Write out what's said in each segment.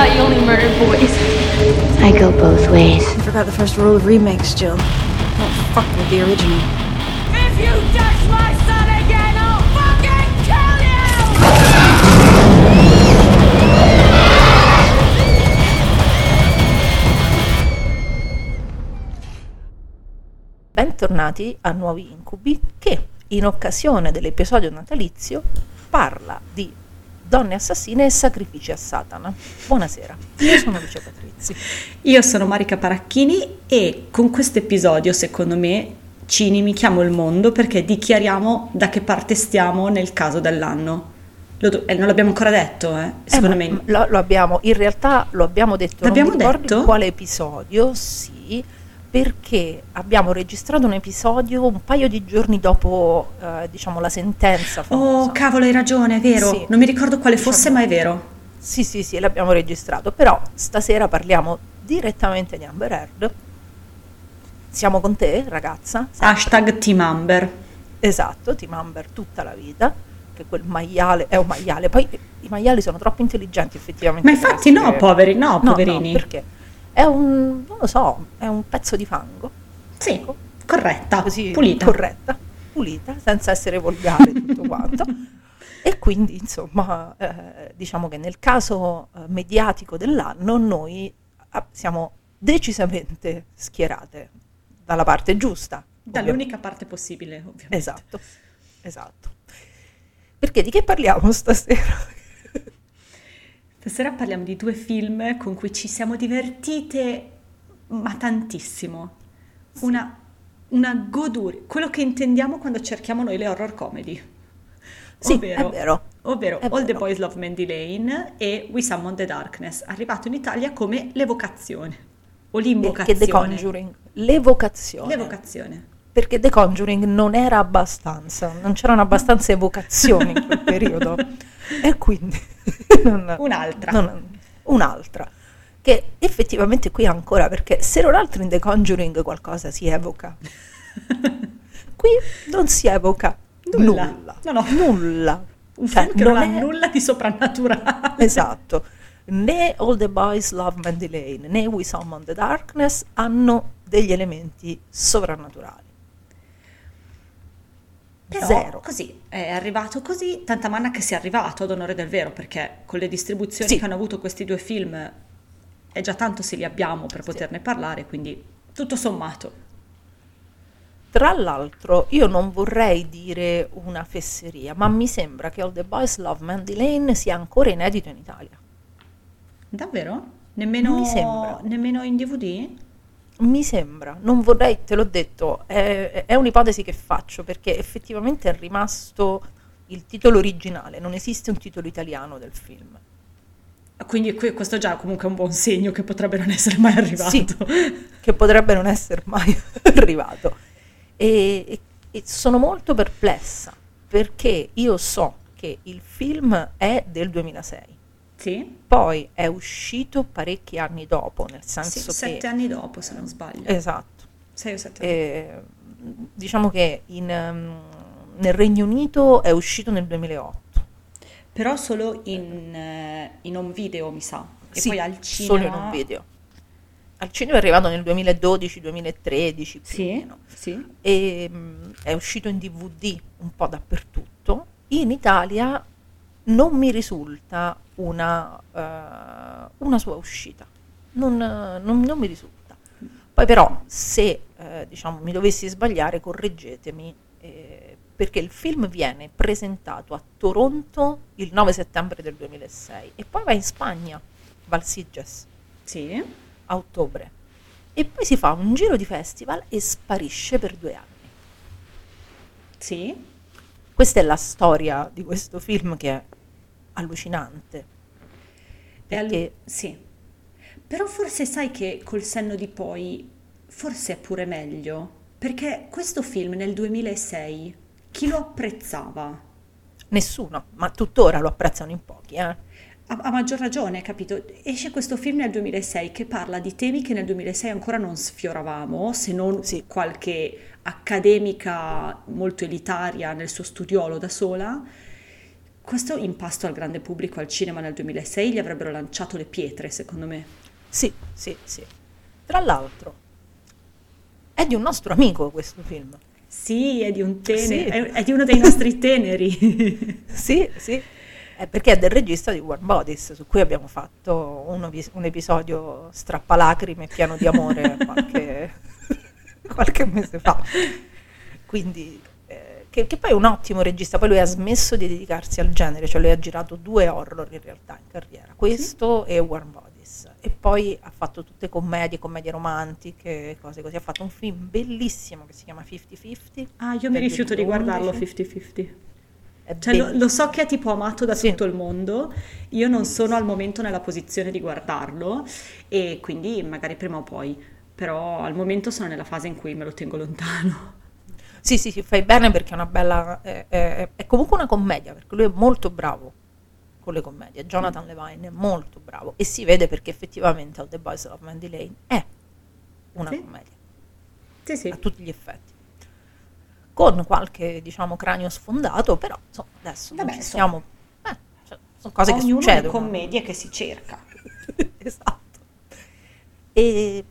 Thought you only murdered boys. I go both ways. You forgot the first rule of remakes, Jill. Don't fuck with the original. If you touch my son again, I'll fucking kill you! Bentornati a Nuovi Incubi che in occasione dell'episodio natalizio parla di donne assassine e sacrifici a Satana. Buonasera, io sono Lucia Patrizzi. Io sono Marica Paracchini e con questo episodio, secondo me, Cini mi chiamo il mondo perché dichiariamo da che parte stiamo nel caso dell'anno. Do- eh, non l'abbiamo ancora detto, eh? Secondo Eh, me. lo, lo abbiamo, in realtà lo abbiamo detto, L'abbiamo non detto? in quale episodio, sì, perché abbiamo registrato un episodio un paio di giorni dopo, eh, diciamo, la sentenza famosa. Oh, cavolo, hai ragione, è vero. Sì. Non mi ricordo quale fosse, Diciamo- ma è vero. Sì, sì, sì, l'abbiamo registrato, però stasera parliamo direttamente di Amber Heard. Siamo con te, ragazza. sempre. Hashtag Team Amber. Esatto, Team Amber tutta la vita, che quel maiale è un maiale. Poi i maiali sono troppo intelligenti effettivamente. Ma infatti no, essere- poveri, no, No, poverini. no, perché è un, non lo so, è un pezzo di fango. Sì, ecco, corretta, così pulita. corretta, pulita, senza essere volgare tutto quanto. E quindi, insomma, eh, diciamo che nel caso eh, mediatico dell'anno noi ah, siamo decisamente schierate dalla parte giusta. Dall'unica parte possibile, ovviamente. Esatto, esatto. Perché di che parliamo stasera? Stasera parliamo di due film con cui ci siamo divertite, ma tantissimo. Una, una goduria, quello che intendiamo quando cerchiamo noi le horror comedy. Sì, ovvero, è vero. Ovvero È All the vero. Boys Love Mandy Lane e We Summon the Darkness, arrivato in Italia come l'evocazione o Perché l'invocazione. The Conjuring, l'evocazione. L'evocazione. Perché The Conjuring non era abbastanza, non c'erano abbastanza evocazioni in quel periodo. E quindi non- Un'altra. non- un'altra. Che effettivamente qui ancora, perché se non altro in The Conjuring qualcosa si evoca. Qui non si evoca Nulla. nulla. No, no. Nulla. Un Cioè, film che non, non ha è- nulla di soprannaturale. Esatto. Né All the Boys Love Mandy Lane né We Summon the Darkness hanno degli elementi sovrannaturali. Però Zero. così, è arrivato così, tanta manna che sia arrivato ad onore del vero, perché con le distribuzioni Sì. che hanno avuto questi due film è già tanto se li abbiamo per poterne parlare, quindi tutto sommato. Tra l'altro, io non vorrei dire una fesseria, ma mi sembra che All the Boys Love Mandy Lane sia ancora inedito in Italia. Davvero? Nemmeno, Mi sembra. nemmeno in DVD? Mi sembra, non vorrei, te l'ho detto, è, è un'ipotesi che faccio perché effettivamente è rimasto il titolo originale, non esiste un titolo italiano del film. Quindi qui- questo già comunque è un buon segno che potrebbe non essere mai arrivato. Sì, che potrebbe non essere mai arrivato. E, e- e sono molto perplessa perché io so che il film è del 2006, Sì? Poi è uscito parecchi anni dopo, nel Sì, senso che... sette anni dopo, se non sbaglio. Esatto. Sei o sette anni. E, diciamo che in, ehm, nel Regno Unito è uscito nel 2008. Però solo in, eh, in home video, mi sa. E Sì, poi al cinema... Solo in un video. Al cinema è arrivato nel 2012-2013 più o Sì, meno. sì. e mh, è uscito in DVD un po' dappertutto. In Italia non mi risulta una, eh, una sua uscita, non, non- non mi risulta. Poi però se eh, diciamo, mi dovessi sbagliare correggetemi, eh, perché il film viene presentato a Toronto il 9 settembre del 2006 e poi va in Spagna, Val Sitges, Sì. a ottobre. E poi si fa un giro di festival e sparisce per due anni. Sì. Questa è la storia di questo film che allucinante. Perché sì. Però forse sai che col senno di poi, forse è pure meglio, perché questo film nel 2006, chi lo apprezzava? nessuno, ma tuttora lo apprezzano in pochi, eh. A, a maggior ragione, capito? Esce questo film nel 2006 che parla di temi che nel 2006 ancora non sfioravamo, se non Sì. qualche accademica molto elitaria nel suo studiolo da sola. Questo impasto al grande pubblico al cinema nel 2006 gli avrebbero lanciato le pietre, secondo me. Sì, sì, sì. Tra l'altro, è di un nostro amico questo film. Sì, è di un tenero, Sì. è, è di uno dei nostri teneri. Sì, sì. È perché è del regista di Warm Bodies, su cui abbiamo fatto un, epi- un episodio strappalacrime pieno di amore qualche, qualche mese fa. Quindi, che, che poi è un ottimo regista, poi lui ha smesso di dedicarsi al genere, cioè lui ha girato due horror in realtà in carriera, questo e Warm Bodies. E poi ha fatto tutte commedie, commedie romantiche, cose così. Ha fatto un film bellissimo che si chiama 50-50. Ah, io mi rifiuto di 2011. guardarlo 50-50. È Cioè, lo, lo so che è tipo amato da Sì. tutto il mondo, io non sono al momento nella posizione di guardarlo e quindi magari prima o poi, però al momento sono nella fase in cui me lo tengo lontano. Sì, sì, sì, fai bene perché è una bella. È, è- è comunque una commedia, perché lui è molto bravo con le commedie. Jonathan Levine è molto bravo e si vede perché effettivamente All the Boys of Mandy Lane è una Sì. commedia Sì, sì. a tutti gli effetti. Con qualche, diciamo, cranio sfondato, però insomma, adesso non Vabbè, ci siamo. eh, cioè, sono cose che succedono. commedie che si cerca. esatto. E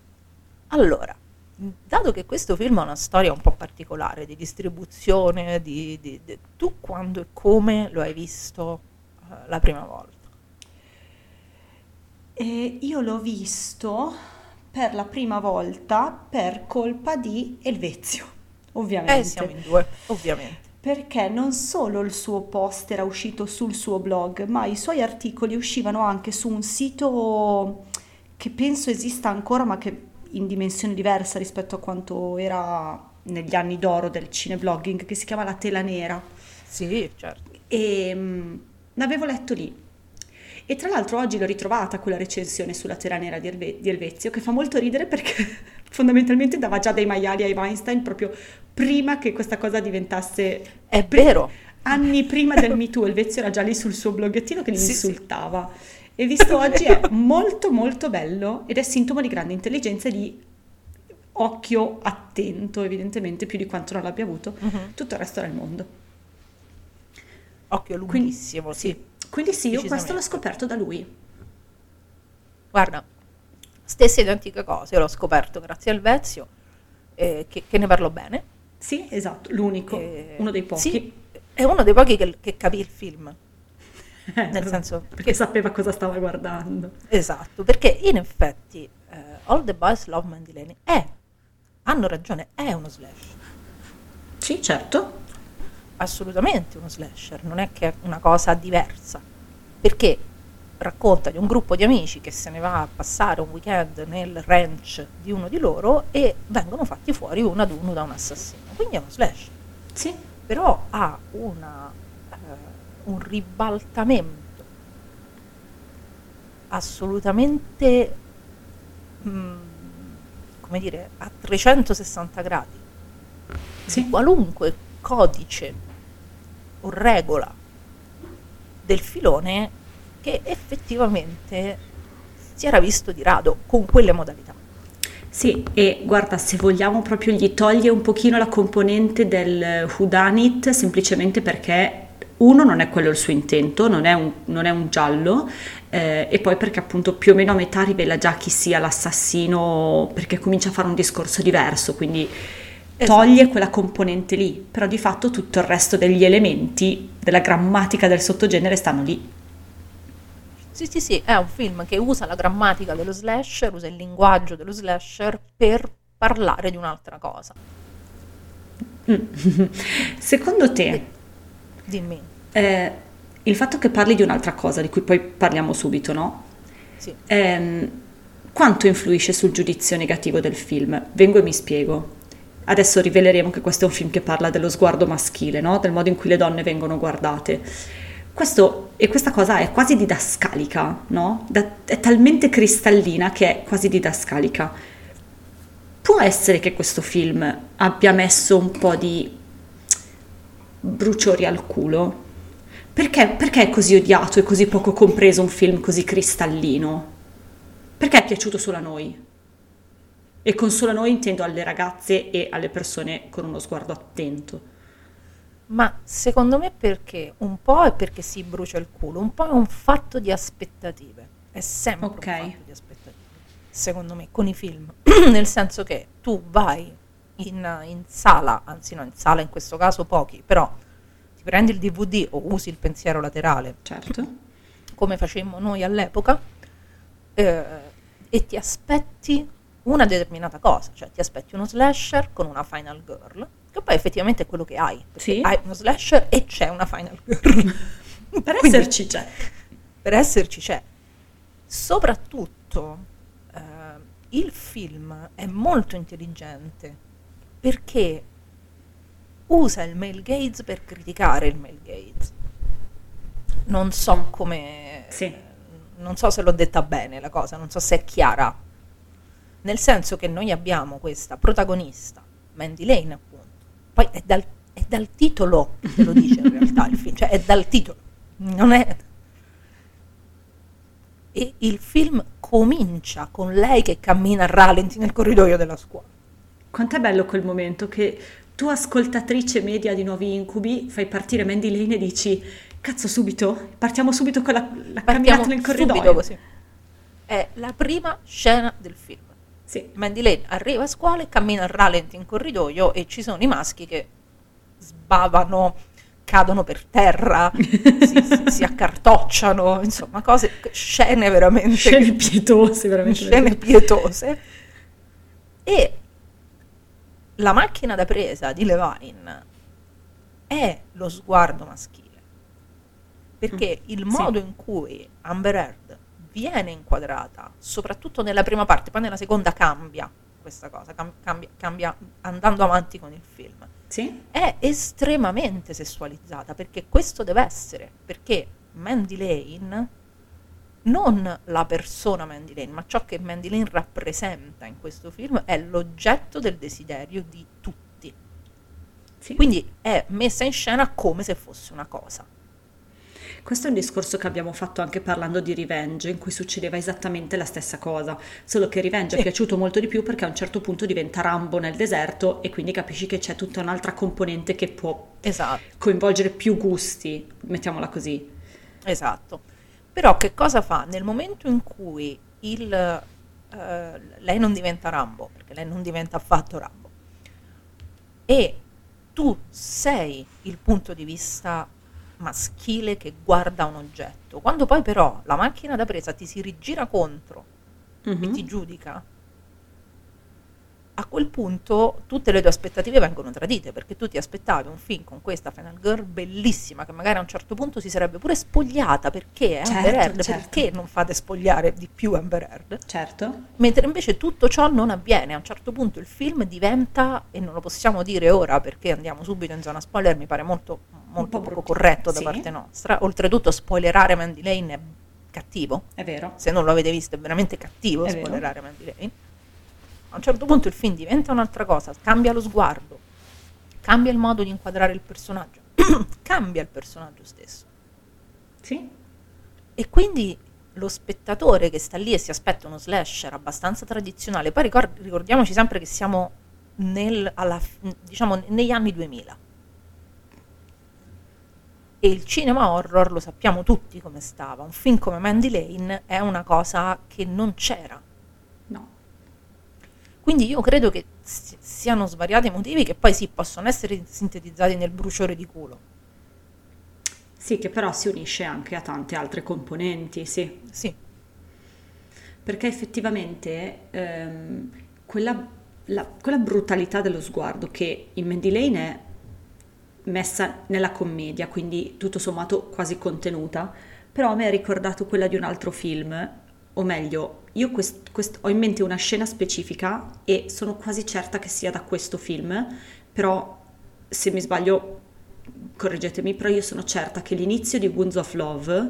allora, dato che questo film ha una storia un po' particolare di distribuzione, di, di- di- tu quando e come lo hai visto eh, la prima volta? E io l'ho visto per la prima volta per colpa di Elvezio, ovviamente. Eh, siamo in due, ovviamente. Perché non solo il suo post era uscito sul suo blog, ma i suoi articoli uscivano anche su un sito che penso esista ancora, ma che in dimensione diversa rispetto a quanto era negli anni d'oro del cineblogging, che si chiama La Tela Nera. Sì, certo. E mm, l'avevo letto lì. E tra l'altro oggi l'ho ritrovata quella recensione sulla Tela Nera di, Elve- di Elvezio, che fa molto ridere perché fondamentalmente dava già dei maiali ai Weinstein proprio prima che questa cosa diventasse È vero. Anni prima del Me Too, Elvezio era già lì sul suo bloggettino che li Sì, sì. E visto oggi è molto molto bello ed è sintomo di grande intelligenza e di occhio attento, evidentemente, più di quanto non l'abbia avuto Mhm. tutto il resto del mondo. Occhio Quindi, lunghissimo, sì. Quindi sì, io questo l'ho scoperto da lui. Guarda, stesse identiche cose, l'ho scoperto grazie al Vezio, eh, che, che ne parlò bene. Sì, esatto, l'unico, Eh, uno dei pochi. Sì, è uno dei pochi che, che capì il film. Nel senso perché sapeva cosa stava guardando. Esatto, perché in effetti eh, All the Boys Love Mandy Lane è, hanno ragione, è uno slash. Sì, certo. assolutamente uno slasher, non è che è una cosa diversa, perché racconta di un gruppo di amici che se ne va a passare un weekend nel ranch di uno di loro e vengono fatti fuori uno ad uno da un assassino, quindi è uno slasher, Sì, però ha una, eh, un ribaltamento assolutamente, mm, come dire, a 360 gradi sì. di qualunque codice o regola del filone che effettivamente si era visto di rado con quelle modalità. Sì, e guarda, se vogliamo proprio gli toglie un pochino la componente del whodunit semplicemente perché uno non è quello il suo intento, non è un, non è un giallo, eh, e poi perché appunto più o meno a metà rivela già chi sia l'assassino, perché comincia a fare un discorso diverso, quindi Esatto. toglie quella componente lì, però di fatto tutto il resto degli elementi della grammatica del sottogenere stanno lì. Sì, sì, sì, è un film che usa la grammatica dello slasher, usa il linguaggio dello slasher per parlare di un'altra cosa. Mm. Secondo te, Dimmi. eh, il fatto che parli di un'altra cosa, di cui poi parliamo subito, no? Sì. Ehm, quanto influisce sul giudizio negativo del film? Vengo e mi spiego. Adesso riveleremo che questo è un film che parla dello sguardo maschile, no? Del modo in cui le donne vengono guardate. Questo, e questa cosa è quasi didascalica, no? Da- è talmente cristallina che è quasi didascalica. Può essere che questo film abbia messo un po' di bruciori al culo? Perché, perché è così odiato e così poco compreso un film così cristallino? Perché è piaciuto solo a noi? E con solo a noi intendo alle ragazze e alle persone con uno sguardo attento. Ma secondo me perché? Un po' è perché si brucia il culo, un po' è un fatto di aspettative. È sempre Ok. un fatto di aspettative. Secondo me, con i film. Nel senso che tu vai in, in sala, anzi no, in sala in questo caso pochi, però ti prendi il DVD o usi il pensiero laterale, Certo. come facemmo noi all'epoca, eh, e ti aspetti una determinata cosa, cioè ti aspetti uno slasher con una final girl, che poi effettivamente è quello che hai, Sì. hai uno slasher e c'è una final girl. Per Quindi, esserci c'è. per esserci c'è. Soprattutto eh, il film è molto intelligente perché usa il male gaze per criticare il male gaze. Non so come... Sì. Non so se l'ho detta bene la cosa, non so se è chiara. Nel senso che noi abbiamo questa protagonista, Mandy Lane appunto. Poi è dal, è dal titolo che lo dice in realtà il film, cioè è dal titolo. Non è... E il film comincia con lei che cammina a rallenti nel corridoio della scuola. Quant'è bello quel momento che tu, ascoltatrice media di Nuovi Incubi, fai partire Mandy Lane e dici: Cazzo, subito? Partiamo subito con la, la camminata nel corridoio. subito così. È la prima scena del film. Sì. Mandy Lane arriva a scuola e cammina a rallenti in corridoio e ci sono i maschi che sbavano, cadono per terra, si, si- si accartocciano, insomma, cose, scene veramente Scene pietose, veramente. scene pietose. E la macchina da presa di Levine è lo sguardo maschile. Perché il Mm, sì. modo in cui Amber Heard viene inquadrata, soprattutto nella prima parte, poi nella seconda cambia questa cosa, cam- cambia, cambia andando avanti con il film Sì? è estremamente sessualizzata perché questo deve essere perché Mandy Lane non la persona Mandy Lane ma ciò che Mandy Lane rappresenta in questo film è l'oggetto del desiderio di tutti Sì. quindi è messa in scena come se fosse una cosa Questo è un discorso che abbiamo fatto anche parlando di Revenge, in cui succedeva esattamente la stessa cosa, solo che Revenge è Sì. piaciuto molto di più perché a un certo punto diventa Rambo nel deserto e quindi capisci che c'è tutta un'altra componente che può esatto coinvolgere più gusti, mettiamola così. Esatto. Però che cosa fa? Nel momento in cui il, eh, lei non diventa Rambo, perché lei non diventa affatto Rambo, e tu sei il punto di vista maschile che guarda un oggetto, quando poi però la macchina da presa ti si rigira contro e Mhm. ti giudica, a quel punto tutte le tue aspettative vengono tradite perché tu ti aspettavi un film con questa Final Girl bellissima che magari a un certo punto si sarebbe pure spogliata perché è Amber Certo, Heard, certo. perché non fate spogliare di più Amber Heard? Certo. Mentre invece tutto ciò non avviene, a un certo punto il film diventa, e non lo possiamo dire ora perché andiamo subito in zona spoiler, mi pare molto, molto po' poco corretto da sì. parte nostra, oltretutto spoilerare Mandy Lane è cattivo, È vero. se non lo avete visto è veramente cattivo È vero. spoilerare Mandy Lane. A un certo punto il film diventa un'altra cosa, cambia lo sguardo, cambia il modo di inquadrare il personaggio, cambia il personaggio stesso. Sì. E quindi lo spettatore che sta lì e si aspetta uno slasher abbastanza tradizionale, poi ricor- ricordiamoci sempre che siamo nel- alla diciamo, negli anni 2000. E il cinema horror lo sappiamo tutti come stava. Un film come Mandy Lane è una cosa che non c'era. Quindi io credo che si- siano svariati motivi che poi sì, possono essere sintetizzati nel bruciore di culo. Sì, che però si unisce anche a tante altre componenti, sì. Sì, Perché effettivamente ehm, quella, la- quella brutalità dello sguardo che in Mandy Lane è messa nella commedia, quindi tutto sommato quasi contenuta, però a me ha ricordato quella di un altro film, o meglio, io quest- quest- ho in mente una scena specifica e sono quasi certa che sia da questo film, però se mi sbaglio correggetemi, però io sono certa che l'inizio di Wounds of Love,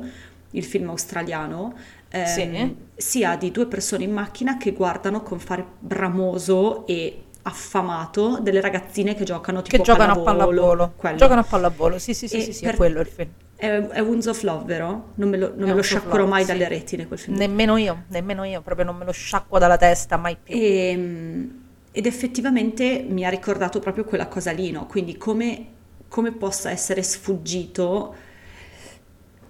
il film australiano, ehm, Sì. sia di due persone in macchina che guardano con fare bramoso e affamato delle ragazzine che giocano tipo che giocano a pallavolo. quello. Giocano a pallavolo, sì, sì, sì, sì, sì, per- è quello il film. È, è Wounds of Love, vero? Non me lo, non me lo sciacquerò mai sì. dalle retine quel film. Nemmeno io, nemmeno io, proprio non me lo sciacquo dalla testa mai più. E, mm, ed effettivamente mi ha ricordato proprio quella cosa lì, no? Quindi come, come possa essere sfuggito,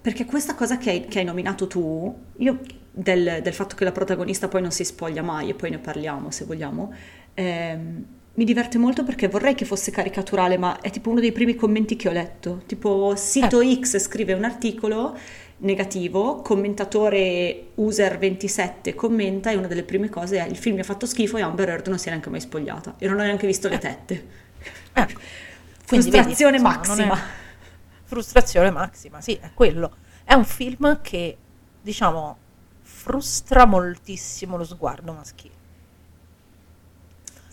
perché questa cosa che hai, che hai nominato tu, io del, del fatto che la protagonista poi non si spoglia mai, e poi ne parliamo se vogliamo, ehm, mi diverte molto perché vorrei che fosse caricaturale, ma è tipo uno dei primi commenti che ho letto, tipo sito X scrive un articolo negativo, commentatore user27 commenta e una delle prime cose è il film mi ha fatto schifo e Amber Heard non si è neanche mai spogliata e non ha neanche visto le tette. Ecco. Quindi, Frustrazione vedi, insomma, non è- massima. Frustrazione massima, sì, è quello. È un film che, diciamo, frustra moltissimo lo sguardo maschile.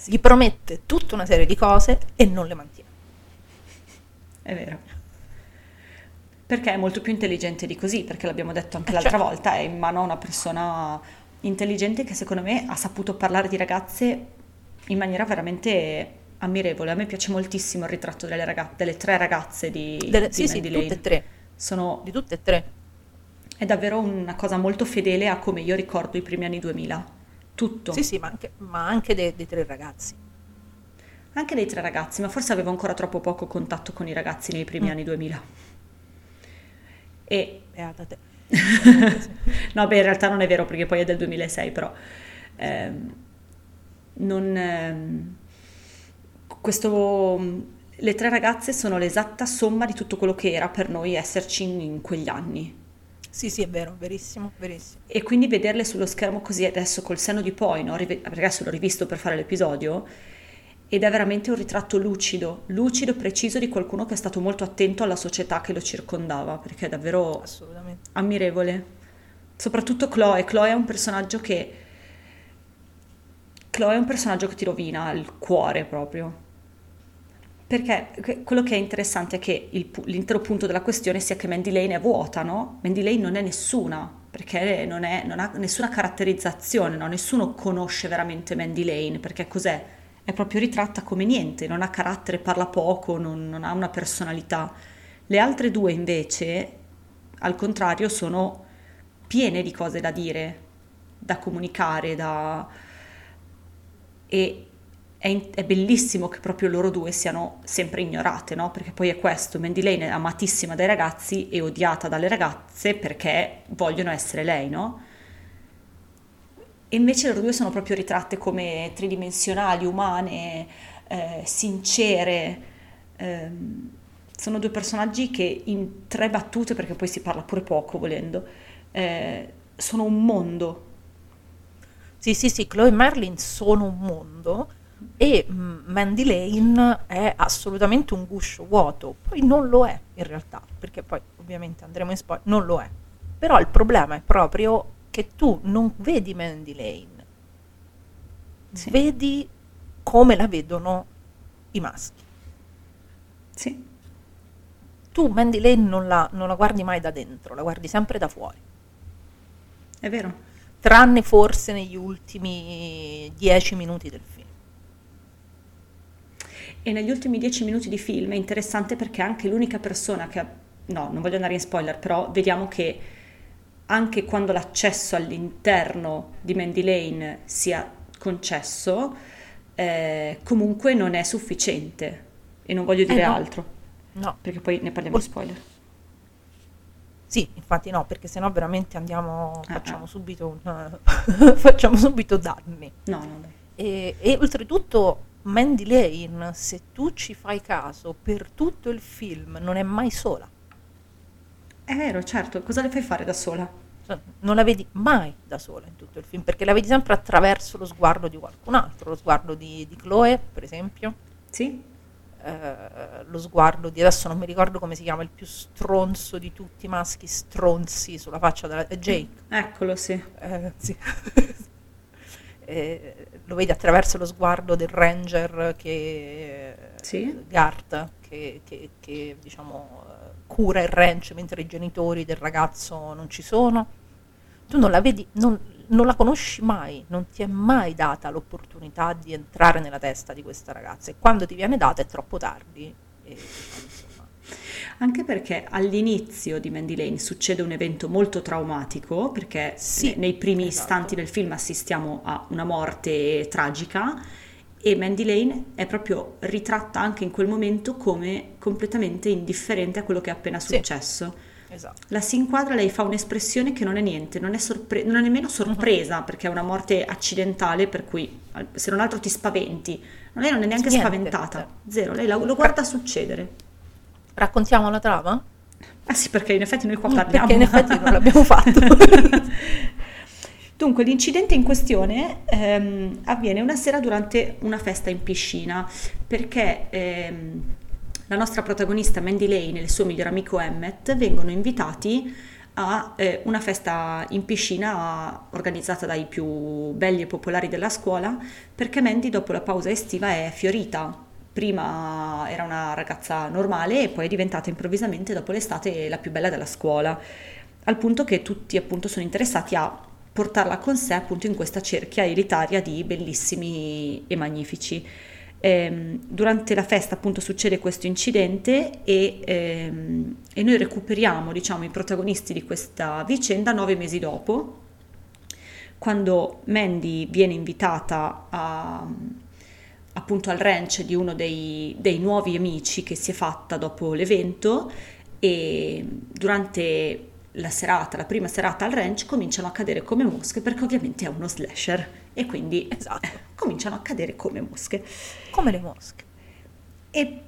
Gli promette tutta una serie di cose e non le mantiene. È vero. Perché è molto più intelligente di così, perché l'abbiamo detto anche Eh, l'altra certo. volta, è in mano a una persona intelligente che secondo me ha saputo parlare di ragazze in maniera veramente ammirevole. A me piace moltissimo il ritratto delle, raga- delle tre ragazze di, Delle- di sì, sì, Mandy tutte Lane. e tre. Sono, Di tutte e tre. è davvero una cosa molto fedele a come io ricordo i primi anni 2000. Tutto. Sì, sì, ma anche, ma anche dei, dei tre ragazzi. Anche dei tre ragazzi, ma forse avevo ancora troppo poco contatto con i ragazzi nei primi Mm. anni 2000. E Beata te. no, beh, in realtà non è vero perché poi è del 2006, però ehm, non, ehm, questo, le tre ragazze sono l'esatta somma di tutto quello che era per noi esserci in, in quegli anni. Sì, sì, è vero, verissimo, verissimo. E quindi vederle sullo schermo così adesso col senno di poi, no? Rive- perché adesso l'ho rivisto per fare l'episodio, ed è veramente un ritratto lucido, lucido, preciso di qualcuno che è stato molto attento alla società che lo circondava, perché è davvero Assolutamente. ammirevole. Soprattutto Chloe. Chloe è un personaggio che. Chloe è un personaggio che ti rovina il cuore proprio. Perché que- quello che è interessante è che il l'intero punto della questione sia che Mandy Lane è vuota, no? Mandy Lane non è nessuna, perché non, è- non ha nessuna caratterizzazione, no? Nessuno conosce veramente Mandy Lane, perché cos'è? È proprio ritratta come niente, non ha carattere, parla poco, non, non ha una personalità. Le altre due invece, al contrario, sono piene di cose da dire, da comunicare, da... e è, in- è bellissimo che proprio loro due siano sempre ignorate, no? Perché poi è questo, Mandy Lane è amatissima dai ragazzi e odiata dalle ragazze perché vogliono essere lei, no? E invece loro due sono proprio ritratte come tridimensionali, umane, eh, sincere. ehm, sono due personaggi che in tre battute, perché poi si parla pure poco volendo, eh, sono un mondo. Sì, sì, sì, Chloe e Merlin sono un mondo e mm, Mandy Lane è assolutamente un guscio vuoto. Poi non lo è in realtà, perché poi ovviamente andremo in spoiler, non lo è. Però il problema è proprio che tu non vedi Mandy Lane, Sì. vedi come la vedono i maschi. Sì, Tu Mandy Lane non la, non la guardi mai da dentro, la guardi sempre da fuori. è vero. tranne forse negli ultimi dieci minuti del film. E negli ultimi dieci minuti di film è interessante perché anche l'unica persona che ha... No, non voglio andare in spoiler, però vediamo che anche quando l'accesso all'interno di Mandy Lane sia concesso, eh, comunque non è sufficiente. E non voglio dire no. altro, No, perché poi ne parliamo in spoiler. sì, infatti no, perché sennò veramente andiamo, Ah, facciamo ah. subito un- facciamo subito danni. No, no, dai. E, e oltretutto Mandy Lane, se tu ci fai caso, per tutto il film non è mai sola. È vero, certo, cosa le fai fare da sola? Cioè, non la vedi mai da sola in tutto il film, perché la vedi sempre attraverso lo sguardo di qualcun altro, lo sguardo di, di Chloe, per esempio, Sì? eh, lo sguardo di adesso non mi ricordo come si chiama il più stronzo di tutti i maschi stronzi sulla faccia della è Jake Eccolo, sì. eh, sì. Eh, lo vedi attraverso lo sguardo del ranger che Sì. Garth che, che- che, diciamo, cura il ranch mentre i genitori del ragazzo non ci sono. Tu non la vedi, non, non la conosci mai, non ti è mai data l'opportunità di entrare nella testa di questa ragazza e quando ti viene data è troppo tardi. E, Anche perché all'inizio di Mandy Lane succede un evento molto traumatico, perché Sì, ne- nei primi esatto. istanti del film assistiamo a una morte tragica e Mandy Lane è proprio ritratta anche in quel momento come completamente indifferente a quello che è appena Sì. successo. esatto. La si inquadra, lei fa un'espressione che non è niente, non è, sorpre- non è nemmeno sorpresa perché è una morte accidentale per cui se non altro ti spaventi. Ma Lei non è neanche Niente, spaventata, zero, lei la- lo guarda succedere. Raccontiamo la trama? Ah sì, perché in effetti noi qua parliamo. perché in effetti non l'abbiamo fatto. Dunque, l'incidente in questione ehm, avviene una sera durante una festa in piscina, perché ehm, la nostra protagonista Mandy Lane e il suo miglior amico Emmet vengono invitati a eh, una festa in piscina organizzata dai più belli e popolari della scuola, perché Mandy dopo la pausa estiva è fiorita. Prima era una ragazza normale e poi è diventata improvvisamente dopo l'estate la più bella della scuola, al punto che tutti appunto sono interessati a portarla con sé appunto in questa cerchia elitaria di bellissimi e magnifici. Ehm, durante la festa appunto succede questo incidente e, ehm, e noi recuperiamo diciamo i protagonisti di questa vicenda nove mesi dopo quando Mandy viene invitata a, appunto al ranch di uno dei, dei nuovi amici che si è fatta dopo l'evento e durante la serata, la prima serata al ranch, cominciano a cadere come mosche perché ovviamente è uno slasher e quindi Esatto. cominciano a cadere come mosche. Come le mosche. E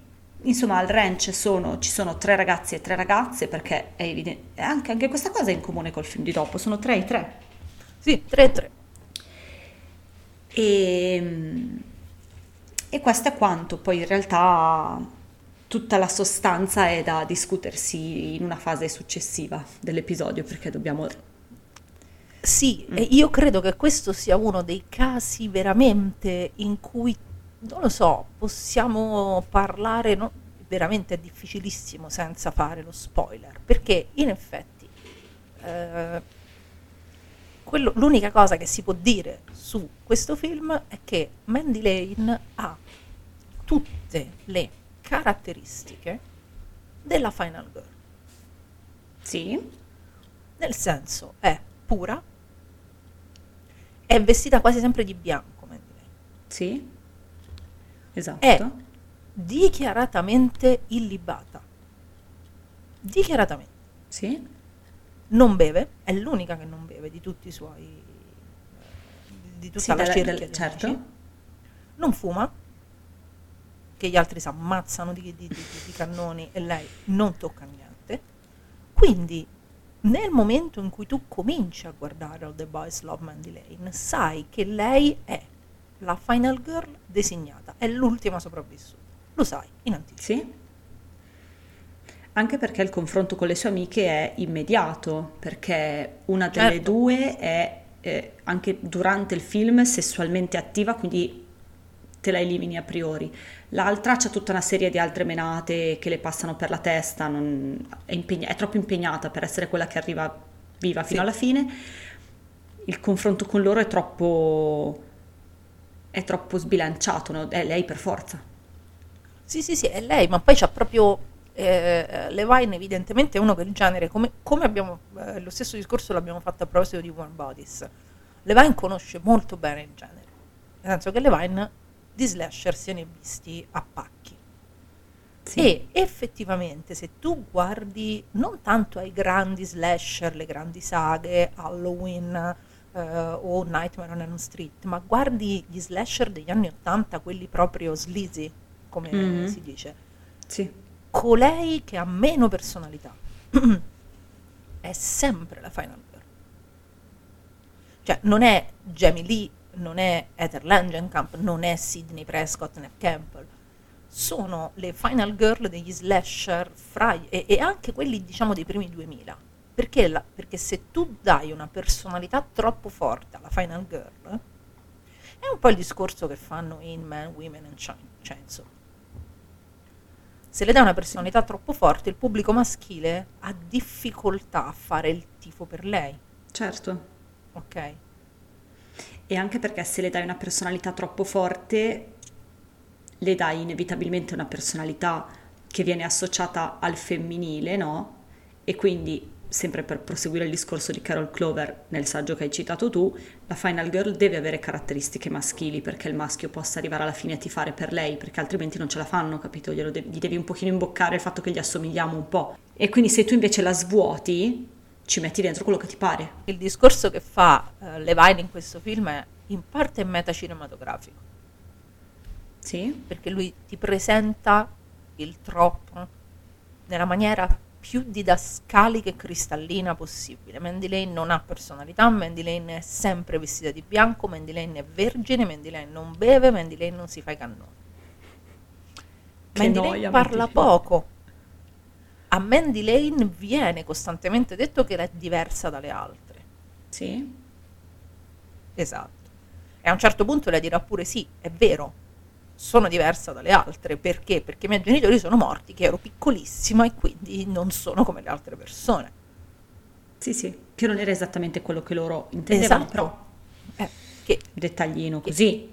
insomma al ranch sono- ci sono tre ragazzi e tre ragazze perché è evidente, anche, anche questa cosa è in comune col film di dopo, sono tre e tre. Sì, 3-3. E, e questo è quanto, poi in realtà tutta la sostanza è da discutersi in una fase successiva dell'episodio perché dobbiamo... Sì, e io credo che questo sia uno dei casi veramente in cui, non lo so, possiamo parlare, no? veramente è difficilissimo senza fare lo spoiler, perché in effetti eh, quello- l'unica cosa che si può dire su questo film è che Mandy Lane ha tutte le caratteristiche della Final Girl, Sì, nel senso è pura, è vestita quasi sempre di bianco Mandy Lane, sì, esatto. è dichiaratamente illibata, dichiaratamente. Sì, non beve, è l'unica che non beve di tutti i suoi di tutta Sì, la cerchia del- certo. Non fuma, che gli altri si ammazzano di, di- di- di cannoni e lei non tocca niente. Quindi nel momento in cui tu cominci a guardare All the Boys Love Mandy Lane, sai che lei è la final girl designata, è l'ultima sopravvissuta. Lo sai in anticipo. sì. Anche perché il confronto con le sue amiche è immediato, perché una delle Certo. due è eh, anche durante il film sessualmente attiva, quindi te la elimini a priori. L'altra c'ha tutta una serie di altre menate che le passano per la testa, non- è, impegna- è troppo impegnata per essere quella che arriva viva fino Sì. alla fine. Il confronto con loro è troppo, è troppo sbilanciato, no? è lei per forza. Sì, sì, sì, è lei, ma poi c'ha proprio eh, Levine evidentemente è uno del genere, come, come abbiamo, eh, lo stesso discorso l'abbiamo fatto a proposito di Warm Bodies. Levine conosce molto bene il genere, nel senso che Levine di slasher se ne è visti a pacchi. Sì. E effettivamente se tu guardi non tanto ai grandi slasher, le grandi saghe, Halloween eh, o Nightmare on Elm Street, ma guardi gli slasher degli anni 80, quelli proprio sleazy, come Mhm. si dice, Sì. Colei che ha meno personalità è sempre la Final Girl. Cioè, non è Jamie Lee, non è Heather Langenkamp, non è Sidney Prescott né Campbell. Sono le Final Girl degli slasher fra, e, e anche quelli, diciamo, dei primi 2000. Perché, la- perché se tu dai una personalità troppo forte alla Final Girl, è un po' il discorso che fanno in Man, Women and Chain- Chainsaw. Se le dai una personalità troppo forte, il pubblico maschile ha difficoltà a fare il tifo per lei, Certo. ok? E anche perché se le dai una personalità troppo forte, le dai inevitabilmente una personalità che viene associata al femminile, no? E quindi, sempre per proseguire il discorso di Carol Clover nel saggio che hai citato tu, la Final Girl deve avere caratteristiche maschili perché il maschio possa arrivare alla fine a tifare per lei, perché altrimenti non ce la fanno, capito? Glielo devi, gli devi un pochino imboccare il fatto che gli assomigliamo un po'. E quindi se tu invece la svuoti, ci metti dentro quello che ti pare. Il discorso che fa eh, Levine in questo film è in parte metacinematografico, Sì? perché lui ti presenta il troppo nella maniera più didascalica e cristallina possibile. Mandy Lane non ha personalità, Mandy Lane è sempre vestita di bianco, Mandy Lane è vergine, Mandy Lane non beve, Mandy Lane non si fa i cannoni. Che Mandy noia, Lane parla poco. A Mandy Lane viene costantemente detto che è diversa dalle altre. Sì? Esatto. E a un certo punto lei dirà pure sì, è vero, sono diversa dalle altre. Perché? Perché i miei genitori sono morti, che ero piccolissima e quindi non sono come le altre persone. Sì, sì, che non era esattamente quello che loro intendevano, Esatto. però Eh, che- dettaglino così.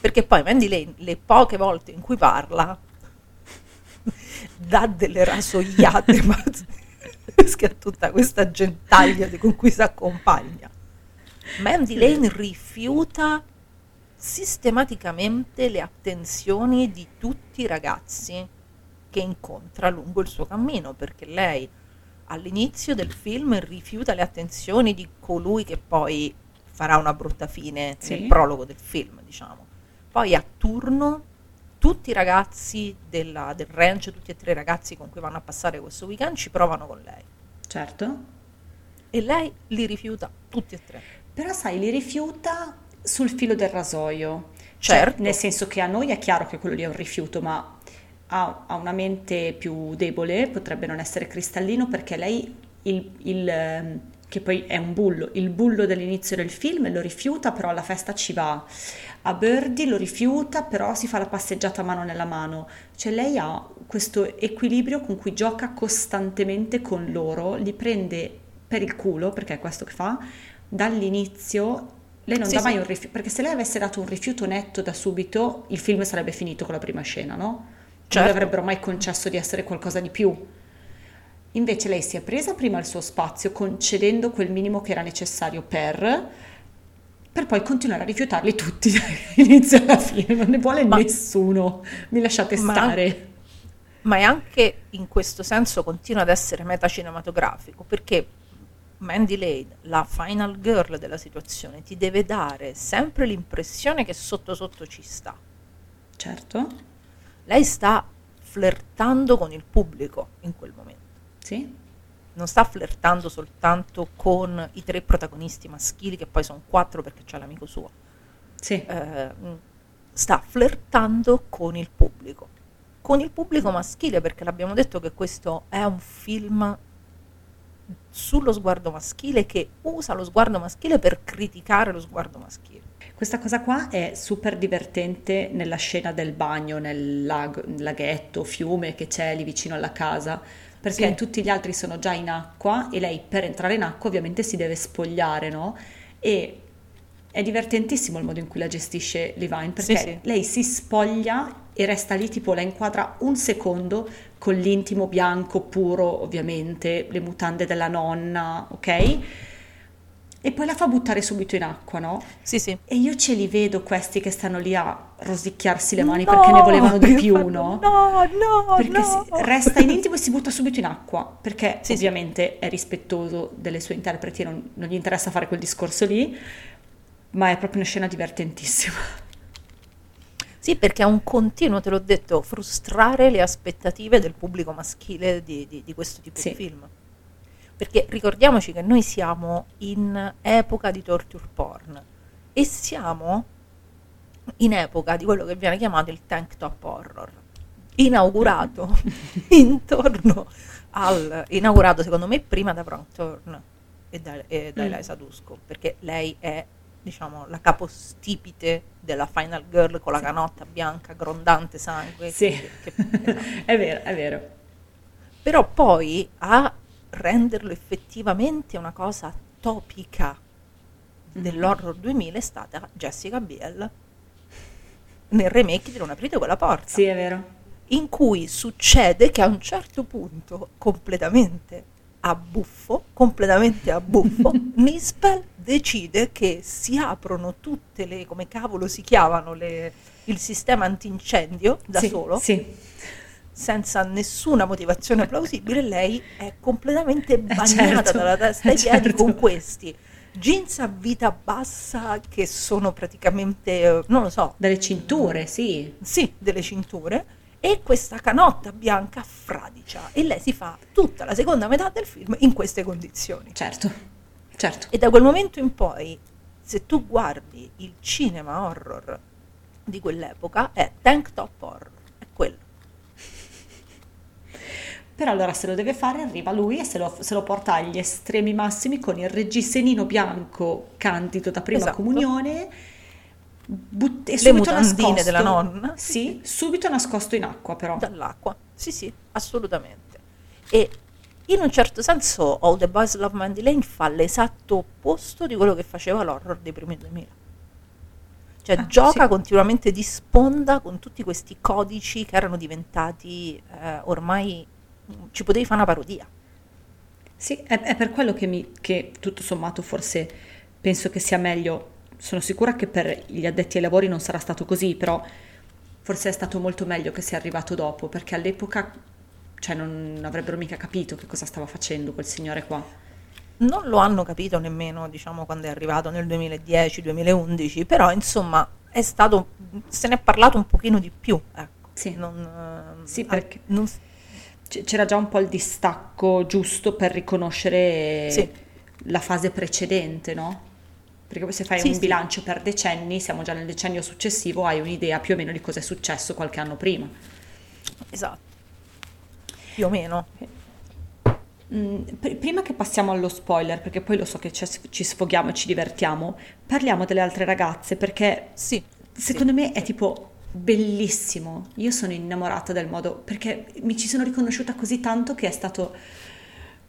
perché poi Mandy Lane, le poche volte in cui parla, dà delle rasoiate pazzesche a tutta questa gentaglia con cui si accompagna. Mandy Lane rifiuta sistematicamente le attenzioni di tutti i ragazzi che incontra lungo il suo cammino, perché lei all'inizio del film rifiuta le attenzioni di colui che poi farà una brutta fine Sì. nel prologo del film, diciamo. Poi a turno tutti i ragazzi della- del ranch, tutti e tre i ragazzi con cui vanno a passare questo weekend ci provano con lei Certo. e lei li rifiuta tutti e tre. Però sai, li rifiuta sul filo del rasoio. Cioè, Certo. nel senso che a noi è chiaro che quello lì è un rifiuto, ma ha, ha una mente più debole, potrebbe non essere cristallino perché lei, il, il, ehm, che poi è un bullo, il bullo dell'inizio del film lo rifiuta, però alla festa ci va. A Birdie lo rifiuta, però si fa la passeggiata mano nella mano. Cioè lei ha questo equilibrio con cui gioca costantemente con loro, li prende per il culo, perché è questo che fa, dall'inizio lei non Sì, dà sì. mai un rifiuto, perché se lei avesse dato un rifiuto netto da subito, il film sarebbe finito con la prima scena, no? Non Certo. le avrebbero mai concesso di essere qualcosa di più. Invece lei si è presa prima il suo spazio, concedendo quel minimo che era necessario per, per poi continuare a rifiutarli tutti dall'inizio alla fine. Non ne vuole Ma- nessuno. Mi lasciate Ma- stare. ma è anche in questo senso continua ad essere metacinematografico perché Mandy Lane, la final girl della situazione, ti deve dare sempre l'impressione che sotto sotto ci sta. Certo, Lei sta flirtando con il pubblico in quel momento. sì, Non sta flirtando soltanto con i tre protagonisti maschili, che poi sono quattro perché c'è l'amico suo. sì. Eh, sta flirtando con il pubblico. Con il pubblico maschile, perché l'abbiamo detto che questo è un film sullo sguardo maschile che usa lo sguardo maschile per criticare lo sguardo maschile. Questa cosa qua è super divertente nella scena del bagno, nel lag- laghetto, fiume che c'è lì vicino alla casa, perché Sì. tutti gli altri sono già in acqua e lei per entrare in acqua ovviamente si deve spogliare, no? E è divertentissimo il modo in cui la gestisce Levine, perché Sì, sì. lei si spoglia e resta lì, tipo la inquadra un secondo con l'intimo bianco puro, ovviamente, le mutande della nonna, ok? E poi la fa buttare subito in acqua, no? Sì, sì. E io ce li vedo questi che stanno lì a rosicchiarsi le mani perché ne volevano di più, no? No, no, Perché no. resta in intimo e si butta subito in acqua, perché Sì, sì. ovviamente è rispettoso delle sue interpreti non, non gli interessa fare quel discorso lì, ma è proprio una scena divertentissima. Sì, perché è un continuo, te l'ho detto, frustrare le aspettative del pubblico maschile di, di- di questo tipo Sì. di film. Perché ricordiamoci che noi siamo in epoca di torture porn e siamo in epoca di quello che viene chiamato il tank top horror, inaugurato intorno al... inaugurato secondo me prima da Frank Thorne e da, e da Mm. Eliza Dusko, perché lei è diciamo, la capostipite della Final Girl con la canotta bianca, grondante sangue. Sì, che- che- è vero, è vero. Però poi a renderlo effettivamente una cosa topica dell'horror 2000 è stata Jessica Biel nel remake di Non aprite quella porta Sì, è vero. in cui succede che a un certo punto, completamente a buffo, completamente a buffo, Nispel decide che si aprono tutte le, come cavolo si chiamano, le- il sistema antincendio da Sì, solo, Sì, senza nessuna motivazione plausibile, lei è completamente bagnata certo, dalla testa ai piedi certo. con questi jeans a vita bassa che sono praticamente, eh, non lo so, dalle cinture, sì. sì, delle cinture e questa canotta bianca fradicia e lei si fa tutta la seconda metà del film in queste condizioni. Certo, certo. E da quel momento in poi, se tu guardi il cinema horror di quell'epoca, è tank top horror, è quello. Però allora se lo deve fare arriva lui e se lo, se lo porta agli estremi massimi con il reggisennino bianco candido da prima Esatto. comunione but- e Le subito mutandine nascosto- della nonna. Sì, subito nascosto in acqua però. Dall'acqua, sì sì, assolutamente. E in un certo senso All the Boys Love Mandy Lane fa l'esatto opposto di quello che faceva l'horror dei primi 2000. Cioè Ah, gioca sì. continuamente di sponda con tutti questi codici che erano diventati eh, ormai ci potevi fare una parodia. Sì, è, è per quello che, mi, che tutto sommato forse penso che sia meglio. Sono sicura che per gli addetti ai lavori non sarà stato così, però forse è stato molto meglio che sia arrivato dopo, perché all'epoca cioè, non avrebbero mica capito che cosa stava facendo quel signore qua. Non lo hanno capito nemmeno, diciamo, quando è arrivato nel 2010-2011, però insomma è stato, se ne è parlato un pochino di più, ecco. Sì. Non, eh, Sì, ah, perché- non- C- C'era già un po' il distacco giusto per riconoscere Sì. la fase precedente, no? Perché poi se fai Sì, un bilancio per decenni, siamo già nel decennio successivo, hai un'idea più o meno di cosa è successo qualche anno prima. Esatto, più o meno. Mm, pr- prima che passiamo allo spoiler, perché poi lo so che ci, ci sfoghiamo e ci divertiamo, parliamo delle altre ragazze perché Sì. secondo sì, me è sì. tipo bellissimo. Io sono innamorata del modo perché mi ci sono riconosciuta così tanto che è stato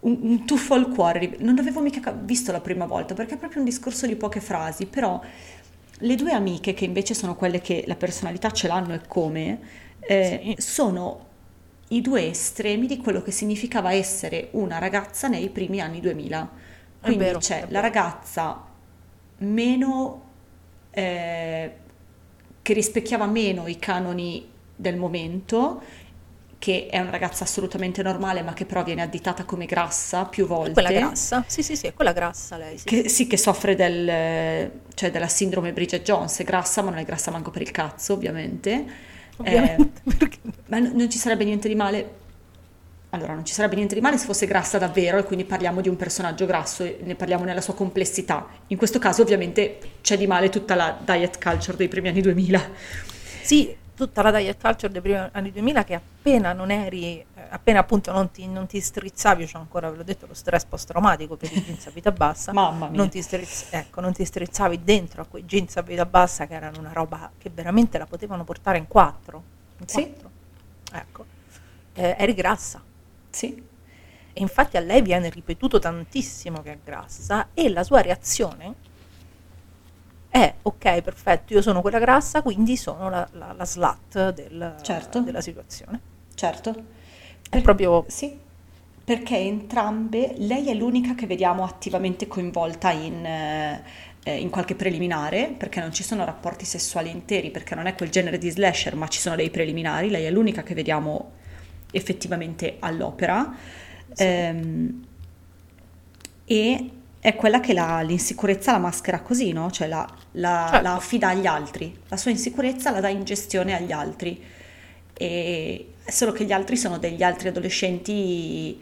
un, un tuffo al cuore. Non l'avevo mica ca- visto la prima volta perché è proprio un discorso di poche frasi, però le due amiche che invece sono quelle che la personalità ce l'hanno e come, eh, Sì. sono i due estremi di quello che significava essere una ragazza nei primi anni 2000. Quindi vero, c'è la ragazza meno eh, che rispecchiava meno i canoni del momento, che è una ragazza assolutamente normale, ma che però viene additata come grassa più volte. Quella grassa? Sì, sì, sì, è quella grassa lei. Sì. Che, sì, che soffre del, cioè della sindrome Bridget Jones, è grassa, ma non è grassa manco per il cazzo, ovviamente. Ovviamente, Eh, ma non ci sarebbe niente di male. Allora, non ci sarebbe niente di male se fosse grassa davvero e quindi parliamo di un personaggio grasso e ne parliamo nella sua complessità. In questo caso, ovviamente, c'è di male tutta la diet culture dei primi anni 2000. Sì, tutta la diet culture dei primi anni 2000 che appena non eri, appena appunto non ti, non ti strizzavi, c'ho ancora, ve l'ho detto, lo stress post-traumatico per i jeans a vita bassa, Mamma mia. non ti, strizz- ecco, non ti strizzavi dentro a quei jeans a vita bassa che erano una roba che veramente la potevano portare in quattro. In Sì. quattro. Ecco, Eh, eri grassa. Sì, E infatti a lei viene ripetuto tantissimo che è grassa e la sua reazione è ok, perfetto, io sono quella grassa, quindi sono la, la, la slut del- Certo. della situazione. certo. È proprio Sì, perché entrambe, lei è l'unica che vediamo attivamente coinvolta in, eh, eh, in qualche preliminare, perché non ci sono rapporti sessuali interi, perché non è quel genere di slasher, ma ci sono dei preliminari, lei è l'unica che vediamo effettivamente all'opera. Ehm, e è quella che la- l'insicurezza la maschera così, no? Cioè la, la- Certo. la affida agli altri, la sua insicurezza la dà in gestione agli altri. E solo che gli altri sono degli altri adolescenti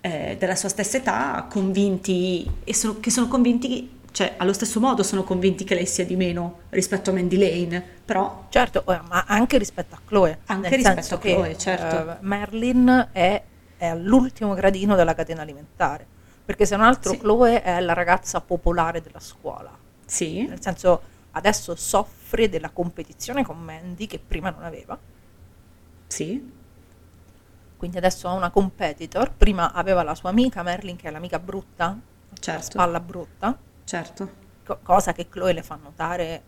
eh, della sua stessa età, convinti, e sono, che sono convinti, cioè allo stesso modo sono convinti che lei sia di meno rispetto a Mandy Lane, però certo, ma anche rispetto a Chloe. Anche rispetto a che, Chloe, certo. eh, Merlin è, è all'ultimo gradino della catena alimentare, perché se non altro Sì. Chloe è la ragazza popolare della scuola. Sì, Nel senso, adesso soffre della competizione con Mandy che prima non aveva. sì, Quindi adesso ha una competitor. Prima aveva la sua amica Merlin, che è l'amica brutta, la certo, spalla brutta, certo. co- cosa che Chloe le fa notare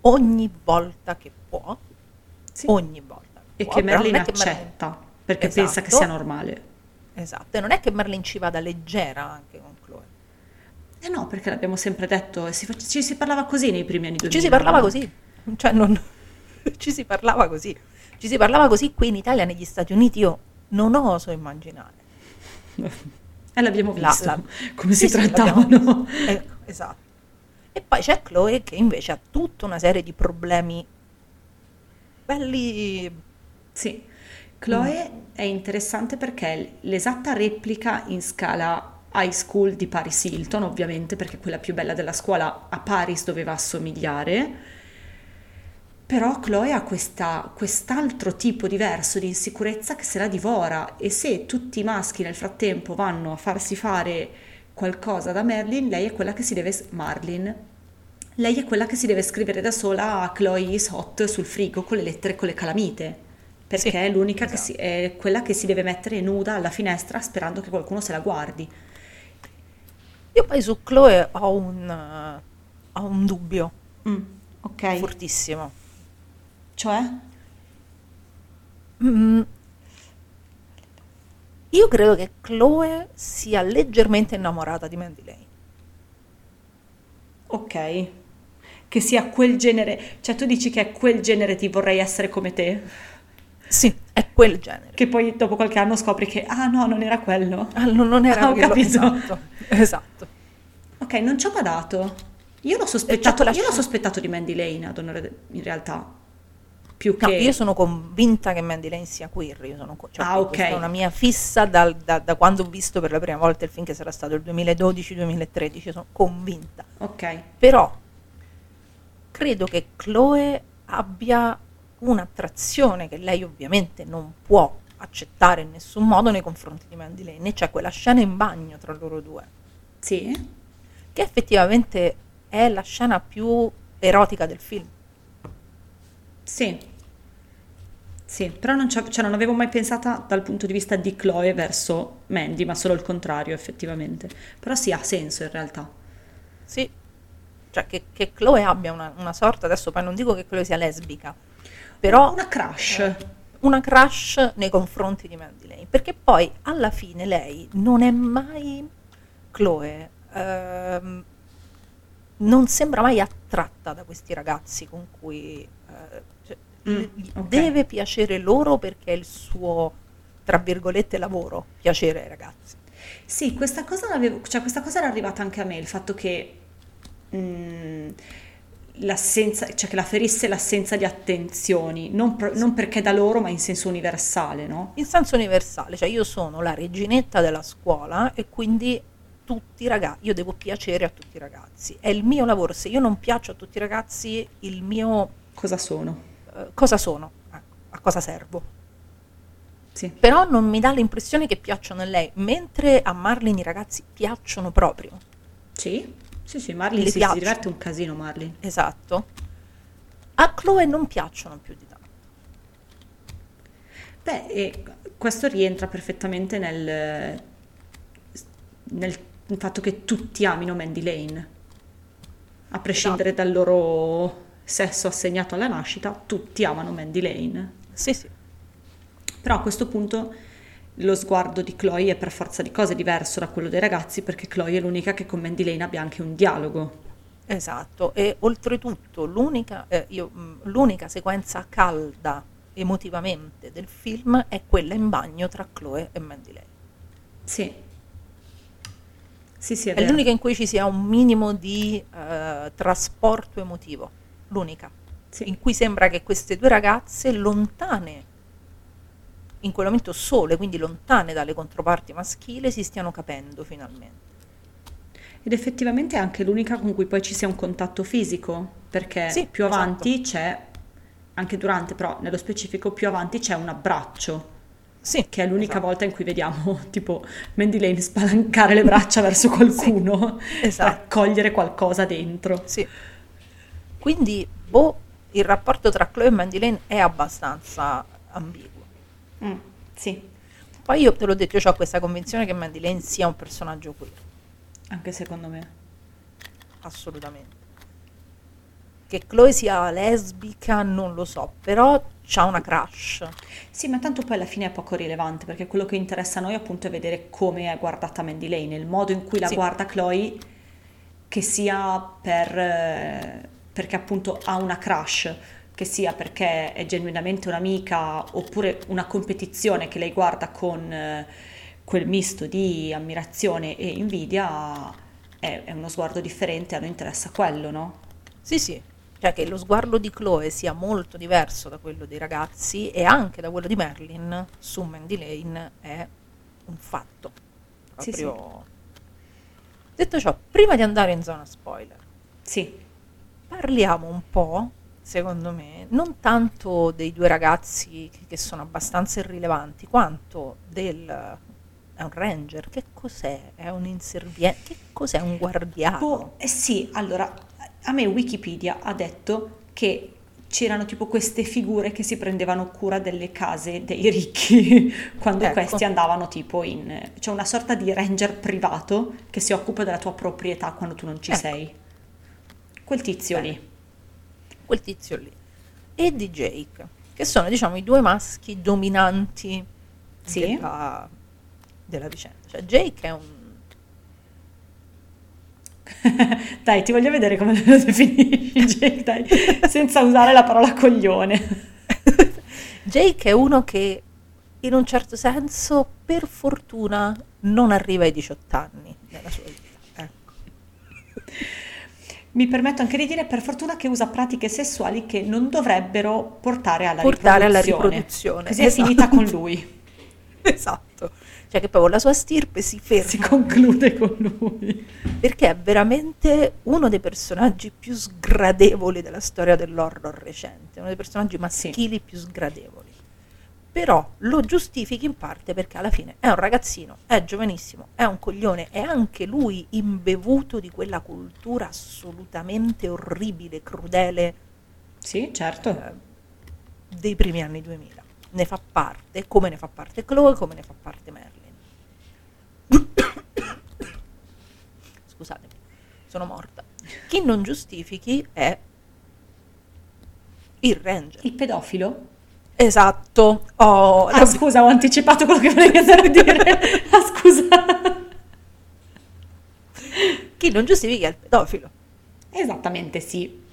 ogni volta che può. Sì. Ogni volta. E può, che Merlin che Merlin- accetta perché pensa che Esatto. sia normale. Esatto, e non è che Merlin ci vada leggera anche con Chloe. Eh no, perché l'abbiamo sempre detto, e si ci si parlava così nei primi anni 2000. Ci si parlava così, cioè non... ci si parlava così. Ci si parlava così qui in Italia, negli Stati Uniti, io non oso immaginare. E l'abbiamo La- visto, la- come Sì, si sì, l'abbiamo trattavano. Ecco, esatto. E poi c'è Chloe che invece ha tutta una serie di problemi belli... Sì, Chloe è interessante perché è l'esatta replica in scala high school di Paris Hilton, ovviamente, perché quella più bella della scuola a Paris doveva assomigliare. Però Chloe ha questa- quest'altro tipo diverso di insicurezza che se la divora e se tutti i maschi nel frattempo vanno a farsi fare qualcosa da Merlin, lei è quella che si deve... Marlin, lei è quella che si deve scrivere da sola a Chloe is hot sul frigo con le lettere con le calamite, perché Sì, è l'unica che esatto. si, è quella che si deve mettere nuda alla finestra sperando che qualcuno se la guardi. Io poi su Chloe ho un, ho un dubbio Mm, ok, fortissimo. Cioè? Mm. Io credo che Chloe sia leggermente innamorata di Mandy Lane. Ok, che sia quel genere, cioè tu dici che è quel genere di vorrei essere come te, Sì, è quel genere. che poi dopo qualche anno scopri che, ah no, non era quello. Ah, non non era Ah, quello- capito. Esatto, esatto. Ok, non ci ho badato. Io l'ho sospettato, io l'ho sospettato di Mandy Lane, ad onore- in realtà, più No, che... io sono convinta che Mandy Lane sia queer. Io sono, cioè, Ah, ok. Questa è una mia fissa dal- da, da quando ho visto per la prima volta il film, che sarà stato il 2012-2013. Sono convinta. Ok, Però credo che Chloe abbia un'attrazione che lei ovviamente non può accettare in nessun modo nei confronti di Mandy Lane. E c'è quella scena in bagno tra loro due, sì, che effettivamente è la scena più erotica del film. Sì, sì, però non, cioè, non avevo mai pensata dal punto di vista di Chloe verso Mandy, ma solo il contrario effettivamente. Però sì, ha senso in realtà. Sì, cioè che, che Chloe abbia una, una sorta, adesso poi non dico che Chloe sia lesbica, però Una crush. una crush nei confronti di Mandy Lane, perché poi alla fine lei non è mai Chloe, ehm, non sembra mai attratta da questi ragazzi con cui eh, Mm, gli- ok. deve piacere loro perché è il suo tra virgolette lavoro piacere ai ragazzi. Sì, questa cosa, cioè, questa cosa era arrivata anche a me, il fatto che mm, l'assenza, cioè che la ferisse l'assenza di attenzioni, non, pro- non perché da loro, ma in senso universale, no? In senso universale, cioè io sono la reginetta della scuola e quindi tutti i ragazzi, io devo piacere a tutti i ragazzi. È il mio lavoro, se io non piaccio a tutti i ragazzi, il mio Cosa sono? Eh, cosa sono? A cosa servo? Sì. Però non mi dà l'impressione che piacciono a lei, mentre a Marlin i ragazzi piacciono proprio. Sì, sì, sì, Marlin si, si diverte un casino, Marlin. Esatto. A Chloe non piacciono più di tanto. Beh, e questo rientra perfettamente nel, nel fatto che tutti amino Mandy Lane. A prescindere dal loro sesso assegnato alla nascita, tutti amano Mandy Lane. Sì, sì. Però a questo punto lo sguardo di Chloe è per forza di cose diverso da quello dei ragazzi perché Chloe è l'unica che con Mandy Lane abbia anche un dialogo. Esatto, e oltretutto l'unica, eh, io, mh, l'unica sequenza calda emotivamente del film è quella in bagno tra Chloe e Mandy Lane. Sì. Sì, sì, è, È l'unica in cui ci sia un minimo di eh, trasporto emotivo, l'unica, Sì. in cui sembra che queste due ragazze lontane, in quel momento sole, quindi lontane dalle controparti maschili, si stiano capendo finalmente. Ed effettivamente è anche l'unica con cui poi ci sia un contatto fisico, perché Sì, più esatto. avanti c'è, anche durante, però nello specifico più avanti c'è un abbraccio. Sì, che è l'unica esatto. volta in cui vediamo tipo Mandy Lane spalancare le braccia verso qualcuno esatto. per cogliere qualcosa dentro. Sì. Quindi, boh, il rapporto tra Chloe e Mandy Lane è abbastanza ambiguo. Mm, sì, Poi io te l'ho detto, io ho questa convinzione che Mandy Lane sia un personaggio queer, anche secondo me. assolutamente. Che Chloe sia lesbica non lo so, però c'ha una crush. Sì, ma tanto poi alla fine è poco rilevante perché quello che interessa a noi appunto è vedere come è guardata Mandy Lane, il modo in cui la Sì. guarda Chloe, che sia per, eh, perché appunto ha una crush, che sia perché è genuinamente un'amica oppure una competizione che lei guarda con eh, quel misto di ammirazione e invidia, è, è uno sguardo differente, a noi interessa quello, no? Sì, sì, cioè che lo sguardo di Chloe sia molto diverso da quello dei ragazzi e anche da quello di Merlin su Mandy Lane è un fatto. Sì, Proprio... Detto ciò, prima di andare in zona spoiler, Sì, parliamo un po', secondo me, non tanto dei due ragazzi che, sono abbastanza irrilevanti, quanto del... È un ranger, che cos'è? È un inserviente? Che cos'è un guardiano? Boh, eh sì, allora, a me Wikipedia ha detto che c'erano tipo queste figure che si prendevano cura delle case dei ricchi quando Ecco. questi andavano tipo in... C'è una sorta di ranger privato che si occupa della tua proprietà quando tu non ci Ecco. sei. Quel tizio Bene. lì. quel tizio lì e di Jake, che sono diciamo i due maschi dominanti Sì. della, della vicenda. Cioè Jake è un... Dai, ti voglio vedere come lo definisci, Jake, dai, senza usare la parola coglione. Jake è uno che in un certo senso per fortuna non arriva ai 18 anni nella sua vita. Ecco. Mi permetto anche di dire per fortuna che usa pratiche sessuali che non dovrebbero portare alla Portare alla riproduzione. riproduzione, Così è esatto. finita con lui. Esatto. Cioè che proprio la sua stirpe si ferma. Si conclude con lui. perché è veramente uno dei personaggi più sgradevoli della storia dell'horror recente, uno dei personaggi maschili più sgradevoli. Però lo giustifichi in parte perché alla fine è un ragazzino, è giovanissimo, è un coglione, è anche lui imbevuto di quella cultura assolutamente orribile, crudele Sì, certo. eh, dei primi anni 2000. Ne fa parte, come ne fa parte Chloe, come ne fa parte Merlin. Scusatemi, sono morta. Chi non giustifichi è il ranger. Il pedofilo? Esatto. Oh, Ah, la- scusa, ho anticipato quello che volevi andare a dire. Ah, scusa. chi non giustifica il pedofilo. Esattamente sì.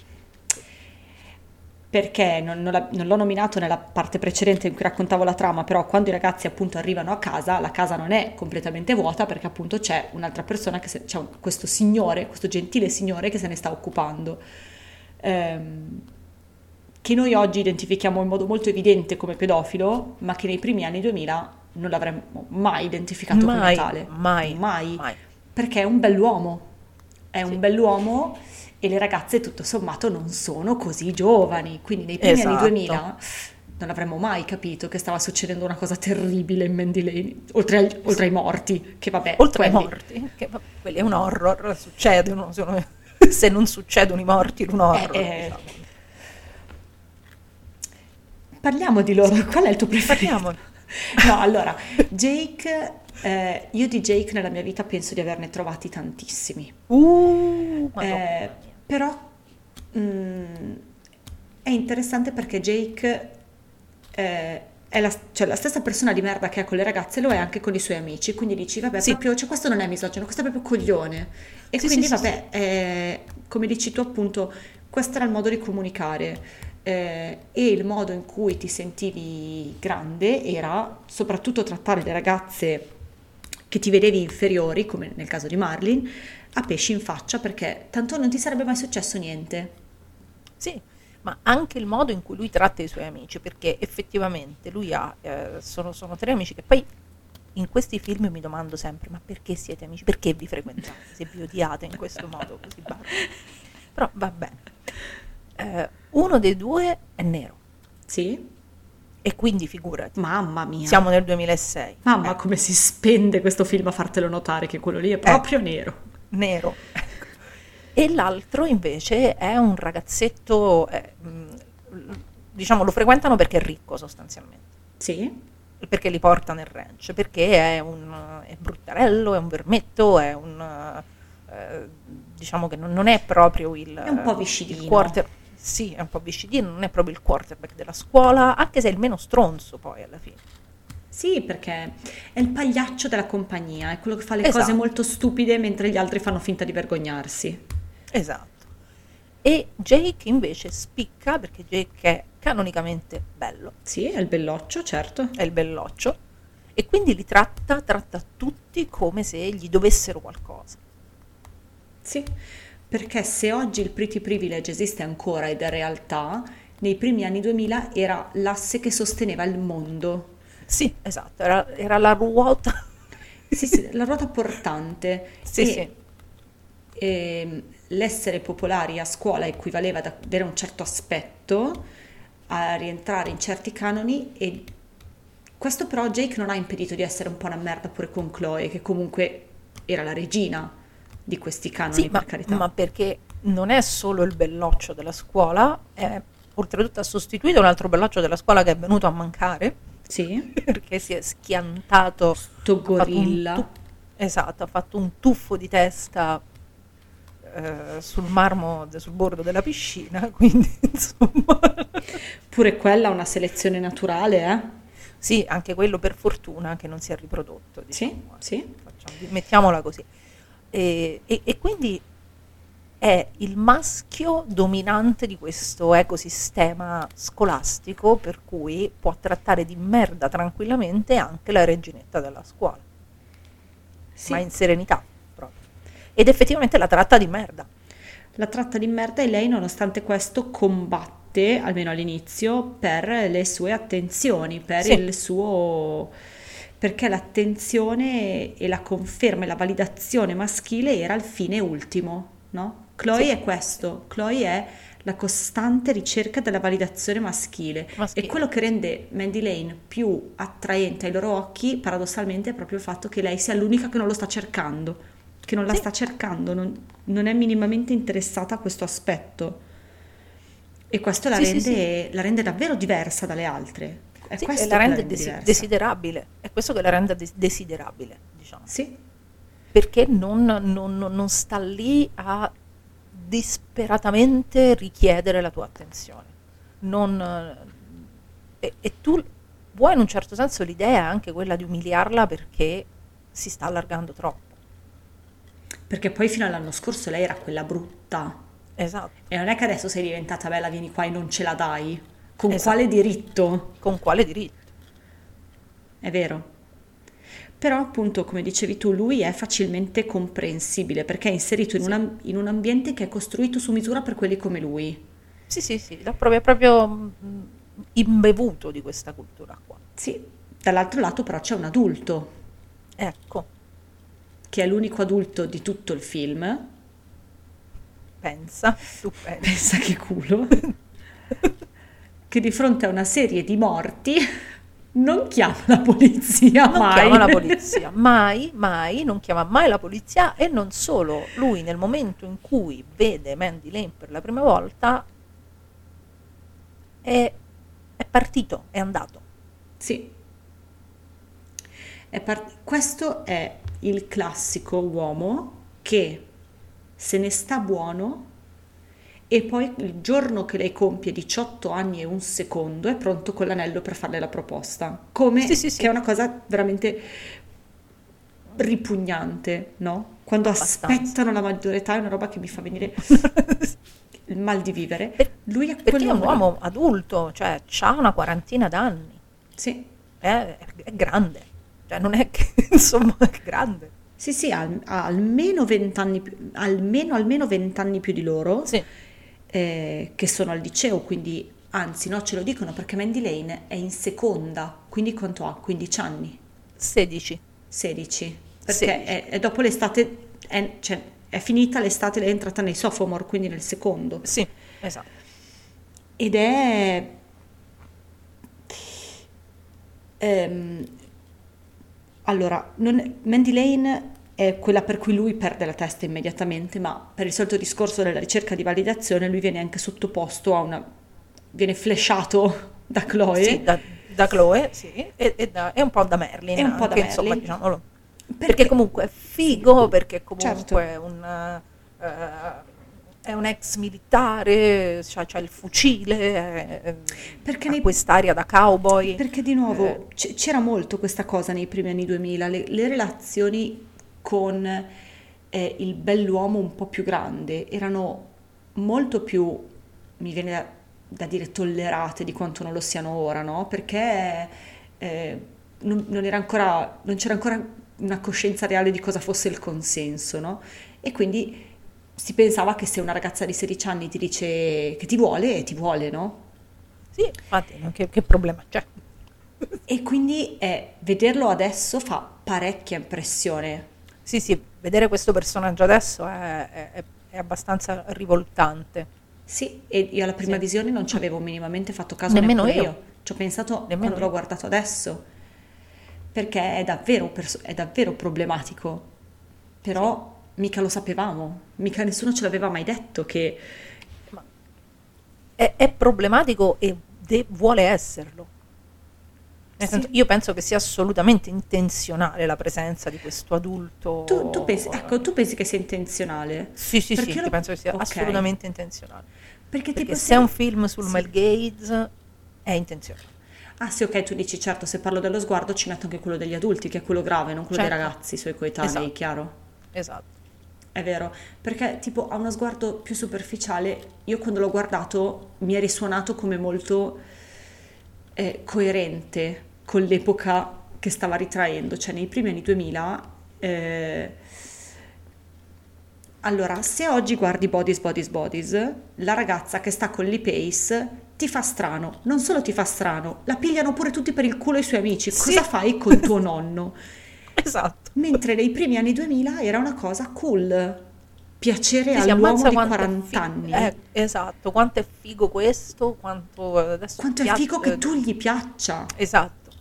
Perché non, non la- non l'ho nominato nella parte precedente in cui raccontavo la trama, però quando i ragazzi appunto arrivano a casa, la casa non è completamente vuota perché appunto c'è un'altra persona, che se- c'è un- questo signore, questo gentile signore che se ne sta occupando. Ehm, che noi oggi identifichiamo in modo molto evidente come pedofilo, ma che nei primi anni 2000 non l'avremmo mai identificato come Mai, tale. mai, mai. mai. Perché è un bell'uomo. È Sì. un bell'uomo e le ragazze tutto sommato non sono così giovani. Quindi nei primi anni Esatto. 2000 non avremmo mai capito che stava succedendo una cosa terribile in Mandy Lane, oltre, agli- oltre ai morti, che vabbè, Oltre ai quelli- morti, che vabbè, quelli è un horror, succedono, se non succedono i morti in un horror. Eh, eh. diciamo. Parliamo di loro, qual è il tuo preferito? Parliamo. No, allora, Jake, eh, io di Jake nella mia vita penso di averne trovati tantissimi. Uh, Eh, però mm, è interessante perché Jake eh, è la, cioè, la stessa persona di merda che è con le ragazze, lo è anche con i suoi amici. Quindi dici, vabbè, Sì. proprio, cioè, questo non è misogino, questo è proprio coglione. E Sì, quindi, sì, sì, vabbè, eh, come dici tu, appunto, questo era il modo di comunicare. Eh, e il modo in cui ti sentivi grande era soprattutto trattare le ragazze che ti vedevi inferiori, come nel caso di Marlin, a pesci in faccia perché tanto non ti sarebbe mai successo niente. Sì, ma anche il modo in cui lui tratta i suoi amici, perché effettivamente lui ha, eh, sono, sono tre amici che poi in questi film mi domando sempre, ma perché siete amici? Perché vi frequentate se vi odiate in questo modo così barbaro? Però va bene. Eh, uno dei due è nero, Sì? E quindi figurati, Mamma mia. siamo nel 2006. Mamma, Eh, come si spende questo film a fartelo notare che quello lì è proprio nero. nero. ecco. E l'altro invece è un ragazzetto, eh, diciamo, lo frequentano perché è ricco sostanzialmente. Sì? perché li porta nel ranch, perché è un è bruttarello, è un vermetto, è un eh, diciamo che non, non è proprio il È un po' il viscidino. quarter- sì, è un po' viscidino, non è proprio il quarterback della scuola, anche se è il meno stronzo poi alla fine. Sì, perché è il pagliaccio della compagnia, è quello che fa le Esatto. cose molto stupide mentre gli altri fanno finta di vergognarsi. Esatto. E Jake invece spicca perché Jake è canonicamente bello, Sì, è il belloccio, certo. è il belloccio e quindi li tratta, tratta tutti come se gli dovessero qualcosa. Sì, perché se oggi il pretty privilege esiste ancora ed è realtà, nei primi anni 2000 era l'asse che sosteneva il mondo. Sì, esatto, era, era la ruota. Sì, sì, la ruota portante. Sì, e, sì. ehm, l'essere popolari a scuola equivaleva ad avere un certo aspetto, a rientrare in certi canoni e questo però Jake non ha impedito di essere un po' una merda pure con Chloe, che comunque era la regina di questi canoni, Sì, ma, per carità. ma perché non è solo il belloccio della scuola, è oltretutto ha sostituito un altro belloccio della scuola che è venuto a mancare Sì, perché si è schiantato. sto gorilla. tu- esatto, ha fatto un tuffo di testa eh, sul marmo, de- sul bordo della piscina, quindi insomma. Pure quella una selezione naturale, eh? Sì, anche quello per fortuna che non si è riprodotto. Sì, diciamo, sì. facciamo- mettiamola così. E, e- e quindi è il maschio dominante di questo ecosistema scolastico per cui può trattare di merda tranquillamente anche la reginetta della scuola, Sì. ma in serenità proprio. Ed effettivamente la tratta di merda. La tratta di merda e lei, nonostante questo, combatte, almeno all'inizio, per le sue attenzioni, per Sì. il suo... perché l'attenzione e la conferma e la validazione maschile era il fine ultimo, no? Chloe Sì. è questo, Chloe è la costante ricerca della validazione maschile. Maschile. E quello che rende Mandy Lane più attraente ai loro occhi, paradossalmente, è proprio il fatto che lei sia l'unica che non lo sta cercando, che non la Sì. sta cercando, non, non è minimamente interessata a questo aspetto. E questo la, Sì, sì, rende, la rende davvero diversa dalle altre. È Sì, questo e la rende desi- desiderabile. È questo che la rende des- desiderabile, diciamo. Sì, perché non, non- non- sta lì a disperatamente richiedere la tua attenzione. Non, e, e tu vuoi in un certo senso l'idea è anche quella di umiliarla perché si sta allargando troppo. perché poi fino all'anno scorso lei era quella brutta. Esatto. E non è che adesso sei diventata bella, vieni qua e non ce la dai. Con Esatto. quale diritto? Con quale diritto? È vero. Però appunto, come dicevi tu, lui è facilmente comprensibile perché è inserito in, Sì. un am- in un ambiente che è costruito su misura per quelli come lui. Sì, sì, sì, è proprio, proprio mm, imbevuto di questa cultura qua. Sì, dall'altro lato però c'è un adulto, Ecco, che è l'unico adulto di tutto il film. pensa, tu pensa. Pensa che culo. che di fronte a una serie di morti non chiama la polizia non mai. chiama la polizia, mai, mai, non chiama mai la polizia e non solo, lui nel momento in cui vede Mandy Lane per la prima volta è, è partito, è andato. Sì. È par- questo è il classico uomo che se ne sta buono e poi il giorno che lei compie 18 anni e un secondo è pronto con l'anello per farle la proposta. Come Sì, sì, sì. che è una cosa veramente ripugnante, no? Quando Abbastanza. aspettano la maggiore età è una roba che mi fa venire il mal di vivere. Per- Lui è Perché è un uomo adulto, cioè ha una quarantina d'anni, Sì. è, è grande, cioè non è che insomma è grande. Sì, sì, ha, ha almeno 20 anni più, almeno, almeno 20 anni più di loro, Sì, eh, che sono al liceo, quindi, anzi, no, ce lo dicono perché Mandy Lane è in seconda, quindi quanto ha? 15 anni? 16. 16? Perché 16. È, è dopo l'estate, è, cioè, è finita l'estate, lei è entrata nei sophomore, quindi nel secondo. Sì, esatto. Ed è... Ehm, allora, non- Mandy Lane è quella per cui lui perde la testa immediatamente, ma per il solito discorso della ricerca di validazione lui viene anche sottoposto a una... viene flashato da Chloe. Sì, da, da Chloe, sì, e, e da- e un po' da Merlin. E un po' da insomma, Merlin. diciamolo. Perché- Perché comunque è figo, perché comunque Certo. è un... eh, è un ex militare, c'ha, c'ha il fucile, è- Perché nei- quest'aria da cowboy. Perché di nuovo Eh, c- c'era molto questa cosa nei primi anni 2000, le, le relazioni con eh, il bell'uomo un po' più grande erano molto più, mi viene da, da dire, tollerate di quanto non lo siano ora, no? Perché eh, non, non era ancora, non c'era ancora una coscienza reale di cosa fosse il consenso, no? E quindi si pensava che se una ragazza di 16 anni ti dice che ti vuole, ti vuole, no? Sì, infatti, che, che problema c'è? E quindi eh, vederlo adesso fa parecchia impressione. Sì, sì, vedere questo personaggio adesso è, è- è- abbastanza rivoltante. Sì, e io alla prima Sì. visione non ci avevo minimamente fatto caso Nemmeno neppure io. Ci ho pensato Nemmeno quando l'ho io. guardato adesso, perché è davvero, perso- è davvero problematico. Però mica lo sapevamo, mica nessuno ce l'aveva mai detto che... È, è problematico e de- vuole esserlo. Sì. senso, io penso che sia assolutamente intenzionale la presenza di questo adulto. Tu, tu pensi, ecco, tu pensi che sia intenzionale? Sì, sì, Perché sì, lo- penso che sia ok. assolutamente intenzionale. Perché, Perché tipo se è un film sul sì. Mel Gates è intenzionale. Ah sì, ok, tu dici certo, se parlo dello sguardo ci metto anche quello degli adulti, che è quello grave, non quello dei Certo. ragazzi, i suoi coetanei, Esatto. chiaro? Esatto. È vero, perché tipo ha uno sguardo più superficiale, io quando l'ho guardato mi è risuonato come molto eh, coerente con l'epoca che stava ritraendo, cioè nei primi anni 2000, eh, allora se oggi guardi Bodies, Bodies, Bodies, la ragazza che sta con Lee Pace ti fa strano, non solo ti fa strano, la pigliano pure tutti per il culo i suoi amici, Sì. cosa fai con tuo nonno? Esatto. Mentre nei primi anni 2000 era una cosa cool. Piacere Sì, all'uomo di quanto è 40 figo- anni. eh, esatto, quanto è figo questo, quanto adesso Quanto è piace- figo che tu gli piaccia. Esatto.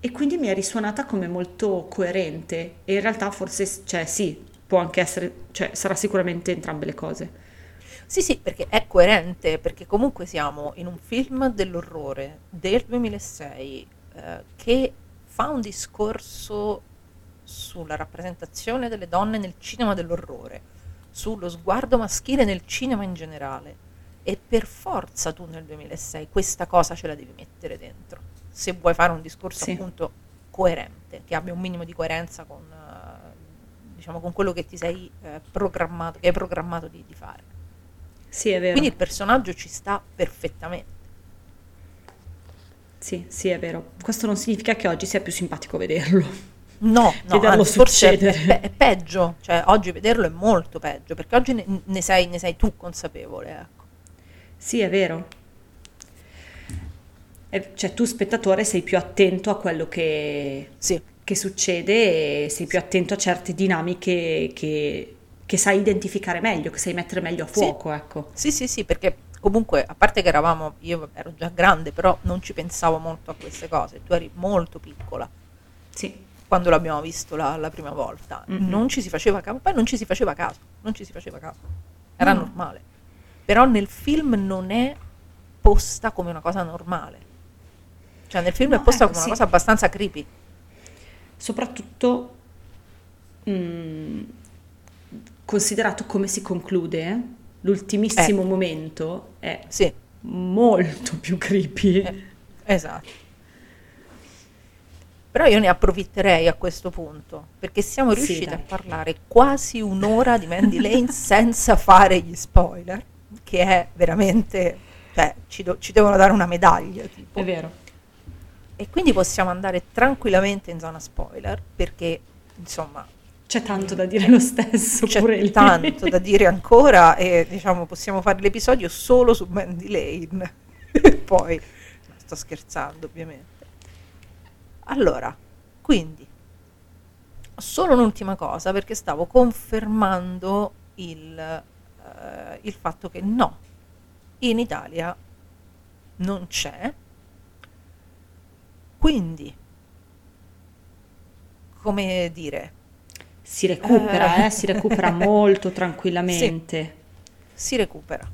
E quindi mi è risuonata come molto coerente. E in realtà forse, cioè sì, può anche essere, cioè sarà sicuramente entrambe le cose. Sì, sì, perché è coerente, perché comunque siamo in un film dell'orrore del 2006 eh, che fa un discorso sulla rappresentazione delle donne nel cinema dell'orrore, sullo sguardo maschile nel cinema in generale. E per forza tu nel 2006 questa cosa ce la devi mettere dentro, se vuoi fare un discorso Sì. appunto coerente, che abbia un minimo di coerenza con, eh, diciamo, con quello che ti sei eh, programmato, che hai programmato di- di fare. Sì, è vero. Quindi il personaggio ci sta perfettamente. Sì, sì, è vero. Questo non significa che oggi sia più simpatico vederlo. No, no, anzi, forse è, è è peggio, cioè oggi vederlo è molto peggio, perché oggi ne, ne sei, ne sei tu consapevole, ecco. Sì, è vero. E- cioè tu spettatore sei più attento a quello che, Sì, che succede e sei più attento a certe dinamiche che, che sai identificare meglio, che sai mettere meglio a Sì. fuoco, ecco. sì, sì, sì, perché comunque, a parte che eravamo, io ero già grande, però non ci pensavo molto a queste cose, tu eri molto piccola Sì, quando l'abbiamo visto la, la prima volta, Mhm. non ci si faceva caso, poi non ci si faceva caso, non ci si faceva caso, era No. normale, però nel film non è posta come una cosa normale, cioè nel film No, è posta ecco, come sì. una cosa abbastanza creepy, soprattutto mm, considerato come si conclude, l'ultimissimo Eh. momento è sì, molto più creepy. Eh, esatto. Però io ne approfitterei a questo punto, perché siamo Sì, riusciti dai. a parlare quasi un'ora di Mandy Lane senza fare gli spoiler, che è veramente, cioè, ci, do- ci devono dare una medaglia, tipo. È vero. E quindi possiamo andare tranquillamente in zona spoiler, perché, insomma, C'è tanto da dire lo stesso c'è tanto da dire ancora e, diciamo, possiamo fare l'episodio solo su Mandy Lane. Poi, sto scherzando, ovviamente. Allora, quindi, solo un'ultima cosa, perché stavo confermando il, eh, il fatto che no, in Italia non c'è, quindi come dire, Si recupera, Eh. eh, si recupera molto tranquillamente. si recupera.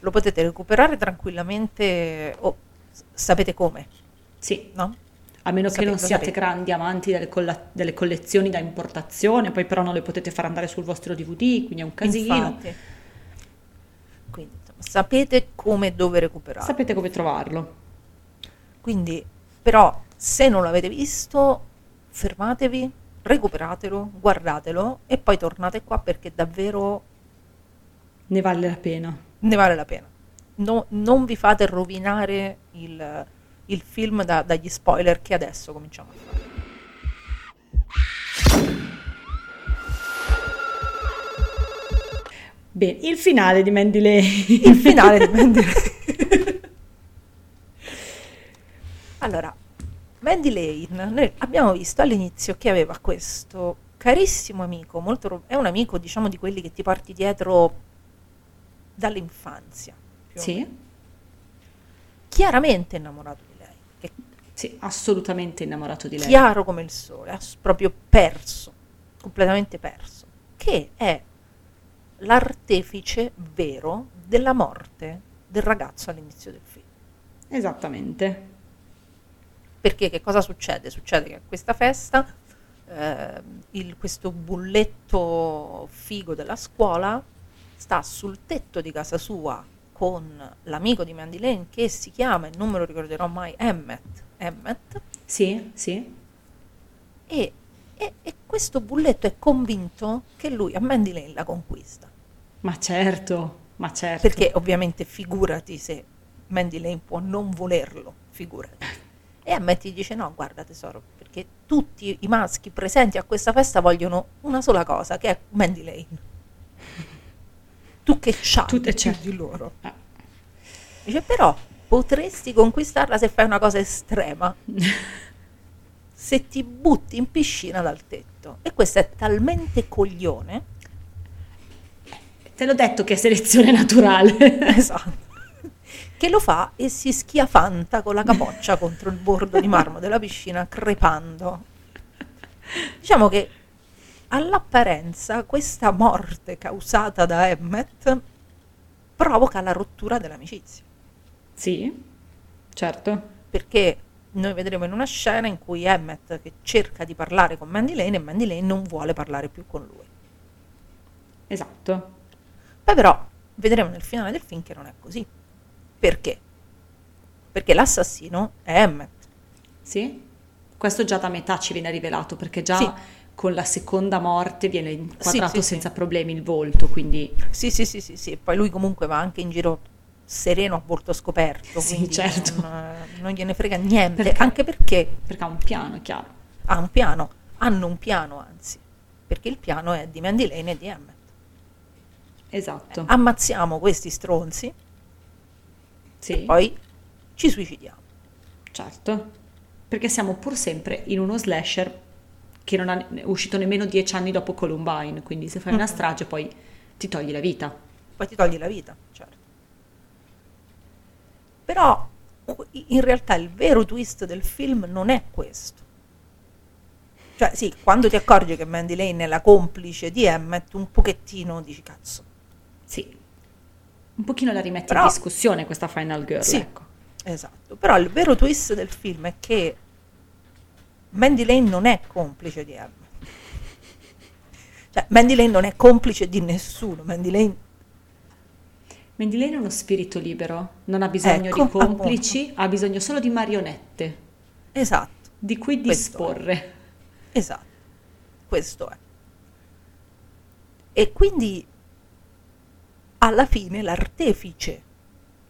Lo potete recuperare tranquillamente, o s- sapete come, Sì, no? A meno che non siate grandi amanti delle, colla- delle collezioni da importazione, poi però non le potete far andare sul vostro DVD, quindi è un casino. Infatti. Quindi sapete come e dove recuperare. Sapete come trovarlo. Quindi, però, se non l'avete visto, fermatevi, recuperatelo, guardatelo e poi tornate qua perché davvero Ne vale la pena. ne vale la pena. No- non vi fate rovinare il, il film da- dagli spoiler che adesso cominciamo a fare. Bene, il finale di Mandy Lane. Il finale di Mandy Lane. allora, Mandy Lane, noi abbiamo visto all'inizio che aveva questo carissimo amico, molto è un amico diciamo di quelli che ti porti dietro dall'infanzia. Sì, Chiaramente innamorato di sì, assolutamente innamorato di lei. chiaro come il sole, proprio perso, completamente perso, che è l'artefice vero della morte del ragazzo all'inizio del film. Esattamente. Perché che cosa succede? Succede che a questa festa eh, il- questo bulletto figo della scuola sta sul tetto di casa sua con l'amico di Mandy Lane che si chiama, e non me lo ricorderò mai, Emmet. Emmet Sì, sì. e, e- e questo bulletto è convinto che lui a Mandy Lane la conquista. Ma certo, ma certo. Perché ovviamente figurati se Mandy Lane può non volerlo, figurati. E Emmet gli dice no, guarda tesoro, perché tutti i maschi presenti a questa festa vogliono una sola cosa, che è Mandy Lane. Tu che c'hai Tu- certo. di loro. Ah. Dice però potresti conquistarla se fai una cosa estrema. se ti butti in piscina dal tetto. E questo è talmente coglione Te l'ho detto che è selezione naturale. esatto. Che lo fa e si schiafanta con la capoccia contro il bordo di marmo della piscina, crepando. Diciamo che all'apparenza questa morte causata da Emmet provoca la rottura dell'amicizia. Sì, certo. Perché noi vedremo in una scena in cui Emmet che cerca di parlare con Mandy Lane e Mandy Lane non vuole parlare più con lui. Esatto. Poi però vedremo nel finale del film che non è così. Perché? Perché l'assassino è Emmet. Sì. Questo già da metà ci viene rivelato perché già Sì. con la seconda morte viene inquadrato Sì, sì, senza problemi il volto, quindi Sì, sì, sì, sì, sì. Poi lui comunque va anche in giro sereno a volto scoperto. Sì, certo. Non, eh, non gliene frega niente. Perché- Anche perché perché ha un piano, è chiaro. ha un piano. Hanno un piano, anzi. Perché il piano è di Mandy Lane e di Emmet. Esatto. Ammazziamo questi stronzi, sì, poi ci suicidiamo. certo. Perché siamo pur sempre in uno slasher che non è uscito nemmeno dieci anni dopo Columbine, quindi se fai una Mhm. strage poi ti togli la vita. poi ti togli la vita, certo. Però in realtà il vero twist del film non è questo. Cioè, sì, quando ti accorgi che Mandy Lane è la complice di Emmet, un pochettino dici cazzo. Sì. Un pochino la rimetti Però- in discussione questa Final Girl, Sì. ecco. Esatto. Però il vero twist del film è che Mandy Lane non è complice di Emmet. Cioè, Mandy Lane non è complice di nessuno. Mandy Lane Lane è uno spirito libero, non ha bisogno Ecco, di complici, ha bisogno solo di marionette, Esatto. di cui Questo disporre. Esatto, questo è. E quindi alla fine l'artefice,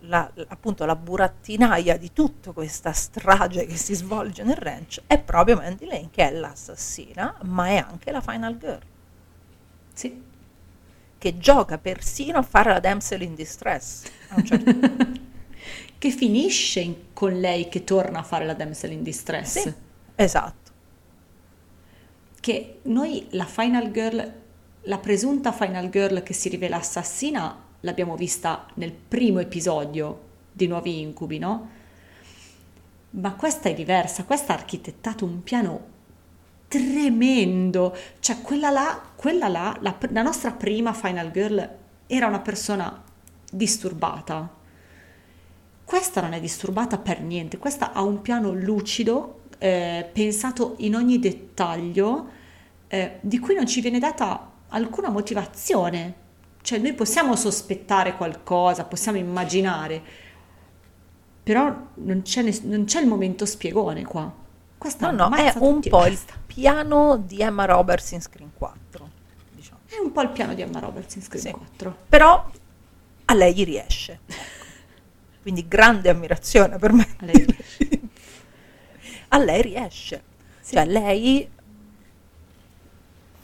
la- appunto la burattinaia di tutta questa strage che si svolge nel ranch è proprio Mandy Lane, che è l'assassina, ma è anche la final girl, Sì. Che gioca persino a fare la damsel in distress. certo. Che finisce in- con lei che torna a fare la damsel in distress. Sì, esatto. Che noi la Final Girl, la presunta Final Girl che si rivela assassina, l'abbiamo vista nel primo episodio di Nuovi Incubi, no? Ma questa è diversa, questa ha architettato un piano tremendo. Cioè, quella là, quella là, la, la nostra prima Final Girl era una persona disturbata. Questa non è disturbata per niente, questa ha un piano lucido, eh, pensato in ogni dettaglio, eh, di cui non ci viene data alcuna motivazione. Cioè noi possiamo sospettare qualcosa, possiamo immaginare, però non c'è, ness- non c'è il momento spiegone qua. Questa No, no, è un po' il basta. piano di Emma Roberts in Screen 4, diciamo. È un po' il piano di Emma Roberts in Scream Sì. 4. Però a lei gli riesce. Quindi grande ammirazione per me. A lei riesce. a lei riesce. Cioè lei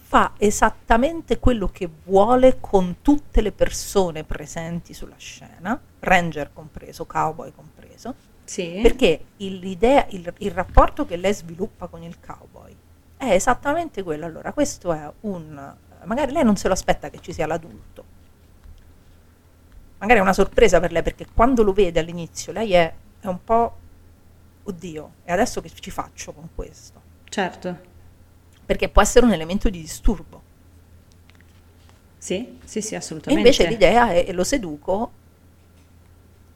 fa esattamente quello che vuole con tutte le persone presenti sulla scena, ranger compreso, cowboy compreso, Sì. perché il- l'idea, il, il rapporto che lei sviluppa con il cowboy è esattamente quello. Allora, questo è un... magari lei non se lo aspetta che ci sia l'adulto. Magari è una sorpresa per lei perché quando lo vede all'inizio lei è, è un po'... Oddio, e adesso che ci faccio con questo? Certo. Perché può essere un elemento di disturbo. Sì, sì, sì, E assolutamente. invece l'idea è, e lo seduco,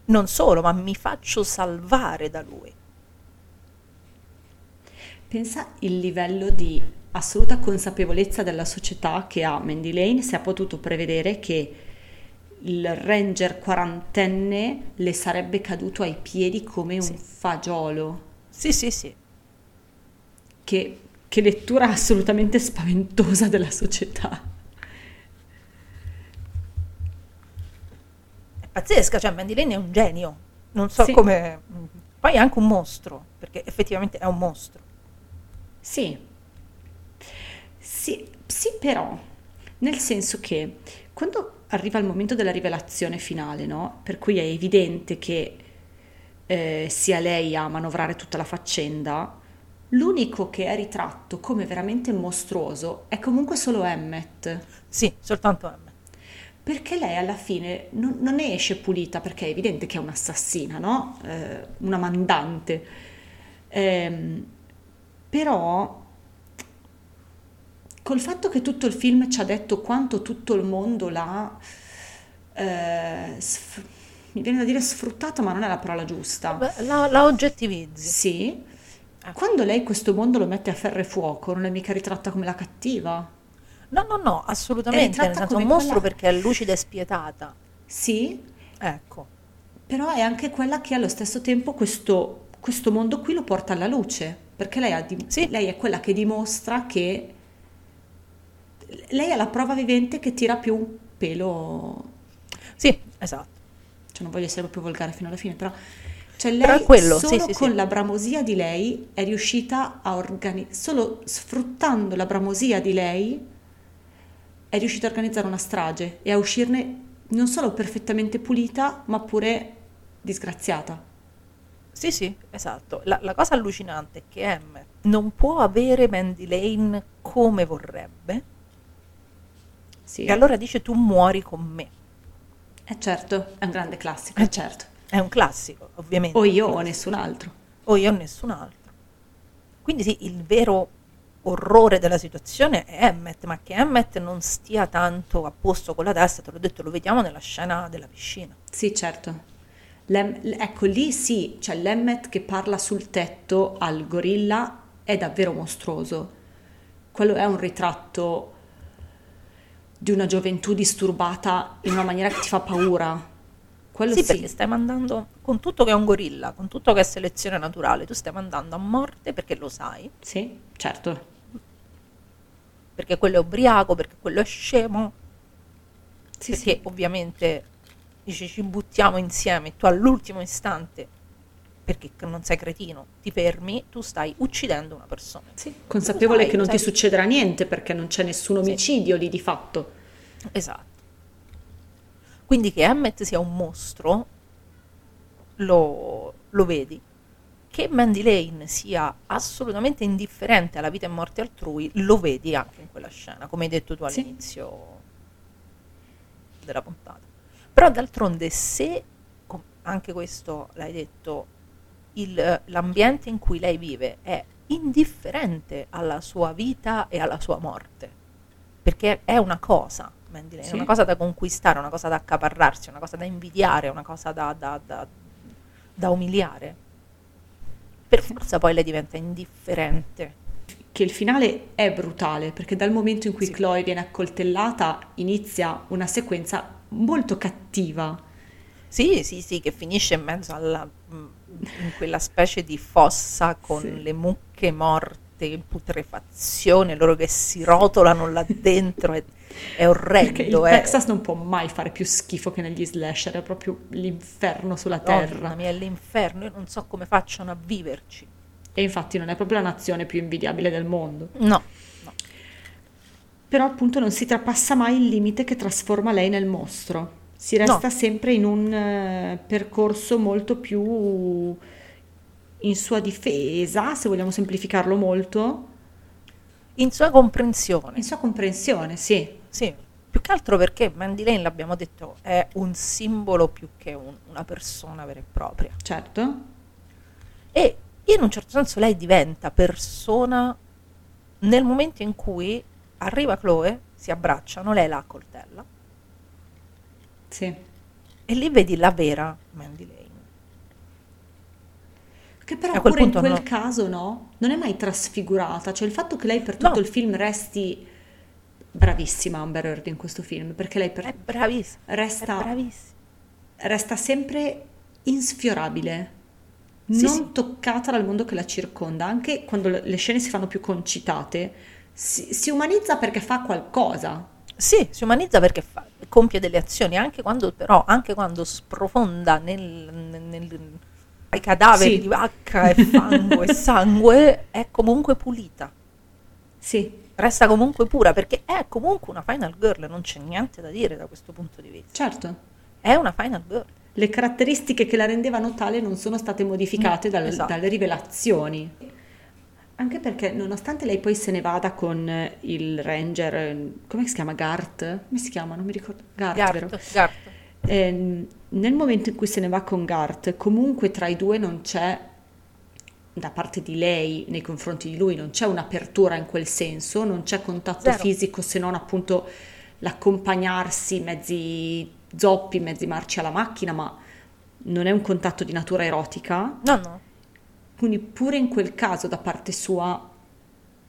non solo, ma mi faccio salvare da lui. Pensa il livello di assoluta consapevolezza della società che ha Mandy Lane se ha potuto prevedere che il ranger quarantenne le sarebbe caduto ai piedi come un Sì. fagiolo. Sì, sì, sì. Che, che lettura assolutamente spaventosa della società. Pazzesca, cioè Mandy Lane è un genio. Non so Sì. come... Poi è anche un mostro, perché effettivamente è un mostro. Sì. Sì, sì, però, nel senso che quando arriva il momento della rivelazione finale, no? Per cui è evidente che eh, sia lei a manovrare tutta la faccenda, l'unico che è ritratto come veramente mostruoso è comunque solo Emmet. Sì, soltanto Emma. Perché lei alla fine non, non ne esce pulita, perché è evidente che è un'assassina, no? Eh, una mandante. Ehm, però, col fatto che tutto il film ci ha detto quanto tutto il mondo l'ha, eh, sf- mi viene da dire sfruttata, ma non è la parola giusta. Beh, La, la oggettivizzi. Sì, Ah. quando lei questo mondo lo mette a ferro e fuoco, non è mica ritratta come la cattiva. No, no, no, assolutamente. Nel senso, un mostro quella- perché è lucida e spietata. Sì, Ecco. però è anche quella che allo stesso tempo questo, questo mondo qui lo porta alla luce, perché lei, ha di- Sì. lei è quella che dimostra che lei è la prova vivente che tira più un pelo, Sì, esatto. cioè non voglio essere proprio volgare fino alla fine, però cioè Però lei è quello, solo sì, sì, con sì. la bramosia di lei è riuscita a organizzare, solo sfruttando la bramosia di lei è riuscita a organizzare una strage e a uscirne non solo perfettamente pulita, ma pure disgraziata. Sì, sì, esatto. La, la cosa allucinante è che Emmet non può avere Mandy Lane come vorrebbe Sì. e allora dice tu muori con me. Eh certo, è un grande classico, Eh, certo. È un classico, ovviamente. O io o nessun altro. o io o nessun altro. Quindi sì, il vero orrore della situazione è Emmet, ma che Emmet non stia tanto a posto con la testa, te l'ho detto, lo vediamo nella scena della piscina. Sì, certo. L'em- ecco, lì sì, cioè l'Emmet che parla sul tetto al gorilla è davvero mostruoso. Quello è un ritratto di una gioventù disturbata in una maniera che ti fa paura. Quello Sì, sì, perché stai mandando, con tutto che è un gorilla, con tutto che è selezione naturale, tu stai mandando a morte perché lo sai, Sì, certo. Perché quello è ubriaco, perché quello è scemo, Sì, perché sì. ovviamente dici ci buttiamo insieme, tu all'ultimo istante, perché non sei cretino, ti fermi, tu stai uccidendo una persona. Sì, consapevole sai, che non ti sai. succederà niente perché non c'è nessun omicidio lì di fatto. Esatto. Quindi che Emmet sia un mostro, lo, lo vedi. Che Mandy Lane sia assolutamente indifferente alla vita e morte altrui, lo vedi anche in quella scena, come hai detto tu Sì. all'inizio della puntata. Però d'altronde se, anche questo l'hai detto, il- l'ambiente in cui lei vive è indifferente alla sua vita e alla sua morte, perché è una cosa, Mandy Lane, Sì. una cosa da conquistare, una cosa da accaparrarsi, una cosa da invidiare, una cosa da, da- da- da umiliare. Per forza poi lei diventa indifferente. Che il finale è brutale perché dal momento in cui Sì. Chloe viene accoltellata inizia una sequenza molto cattiva. Sì, sì, sì, che finisce in mezzo alla, mm, in quella specie di fossa con Sì. le mucche morte in putrefazione, loro che si rotolano là dentro, è, è Perché il orrendo. è- Texas non può mai fare più schifo che negli slasher, è proprio l'inferno sulla Madonna terra. mia, è l'inferno, io non so come facciano a viverci. E infatti non è proprio la nazione più invidiabile del mondo. No, no. Però appunto non si trapassa mai il limite che trasforma lei nel mostro. Si resta No. sempre in un eh, percorso molto più in sua difesa, se vogliamo semplificarlo molto, In sua comprensione, in sua comprensione, sì. Sì. Più che altro perché Mandy Lane, l'abbiamo detto, è un simbolo più che un- una persona vera e propria. Certo. E in un certo senso lei diventa persona nel momento in cui arriva Chloe, si abbracciano, lei la accoltella Sì. e lì vedi la vera Mandy Lane. Che però quel pure in quel no. caso no, non è mai trasfigurata, cioè il fatto che lei per tutto No. il film resti bravissima Amber Heard in questo film, perché lei per- è resta, resta sempre insfiorabile, Sì, non sì. toccata dal mondo che la circonda, anche quando le le scene si fanno più concitate, si, si umanizza perché fa qualcosa. Sì, si umanizza perché fa, compie delle azioni, anche quando però, anche quando sprofonda nel, nel- nel- ai cadaveri Sì. di vacca e fango e sangue, è comunque pulita. Sì, Resta comunque pura perché è comunque una final girl, non c'è niente da dire da questo punto di vista. certo. È una final girl. Le caratteristiche che la rendevano tale non sono state modificate No, dal- esatto. dalle rivelazioni. Anche perché nonostante lei poi se ne vada con eh, il ranger, eh, come si chiama? Gart? Come si chiama? Non mi ricordo. Gart? Gart, Gart. Ehm, nel momento in cui se ne va con Gart, comunque tra i due non c'è, da parte di lei nei confronti di lui, non c'è un'apertura in quel senso, non c'è contatto Zero. fisico se non appunto l'accompagnarsi mezzi zoppi, mezzi marci alla macchina, ma non è un contatto di natura erotica. No, no. Quindi pure in quel caso da parte sua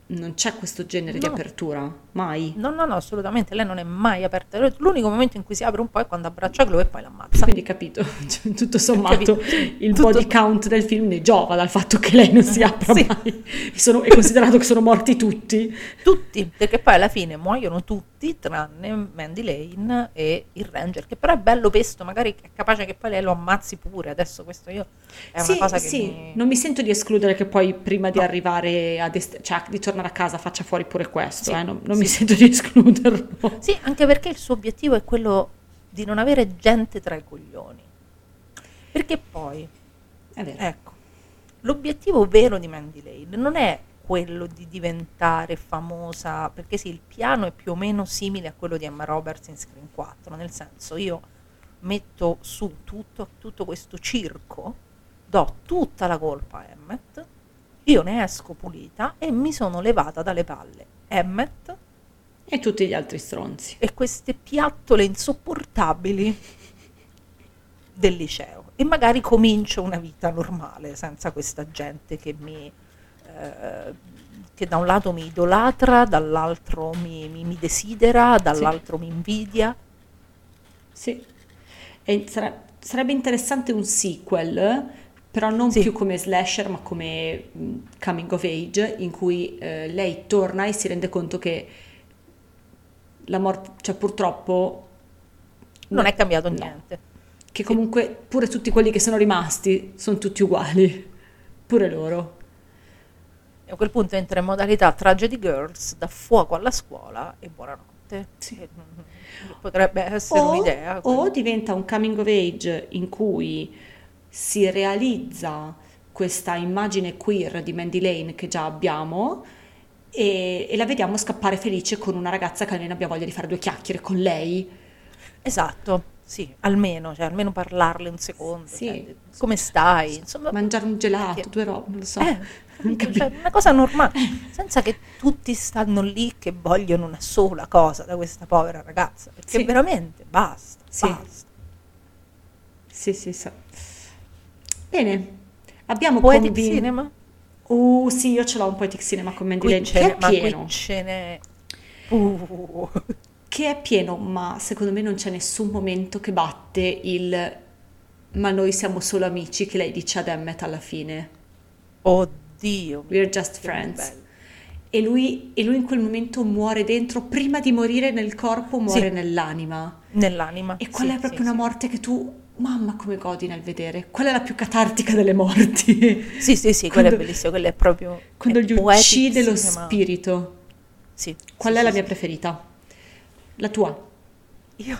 non c'è questo genere di No. apertura, mai. No, no, no, assolutamente. Lei non è mai aperta. L'unico momento in cui si apre un po' è quando abbraccia Chloe e poi l'ammazza. Quindi capito, Cioè, tutto sommato Capito. il Tutto- body count del film ne giova dal fatto che lei non si apra Sì. mai. Sono- è considerato che sono morti tutti. Tutti, perché poi alla fine muoiono tutti tranne Mandy Lane e il Ranger, che però è bello pesto, magari è capace che poi lei lo ammazzi pure. Adesso questo io è sì, una cosa che sì, mi... non mi sento di escludere che poi prima di No. arrivare a dest- cioè di tornare a casa faccia fuori pure questo, Sì, eh, non, non sì. mi sento di escluderlo. Sì, anche perché il suo obiettivo è quello di non avere gente tra i coglioni. Perché poi, ecco, l'obiettivo vero di Mandy Lane non è quello di diventare famosa, perché sì, il piano è più o meno simile a quello di Emma Roberts in Screen 4, nel senso io metto su tutto, tutto questo circo, do tutta la colpa a Emmet, io ne esco pulita e mi sono levata dalle palle Emmet E tutti gli altri stronzi. e queste piattole insopportabili del liceo e magari comincio una vita normale senza questa gente che mi eh, che da un lato mi idolatra, dall'altro mi, mi- mi desidera, dall'altro mi invidia. Sì. E sare- sarebbe interessante un sequel, però non Sì. più come slasher, ma come mh, coming of age, in cui eh, lei torna e si rende conto che la morte, cioè purtroppo Non no, è cambiato no. niente. Che comunque pure tutti quelli che sono rimasti sono tutti uguali, pure loro. E a quel punto entra in modalità Tragedy Girls, da fuoco alla scuola e buonanotte. Sì. E, potrebbe essere O, un'idea. o diventa un coming of age in cui si realizza questa immagine queer di Mandy Lane che già abbiamo e, e la vediamo scappare felice con una ragazza che almeno abbia voglia di fare due chiacchiere con lei. Esatto. sì, almeno, cioè, almeno parlarle un secondo, Sì. cioè, come stai, insomma, Mangiare un gelato, perché- due robe, non lo so. eh, Cioè, una cosa normale, senza che tutti stanno lì che vogliono una sola cosa da questa povera ragazza, perché Sì. veramente basta, Sì. basta. Sì, sì, sì. Bene, abbiamo Poetic convin- Cinema? Uh, sì, io ce l'ho un poetic cinema Qui Lane, che è pieno, ce n'è... Uh, che è pieno, ma secondo me non c'è nessun momento che batte il ma noi siamo solo amici che lei dice ad Emmet alla fine. oddio. We're just friends. E lui, e lui in quel momento muore dentro, prima di morire nel corpo, muore Sì. nell'anima. Nell'anima. E quella sì, è proprio sì, una morte che tu, mamma come godi nel vedere. Quella è la più catartica delle morti. Sì, sì, sì, quella è Quando- bellissima, quella è proprio... Quando è gli uccide lo spirito. Sì, Qual sì, è sì, la mia sì. preferita? La tua? Io...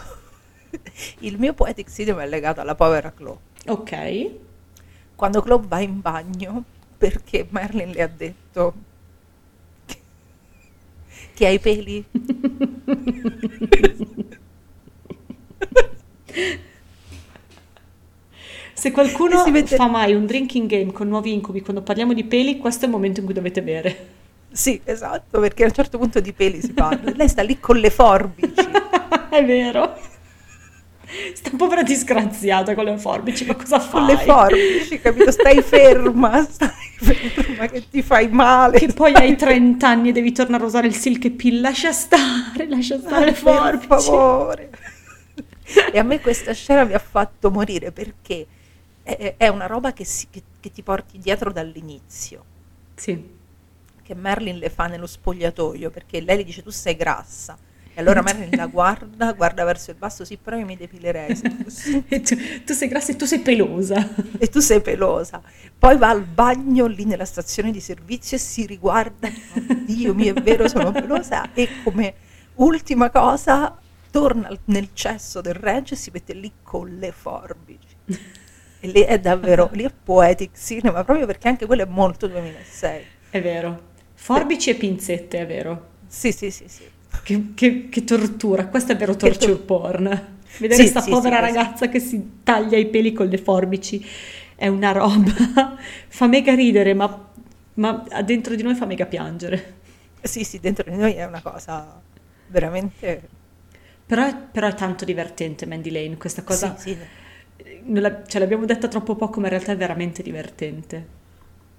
Il mio poetic cinema è legato alla povera Chloe. Ok. Quando Chloe va in bagno perché Merlin le ha detto che, che ha i peli. Se qualcuno mette- fa mai un drinking game con nuovi incubi quando parliamo di peli, questo è il momento in cui dovete bere. Sì, esatto, perché a un certo punto di peli si parla. Lei sta lì con le forbici. è vero. Sta povera disgraziata con le forbici, ma cosa fai? Con le forbici, capito? Stai ferma, stai ferma che ti fai male. Che poi hai 30 anni e devi tornare a usare il silk pill. Lascia stare, lascia stare le per forbici. favore. E a me questa scena mi ha fatto morire perché è, è una roba che, si- che- che ti porti dietro dall'inizio. Sì. Che Merlin le fa nello spogliatoio perché lei le dice tu sei grassa. E allora Merlin la guarda, guarda verso il basso, sì, però io mi depilerei. E tu, tu sei grassa e tu sei pelosa. E tu sei pelosa. Poi va al bagno lì nella stazione di servizio e si riguarda. Dio mio, è vero, sono pelosa. E come ultima cosa torna nel cesso del regge e si mette lì con le forbici. E lì è davvero, lì è poetic cinema, proprio perché anche quello è molto 2006. È vero. Forbici e pinzette, è vero. Sì, sì, sì, sì. Che, che- che tortura, questo è vero torture tor- porn. Vedere Sì, sta sì, povera sì, ragazza che si taglia i peli con le forbici è una roba. fa mega ridere, ma, ma dentro di noi fa mega piangere. Sì, sì, dentro di noi è una cosa veramente... Però però è tanto divertente Mandy Lane, questa cosa. Sì, sì, ce l'abbiamo detta troppo poco, ma in realtà è veramente divertente.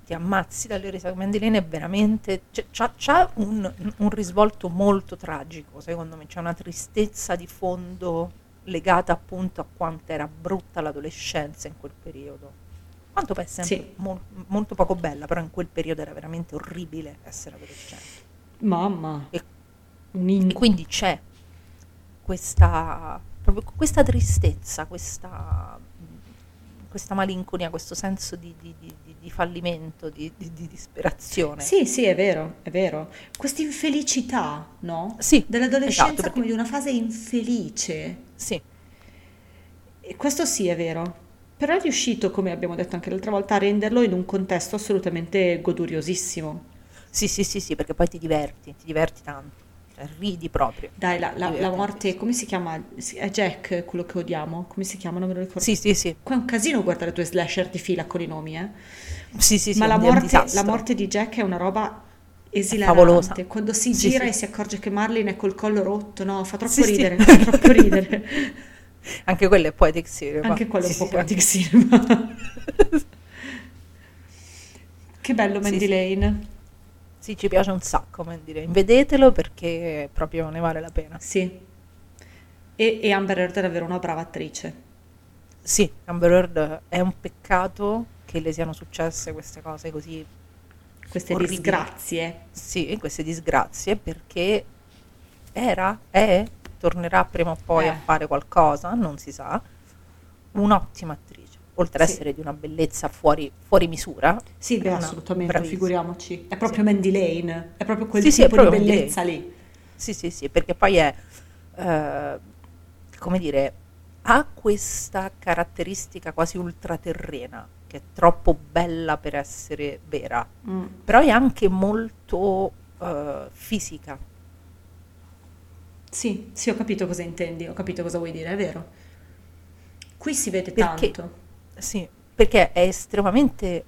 ti ammazzi dalle risate. Mandy Lane è veramente. C'è, c'ha, c'ha un, un risvolto molto tragico, secondo me. C'è una tristezza di fondo legata appunto a quanto era brutta l'adolescenza in quel periodo. Quanto poi è sempre Sì. mol- molto poco bella, però in quel periodo era veramente orribile essere adolescente. Mamma, E, e quindi c'è questa, proprio questa tristezza, questa, questa malinconia, questo senso di, di- di- di- fallimento, di, di- di disperazione. Sì, sì, è vero, è vero. Questa infelicità, no? Sì, Dell'adolescenza esatto, perché- come di una fase infelice. Sì, E questo sì è vero. Però è riuscito, come abbiamo detto anche l'altra volta, a renderlo in un contesto assolutamente goduriosissimo. sì, sì, sì, sì, perché poi ti diverti, ti diverti tanto, ridi proprio. Dai, la, la- la morte, come si chiama? È Jack quello che odiamo? Come si chiama? Non me lo ricordo. Sì, sì, sì, Qua è un casino guardare due slasher di fila con i nomi, eh. sì, sì, sì, Ma la morte, la morte di Jack è una roba esilarante. favolosa. Quando si Sì, gira sì. e si accorge che Marlin è col collo rotto, no, fa troppo Sì, ridere, fa troppo ridere. Anche quello è poetic cinema. Anche quello è un po' poetic cinema. che bello Mandy. Lane. Sì, ci piace un sacco, Mandy. Vedetelo perché proprio ne vale la pena. Sì. E, e Amber Heard è davvero una brava attrice. Sì, Amber Heard è un peccato che le siano successe queste cose così, Queste Orribili. disgrazie. sì, queste disgrazie, perché era, è, tornerà prima o poi Eh. a fare qualcosa, non si sa, un'ottima attrice, oltre ad Sì. essere di una bellezza fuori, fuori misura. Sì, beh, assolutamente, bravissima. figuriamoci. È proprio Sì. Mandy Lane, è proprio quel Sì, tipo di proprio Mandy bellezza lì. Sì, sì, sì, perché poi è, eh, come dire, ha questa caratteristica quasi ultraterrena, che è troppo bella per essere vera, Mm. però è anche molto eh, fisica. Sì, sì, ho capito cosa intendi, ho capito cosa vuoi dire, è vero. Qui si vede Perché- tanto. Sì, perché è estremamente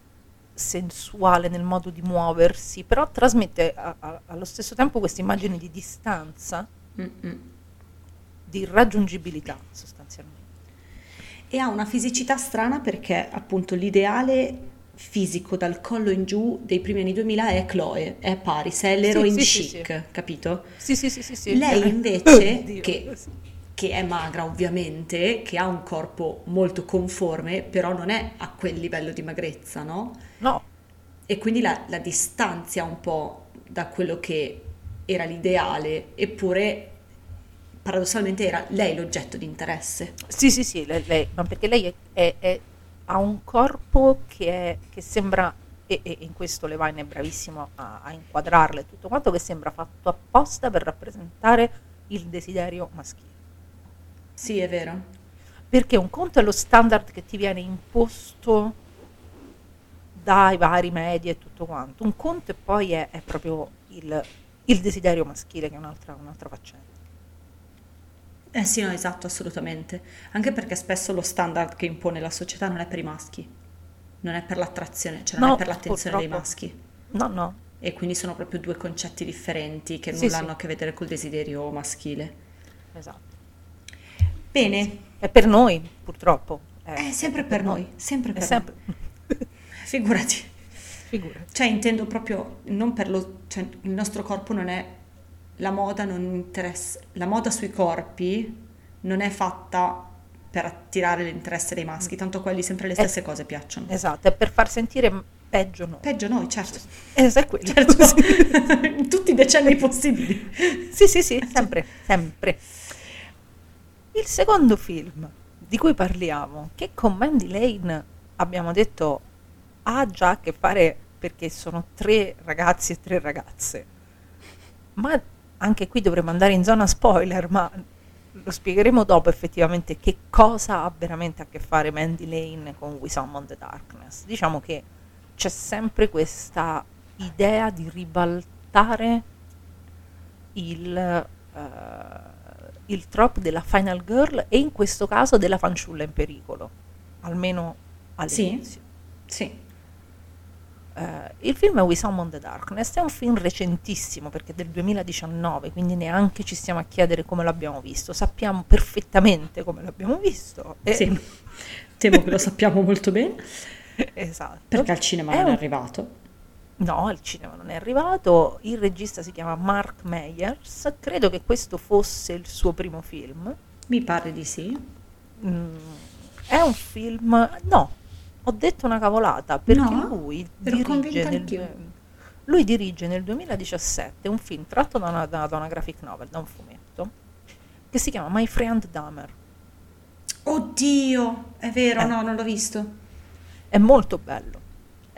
sensuale nel modo di muoversi, però trasmette a- a- allo stesso tempo questa immagine di distanza, Mm-mm. di irraggiungibilità sostanzialmente. E ha una fisicità strana perché appunto l'ideale fisico dal collo in giù dei primi anni 2000 è Chloe, è Paris, è l'heroine sì, sì, chic, sì. capito? Sì, sì, sì, sì. Lei invece, oddio, che. Che è magra ovviamente, che ha un corpo molto conforme, però non è a quel livello di magrezza, no? No, E quindi la, la distanzia un po' da quello che era l'ideale, eppure paradossalmente era lei l'oggetto di interesse. Sì, sì, sì, lei, lei- ma perché lei è- è- è- ha un corpo che, è- che sembra, e, e in questo Levine è bravissimo a, a inquadrarle tutto quanto, che sembra fatto apposta per rappresentare il desiderio maschile. Sì, è vero. Perché un conto è lo standard che ti viene imposto dai vari media e tutto quanto, un conto e poi è, è proprio il, il desiderio maschile che è un'altra, un'altra faccenda. Eh sì, no, esatto, assolutamente. Anche perché spesso lo standard che impone la società non è per i maschi, non è per l'attrazione, cioè non No, è per l'attenzione dei purtroppo. maschi. No, no, E quindi sono proprio due concetti differenti che Sì, nulla sì. hanno a che vedere col desiderio maschile. esatto. Bene, È per noi, purtroppo. è sempre per noi, sempre È per sempre... noi. Figurati. Figurati. Cioè intendo proprio non per lo... cioè il nostro corpo non è... La moda non interessa... La moda sui corpi non è fatta per attirare l'interesse dei maschi, tanto quelli sempre le stesse cose piacciono. Esatto, è per far sentire peggio noi. Peggio noi, certo. Quello. Certo. In tutti i decenni possibili. Sì, sì, sì, sempre, sempre. Il secondo film di cui parliamo, che con Mandy Lane abbiamo detto ha già a che fare perché sono tre ragazzi e tre ragazze, ma anche qui dovremmo andare in zona spoiler, ma lo spiegheremo dopo effettivamente che cosa ha veramente a che fare Mandy Lane con We Summon the Darkness. Diciamo che c'è sempre questa idea di ribaltare il, eh, il trope della final girl e in questo caso della fanciulla in pericolo, almeno all'inizio. Sì. Eh, il film We Summon the Darkness, è un film recentissimo perché è del 2019, quindi neanche ci stiamo a chiedere come l'abbiamo visto, sappiamo perfettamente come l'abbiamo visto. e- Sì. Temo che lo sappiamo molto bene, esatto. perché al cinema È non è un- arrivato. No, al cinema non è arrivato. Il regista si chiama Mark Meyers. Credo che questo fosse il suo primo film. Mi pare di sì. Mm, è un film. No, ho detto una cavolata perché No? lui dirige nel, lui dirige nel 2017 un film tratto da una, da una graphic novel, da un fumetto, che si chiama My Friend Dahmer. Oddio, è vero, Eh. no, non l'ho visto. È molto bello,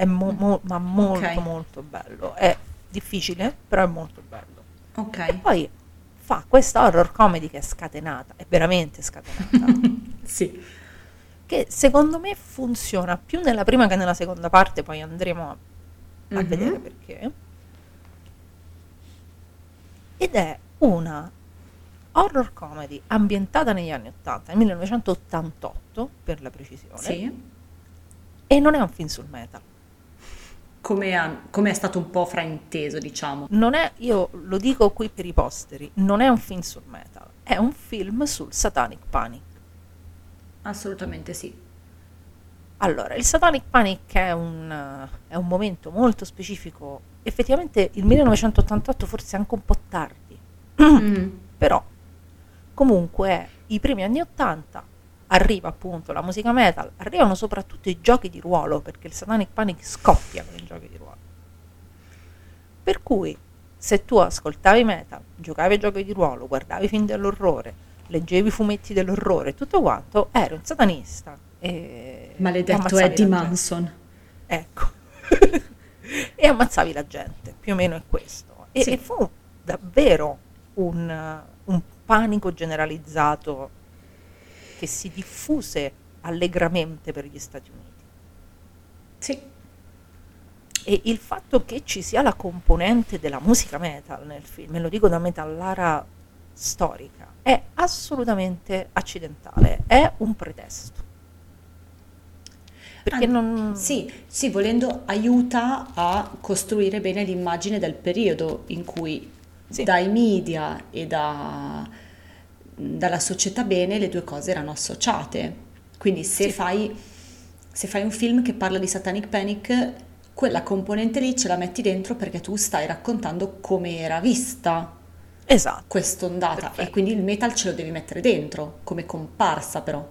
è mo- mo- ma molto Ok. molto bello. È difficile, però è molto bello. E Ok. poi fa questa horror comedy che è scatenata, è veramente scatenata, Sì. che secondo me funziona più nella prima che nella seconda parte, poi andremo a, a Mhm. vedere perché. Ed è una horror comedy ambientata negli anni 80, nel 1988 per la precisione, Sì. e non è un film sul metal. Come, ha- come è stato un po' frainteso, diciamo. Non è, io lo dico qui per i posteri, non è un film sul metal, è un film sul satanic panic. Assolutamente sì. Allora, il Satanic Panic è un, è un momento molto specifico, effettivamente il 1988 forse anche un po' tardi, Mm. però comunque i primi anni 80 arriva appunto la musica metal, arrivano soprattutto i giochi di ruolo, perché il Satanic Panic scoppia con i giochi di ruolo. Per cui se tu ascoltavi metal, giocavi a giochi di ruolo, guardavi film dell'orrore, leggevi fumetti dell'orrore, tutto quanto, eri un satanista. E Maledetto Eddie gente. Manson. Ecco. e ammazzavi la gente, più o meno è questo. E, Sì. e fu davvero un, un panico generalizzato che si diffuse allegramente per gli Stati Uniti. Sì. E il fatto che ci sia la componente della musica metal nel film, e lo dico da metallara storica, è assolutamente accidentale, è un pretesto. perché non... Sì, sì, volendo aiuta a costruire bene l'immagine del periodo in cui Sì. dai media e da- dalla società bene le due cose erano associate. Quindi se, Sì. fai, se fai un film che parla di Satanic Panic, quella componente lì ce la metti dentro perché tu stai raccontando come era vista Esatto. quest'ondata e Perfetto. quindi il metal ce lo devi mettere dentro come comparsa però.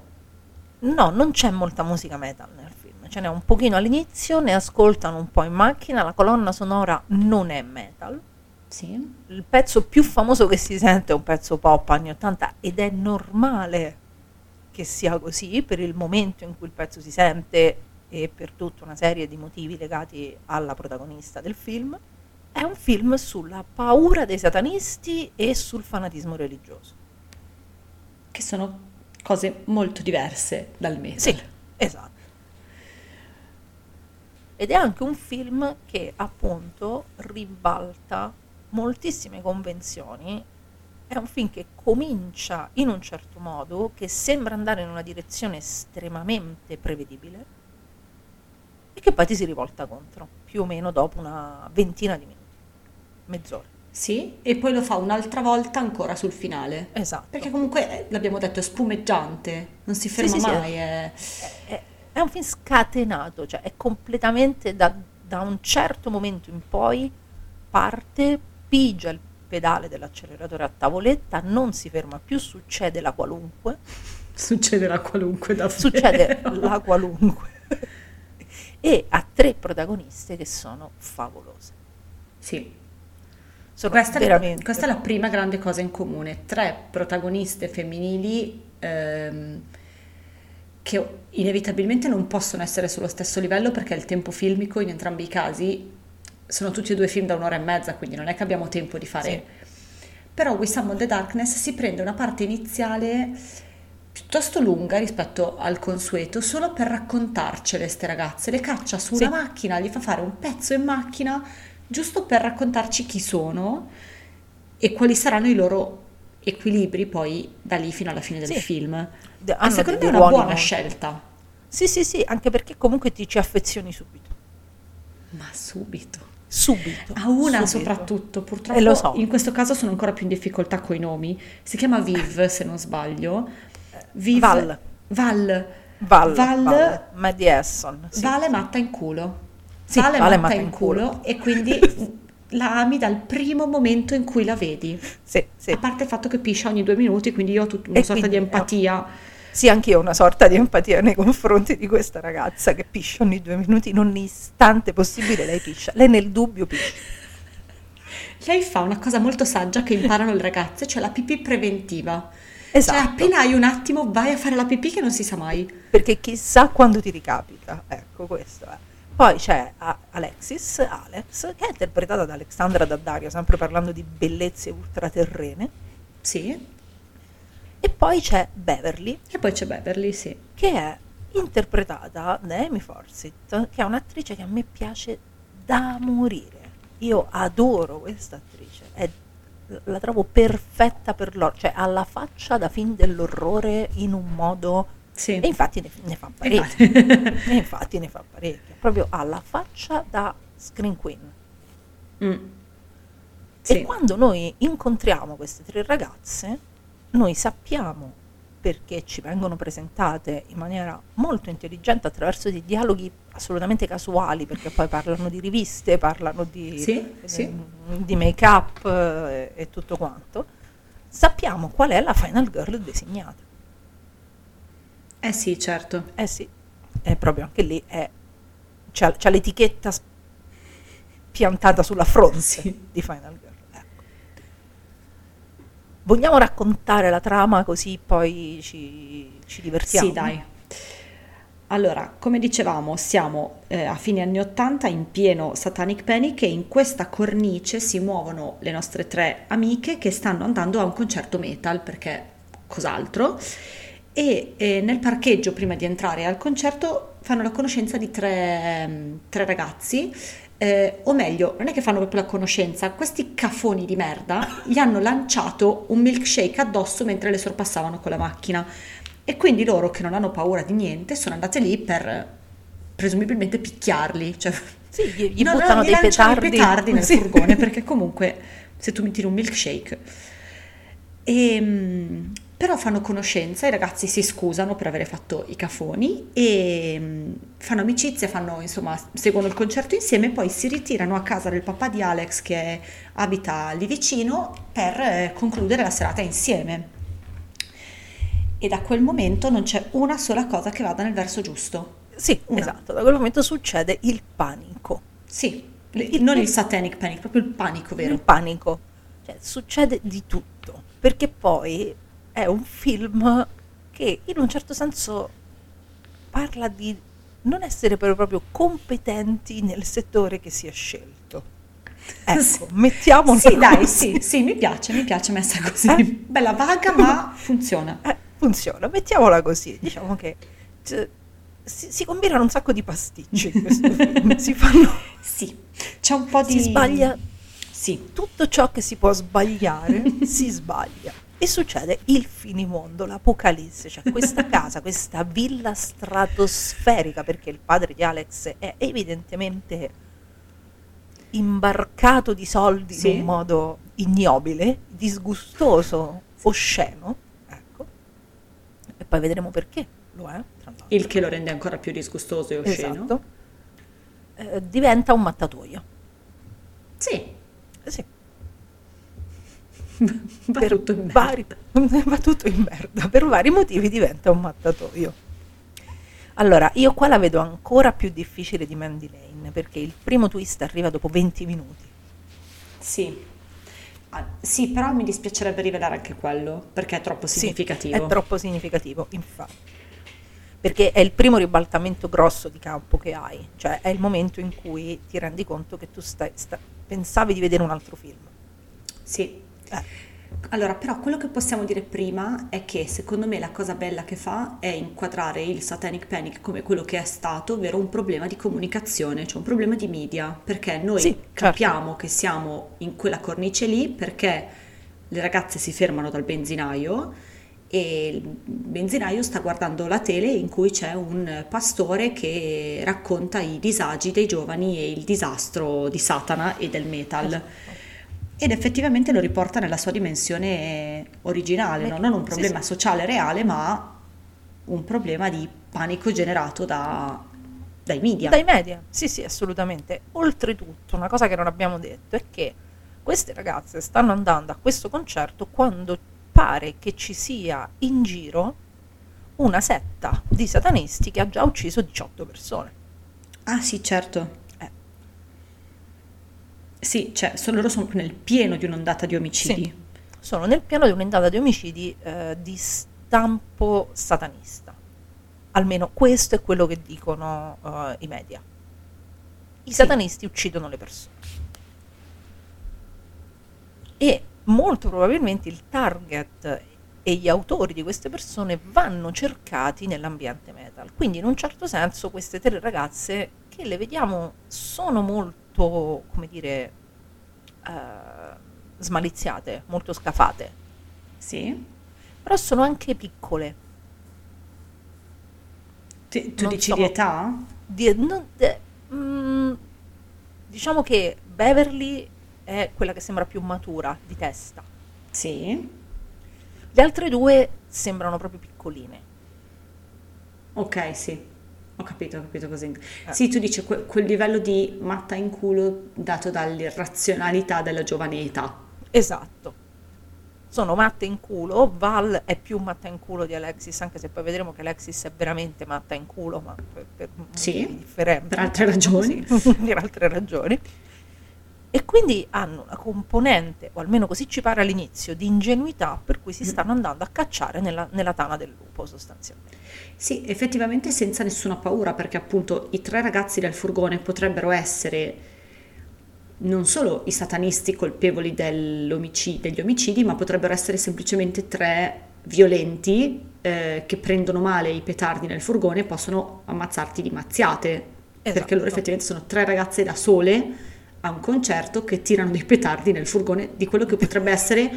No, non c'è molta musica metal nel film, ce n'è un pochino all'inizio, ne ascoltano un po' in macchina, la colonna sonora non è metal. Sì. Il pezzo più famoso che si sente è un pezzo pop anni 80 ed è normale che sia così per il momento in cui il pezzo si sente e per tutta una serie di motivi legati alla protagonista del film. È un film sulla paura dei satanisti e sul fanatismo religioso. che sono cose molto diverse dal metal. Sì, esatto. Ed è anche un film che appunto ribalta moltissime convenzioni. È un film che comincia in un certo modo, che sembra andare in una direzione estremamente prevedibile e che poi ti si rivolta contro, più o meno dopo una ventina di minuti, mezz'ora. Sì, e poi lo fa un'altra volta ancora sul finale. Esatto. Perché comunque, eh, l'abbiamo detto, è spumeggiante, non si ferma sì, sì, mai. è- è, è un film scatenato, cioè è completamente da, da un certo momento in poi parte, pigia il pedale dell'acceleratore a tavoletta, non si ferma più, succede la qualunque, Succede la qualunque davvero. succede la qualunque. e ha tre protagoniste che sono favolose. Sì, Sono questa, è- veramente questa è la prima grande cosa in comune. Tre protagoniste femminili ehm, che inevitabilmente non possono essere sullo stesso livello perché il tempo filmico in entrambi i casi sono tutti e due film da un'ora e mezza, quindi non è che abbiamo tempo di fare. Però We Summon the Darkness si prende una parte iniziale piuttosto lunga rispetto al consueto, solo per raccontarcele ste ragazze. Le caccia su Sì. una macchina, gli fa fare un pezzo in macchina, giusto per raccontarci chi sono e quali saranno i loro equilibri poi da lì fino alla fine del Sì. film. De- hanno secondo me è una buona molto- scelta. Sì, sì, sì, anche perché comunque ti ci affezioni subito. Ma subito. Subito. A una subito. soprattutto, purtroppo Eh, lo so. in questo caso sono ancora più in difficoltà con i nomi. Si chiama Viv, se non sbaglio. Viv, Val. Val. Val, Val- Val, Maddie Esson. sì. Vale matta in culo. Sì, vale, Vale matta matta in in culo, culo. e quindi la ami dal primo momento in cui la vedi. Sì, sì. A parte il fatto che piscia ogni due minuti, quindi io ho tutta una E sorta di empatia. Sì, anche io ho una sorta di empatia nei confronti di questa ragazza che piscia ogni due minuti, in ogni istante possibile lei piscia. Lei nel dubbio piscia. Lei fa una cosa molto saggia che imparano le ragazze, cioè la pipì preventiva. Esatto. Cioè appena hai un attimo vai a fare la pipì che non si sa mai. Perché chissà quando ti ricapita. Ecco, questo è. Poi c'è A- Alexis, Alex, che è interpretata da Alexandra Daddario, sempre parlando di bellezze ultraterrene. Sì. E poi c'è Beverly, E poi c'è Beverly, sì. che è interpretata da Amy Forsyth, che è un'attrice che a me piace da morire. Io adoro questa attrice, è- la trovo perfetta per l'orrore, cioè ha la faccia da film dell'orrore in un modo... Sì. E infatti ne, ne fa parecchio. e infatti ne fa parecchio. Proprio ha la faccia da screen queen. Mm. E Sì. quando noi incontriamo queste tre ragazze, noi sappiamo perché ci vengono presentate in maniera molto intelligente attraverso dei dialoghi assolutamente casuali, perché poi parlano di riviste, parlano di, Sì, sì. eh, di make-up eh, e tutto quanto. Sappiamo qual è la final girl designata. Eh sì, certo. Eh sì, è proprio anche lì, è, c'ha, c'ha l'etichetta piantata sulla fronte Sì. di Final Girl. Vogliamo raccontare la trama così poi ci, ci divertiamo? Sì, dai. Allora, come dicevamo, siamo eh, a fine anni 80 in pieno Satanic Panic e in questa cornice si muovono le nostre tre amiche che stanno andando a un concerto metal, perché cos'altro, e eh, nel parcheggio prima di entrare al concerto fanno la conoscenza di tre, mm, tre ragazzi, eh, o meglio, non è che fanno proprio la conoscenza, questi cafoni di merda gli hanno lanciato un milkshake addosso mentre le sorpassavano con la macchina. E quindi loro che non hanno paura di niente sono andate lì per presumibilmente picchiarli, cioè Sì, gli, gli No, no, buttano gli dei petardi. petardi nel Sì. furgone perché comunque se tu mi tiri un milkshake. Ehm, però fanno conoscenza, i ragazzi si scusano per avere fatto i cafoni e mm, fanno amicizia, fanno, insomma, seguono il concerto insieme e poi si ritirano a casa del papà di Alex che abita lì vicino per eh, concludere la serata insieme. E da quel momento non c'è una sola cosa che vada nel verso giusto. Sì, Una. esatto, da quel momento succede il panico. Sì, Il- non il satanic panic, proprio il panico, vero? Il panico. Cioè, succede di tutto. Perché poi è un film che in un certo senso parla di non essere però proprio competenti nel settore che si è scelto. Ecco, Sì, dai, così. sì, sì, mi piace, mi piace messa così. Eh? Bella vaga, ma funziona. Eh, funziona, mettiamola così. Diciamo che cioè, si, si combinano un sacco di pasticci in questo film. Si fanno. Sì, c'è un po' di... Si sbaglia Sì, tutto ciò che si può sbagliare, si sbaglia. E succede il finimondo, l'apocalisse, cioè questa casa, questa villa stratosferica, perché il padre di Alex è evidentemente imbarcato di soldi Sì. in un modo ignobile, disgustoso, osceno, ecco. E poi vedremo perché lo è, il che lo rende ancora più disgustoso e osceno. Esatto. Eh, diventa un mattatoio. Sì, Eh Sì. Va per tutto in merda. vari, va tutto in merda, per vari motivi diventa un mattatoio. Allora, io qua la vedo ancora più difficile di Mandy Lane, perché il primo twist arriva dopo 20 minuti. Sì. Ah, sì, però mi dispiacerebbe rivelare anche quello, perché è troppo Sì, significativo. è troppo significativo, infatti. Perché è il primo ribaltamento grosso di campo che hai, cioè è il momento in cui ti rendi conto che tu stai, sta- pensavi di vedere un altro film. Sì. Eh, Allora, però quello che possiamo dire prima è che secondo me la cosa bella che fa è inquadrare il Satanic Panic come quello che è stato, ovvero un problema di comunicazione, cioè un problema di media, perché noi Sì, certo. capiamo che siamo in quella cornice lì perché le ragazze si fermano dal benzinaio e il benzinaio sta guardando la tele in cui c'è un pastore che racconta i disagi dei giovani e il disastro di Satana e del metal. Esatto. Ed effettivamente lo riporta nella sua dimensione originale, no? non un Sì, problema sì. sociale reale, ma un problema di panico generato da- dai media. Dai media, sì sì, assolutamente. Oltretutto, una cosa che non abbiamo detto è che queste ragazze stanno andando a questo concerto quando pare che ci sia in giro una setta di satanisti che ha già ucciso 18 persone. Ah sì, certo. Sì, cioè, sono- loro sono nel pieno di un'ondata di omicidi. Sì. Sono nel piano di un'indata di omicidi eh, di stampo satanista. Almeno questo è quello che dicono eh, i media. I Sì. satanisti uccidono le persone. E molto probabilmente il target e gli autori di queste persone vanno cercati nell'ambiente metal. Quindi in un certo senso queste tre ragazze che le vediamo sono molto, come dire, eh, smaliziate, molto scafate, Sì. però sono anche piccole. Ti- tu Non dici so. di età? Di- non- de- mm, diciamo che Beverly è quella che sembra più matura di testa. Sì. Le altre due sembrano proprio piccoline. Ok, sì. Ho capito, ho capito così. Eh. Sì, tu dici que- quel livello di matta in culo dato dall'irrazionalità della giovane età. Esatto. Sono matte in culo. Val è più matta in culo di Alexis, anche se poi vedremo che Alexis è veramente matta in culo, ma per, per Sì, differenti. per altre ragioni. Per altre ragioni. E quindi hanno una componente, o almeno così ci pare all'inizio, di ingenuità per cui si stanno andando a cacciare nella, nella tana del lupo sostanzialmente. Sì, effettivamente senza nessuna paura, perché appunto i tre ragazzi del furgone potrebbero essere non solo i satanisti colpevoli degli omicidi, ma potrebbero essere semplicemente tre violenti eh, che prendono male i petardi nel furgone e possono ammazzarti di mazziate. Perché loro Esatto. effettivamente sono tre ragazze da sole a un concerto che tirano dei petardi nel furgone di quello che potrebbe essere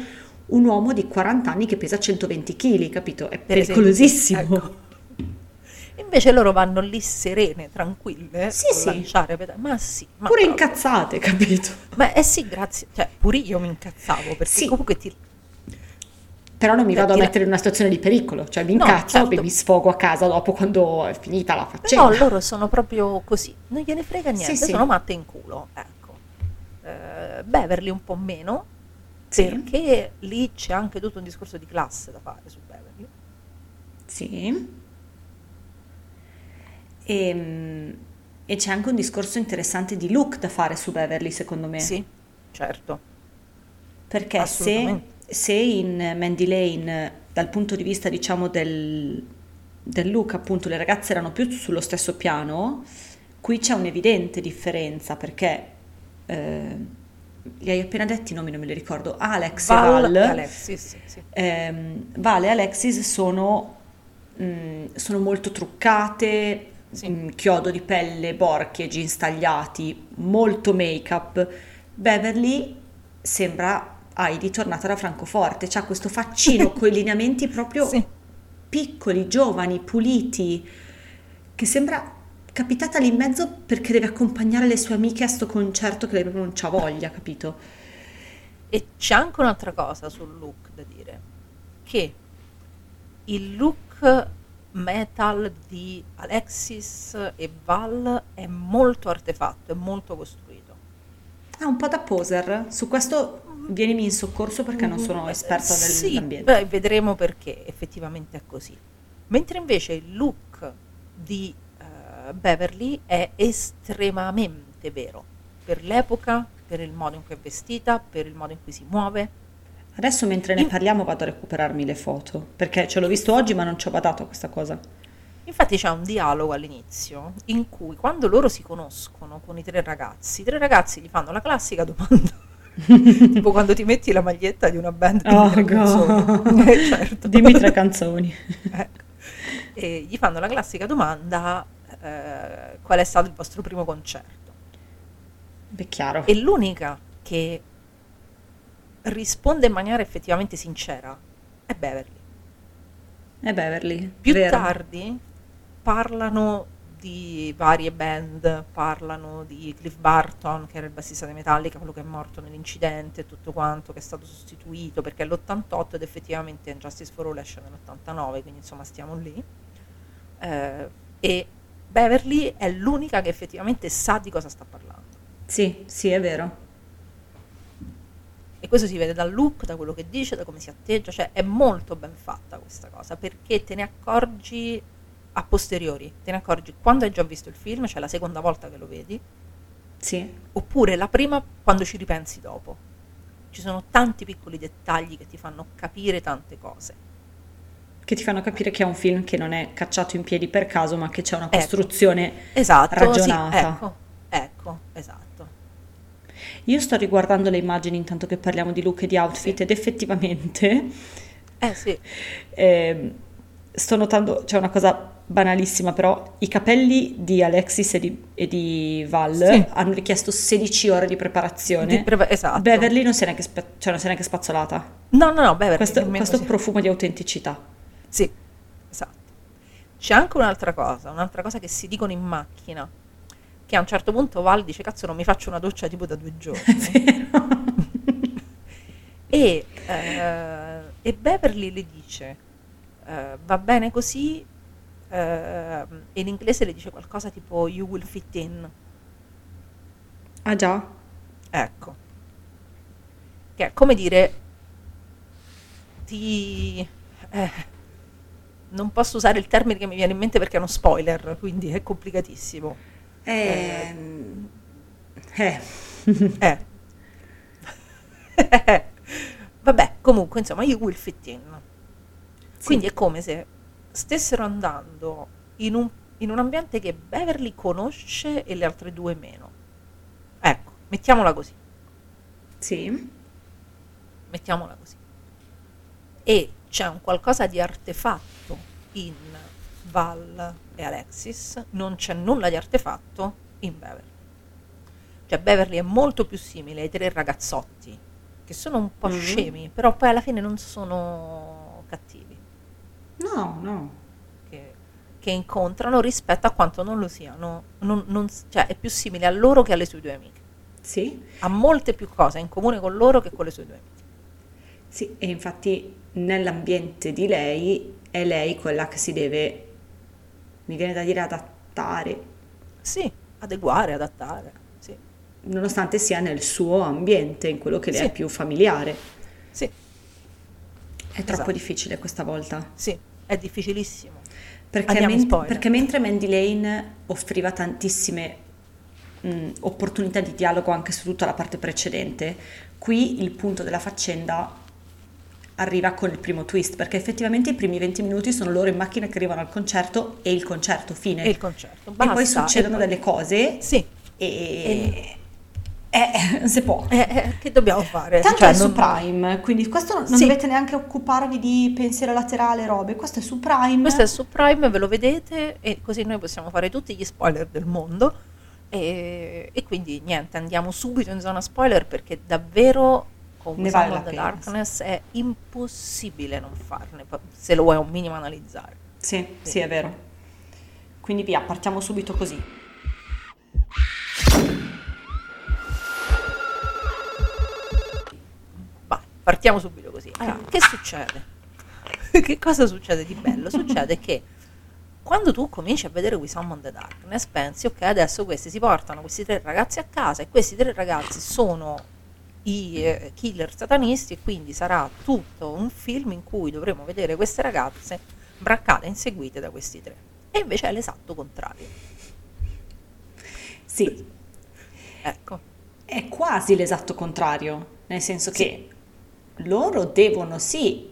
un uomo di 40 anni che pesa 120 kg, capito? È Per esempio, pericolosissimo. ecco. Invece loro vanno lì serene, tranquille, Sì, a sì. lanciare peda- Ma sì, ma Pure proprio. incazzate, capito? Ma eh sì, grazie. Cioè, pure io mi incazzavo perché Sì. comunque ti, Però non mi vado a mettere in una situazione di pericolo, cioè mi No, incazzo certo. e mi sfogo a casa dopo quando è finita la faccenda. Però loro sono proprio così, non gliene frega niente, sì. sono matte in culo, ecco. Eh, Beverly un po' meno, Sì. perché lì c'è anche tutto un discorso di classe da fare su Beverly. Sì. E, e c'è anche un discorso interessante di look da fare su Beverly, secondo me. Sì, certo. Perché se, se in Mandy Lane, dal punto di vista, diciamo, del, del look, appunto, le ragazze erano più sullo stesso piano, qui c'è un'evidente differenza perché eh, li hai appena detti i nomi, non me li ricordo. Alex Val e Val. Alexis, sì, sì. Ehm, Vale e Alexis sono, mm, sono molto truccate, Sì. mm, chiodo di pelle, borchie, jeans tagliati, molto make-up. Beverly sembra Heidi tornata da Francoforte, ha questo faccino con i lineamenti proprio piccoli, giovani, puliti, che sembra capitata lì in mezzo perché deve accompagnare le sue amiche a sto concerto che lei proprio non c'ha voglia, capito? E c'è anche un'altra cosa sul look da dire, che il look metal di Alexis e Val è molto artefatto, è molto costruito. Ah, un po' da poser. Su questo vienimi in soccorso perché non sono esperta Eh, Sì, dell'ambiente. beh, vedremo perché effettivamente è così. Mentre invece il look di Beverly è estremamente vero per l'epoca, per il modo in cui è vestita, per il modo in cui si muove. Adesso mentre ne In- parliamo vado a recuperarmi le foto, perché ce l'ho visto oggi ma non ci ho badato a questa cosa. Infatti c'è un dialogo all'inizio in cui quando loro si conoscono con i tre ragazzi, i tre ragazzi gli fanno la classica domanda. tipo quando ti metti la maglietta di una band di Oh, canzoni. Eh, certo. Dimmi tre canzoni. Ecco. E gli fanno la classica domanda eh, qual è stato il vostro primo concerto? Beh, chiaro. E l'unica che risponde in maniera effettivamente sincera è Beverly. È Beverly. Più vero. tardi parlano di varie band, parlano di Cliff Barton, che era il bassista di Metallica, quello che è morto nell'incidente tutto quanto, che è stato sostituito perché è l'88 ed effettivamente Justice for All esce nell'89, quindi insomma stiamo lì. Eh, e Beverly è l'unica che effettivamente sa di cosa sta parlando. Sì, sì, è vero. E questo si vede dal look, da quello che dice, da come si atteggia, cioè è molto ben fatta questa cosa, perché te ne accorgi a posteriori, te ne accorgi quando hai già visto il film, cioè la seconda volta che lo vedi, Sì. oppure la prima quando ci ripensi dopo. Ci sono tanti piccoli dettagli che ti fanno capire tante cose. Che ti fanno capire che è un film che non è cacciato in piedi per caso, ma che c'è una Ecco. costruzione Esatto, ragionata. sì, ecco, ecco, esatto. Io sto riguardando le immagini intanto che parliamo di look e di outfit Sì. ed effettivamente Eh sì, ehm, sto notando, c'è una cosa banalissima però, i capelli di Alexis e di, e di Val Sì. hanno richiesto 16 ore di preparazione. di preve- esatto. Beverly non si è neanche, spe- cioè non si è neanche spazzolata. No, no, no, Beverly, Questo, questo profumo di autenticità. Sì, esatto. C'è anche un'altra cosa, un'altra cosa che si dicono in macchina, che a un certo punto Val dice, cazzo non mi faccio una doccia tipo da due giorni. E, eh, e Beverly le dice, eh, va bene così, eh, e in inglese le dice qualcosa tipo you will fit in. ah già? Ecco. Che è come dire, ti... eh, non posso usare il termine che mi viene in mente perché è uno spoiler, quindi è complicatissimo. Ehm, eh. Eh. Vabbè, comunque, insomma, you will fit in. Sì. Quindi è come se stessero andando in un, in un ambiente che Beverly conosce e le altre due meno. Ecco, mettiamola così. Sì. mettiamola così. E c'è un qualcosa di artefatto in Val e Alexis, non c'è nulla di artefatto in Beverly. Cioè Beverly è molto più simile ai tre ragazzotti, che sono un po' Mhm. scemi, però poi alla fine non sono cattivi, No, no. che, che incontrano rispetto a quanto non lo siano. Non- non- cioè, è più simile a loro che alle sue due amiche. Sì, Ha molte più cose in comune con loro che con le sue due amiche. sì, e infatti nell'ambiente di lei è lei quella che si deve, mi viene da dire, adattare, Sì, adeguare, adattare. Sì, nonostante sia nel suo ambiente, in quello che le Sì. è più familiare. sì, È troppo Esatto. difficile questa volta. sì, è difficilissimo. Perché, men- perché mentre Mandy Lane offriva tantissime mh, opportunità di dialogo anche su tutta la parte precedente, qui il punto della faccenda arriva con il primo twist, perché effettivamente i primi 20 minuti sono loro in macchina che arrivano al concerto e il concerto fine. E il concerto. E poi basta, succedono e poi- delle cose Sì, e... Eh, non si può. eh, eh, che dobbiamo fare? Tanto Cioè, è su non- Prime, quindi questo non Sì. dovete neanche occuparvi di pensiero laterale, robe, questo è su Prime. Questo è su Prime, ve lo vedete e così noi possiamo fare tutti gli spoiler del mondo. E, e quindi niente, andiamo subito in zona spoiler perché davvero con Ne vale the pena, Darkness è impossibile non farne se lo vuoi un minimo analizzare. Sì, sì, è vero. Quindi via, partiamo subito così. Vai, partiamo subito così. Allora, che succede? che cosa succede di bello? Succede che quando tu cominci a vedere We Summon the Darkness, pensi, ok, adesso questi si portano questi tre ragazzi a casa e questi tre ragazzi sono i eh, killer satanisti e quindi sarà tutto un film in cui dovremo vedere queste ragazze braccate e inseguite da questi tre. E invece è l'esatto contrario. Sì, Ecco, è quasi l'esatto contrario, nel senso che loro devono sì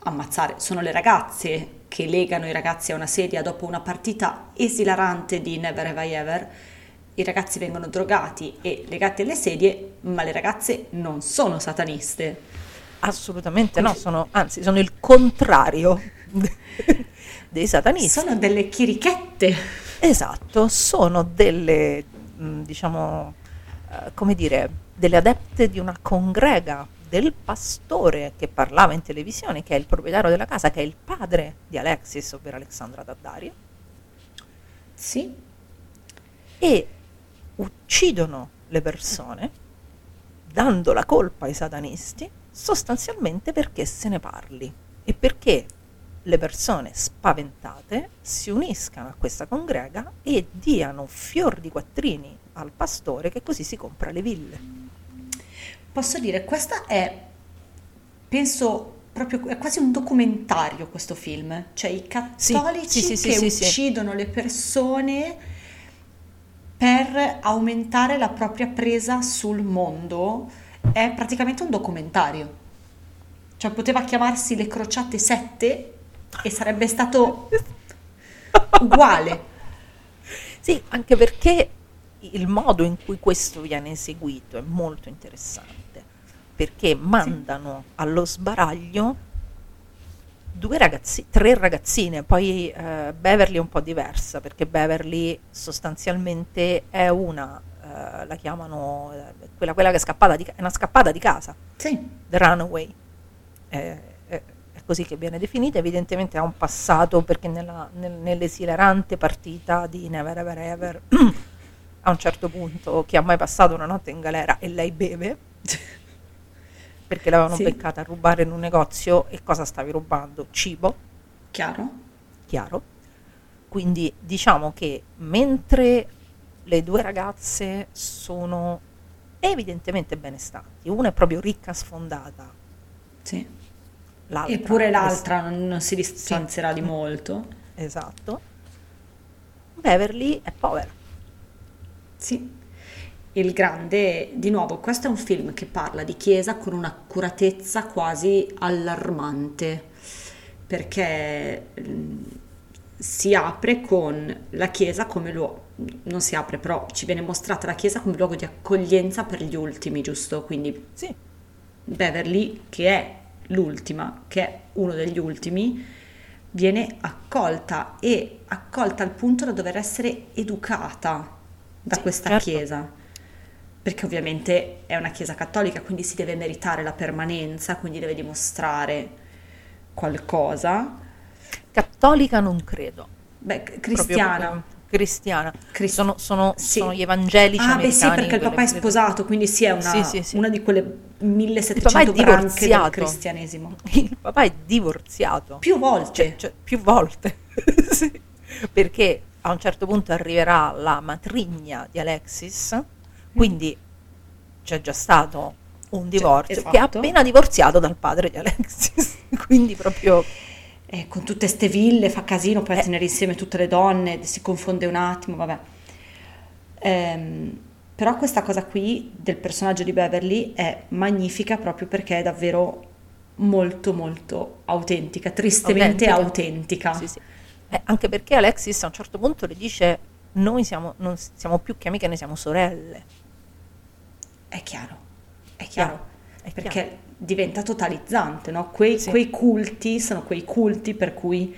ammazzare, sono le ragazze che legano i ragazzi a una sedia dopo una partita esilarante di Never Have I Ever. I ragazzi vengono drogati e legati alle sedie, ma le ragazze non sono sataniste. assolutamente no, sono, anzi sono il contrario dei satanisti. Sono delle chirichette. Esatto, sono delle, mh, diciamo, eh, come dire, delle adepte di una congrega del pastore che parlava in televisione, che è il proprietario della casa, che è il padre di Alexis, ovvero Alexandra Daddario, Sì, e uccidono le persone dando la colpa ai satanisti sostanzialmente perché se ne parli e perché le persone spaventate si uniscano a questa congrega e diano fior di quattrini al pastore che così si compra le ville. Posso dire, questa è, penso, proprio, è quasi un documentario questo film, cioè i cattolici sì, sì, sì, che uccidono le persone per aumentare la propria presa sul mondo, è praticamente un documentario. Cioè poteva chiamarsi Le Crociate 7 e sarebbe stato uguale. Sì, anche perché il modo in cui questo viene eseguito è molto interessante, perché mandano allo sbaraglio due ragazzi, tre ragazzine, poi eh, Beverly è un po' diversa, perché Beverly sostanzialmente è una, eh, la chiamano, eh, quella, quella che è scappata di, è una scappata di casa, Sì, The Runaway. Eh, è, è così che viene definita, evidentemente ha un passato perché nella, nel- nell'esilarante partita di Never Ever Ever a un certo punto chi ha mai passato una notte in galera e lei beve perché l'avevano Sì. beccata a rubare in un negozio e cosa stavi rubando? Cibo, chiaro? chiaro. Quindi diciamo che mentre le due ragazze sono evidentemente benestanti, una è proprio ricca sfondata, Sì. l'altra Eppure l'altra non, non si distanzierà di molto. Esatto. Beverly è povera. Sì. Il grande, di nuovo, questo è un film che parla di chiesa con un'accuratezza quasi allarmante, perché mm, si apre con la chiesa come luogo, non si apre, però ci viene mostrata la chiesa come luogo di accoglienza per gli ultimi, giusto? Quindi Sì, Beverly, che è l'ultima, che è uno degli ultimi, viene accolta e accolta al punto da dover essere educata da Sì, questa certo. chiesa. Perché ovviamente è una chiesa cattolica, quindi si deve meritare la permanenza, quindi deve dimostrare qualcosa. cattolica non credo. Beh, cristiana. cristiana. Cris- sono, sono- Sì. sono gli evangelici Ah, beh sì, perché il papà è sposato, quindi sì, è una, Sì, sì, una di quelle Il papà 1700 è branche del divorziato. cristianesimo. Il papà è divorziato. Più volte. Cioè, cioè, più volte. Perché a un certo punto arriverà la matrigna di Alexis, quindi c'è già stato un divorzio che ha esatto. appena divorziato dal padre di Alexis. quindi proprio Eh, con tutte ste ville fa casino poi a Eh. tenere insieme tutte le donne, si confonde un attimo, vabbè. Ehm, però questa cosa qui del personaggio di Beverly è magnifica proprio perché è davvero molto molto autentica, tristemente autentica. Sì, sì. Eh, anche perché Alexis a un certo punto le dice noi siamo, non siamo più che amiche, noi siamo sorelle. È chiaro, è chiaro, È perché chiaro. diventa totalizzante, no? Quei, Sì. quei culti sono quei culti per cui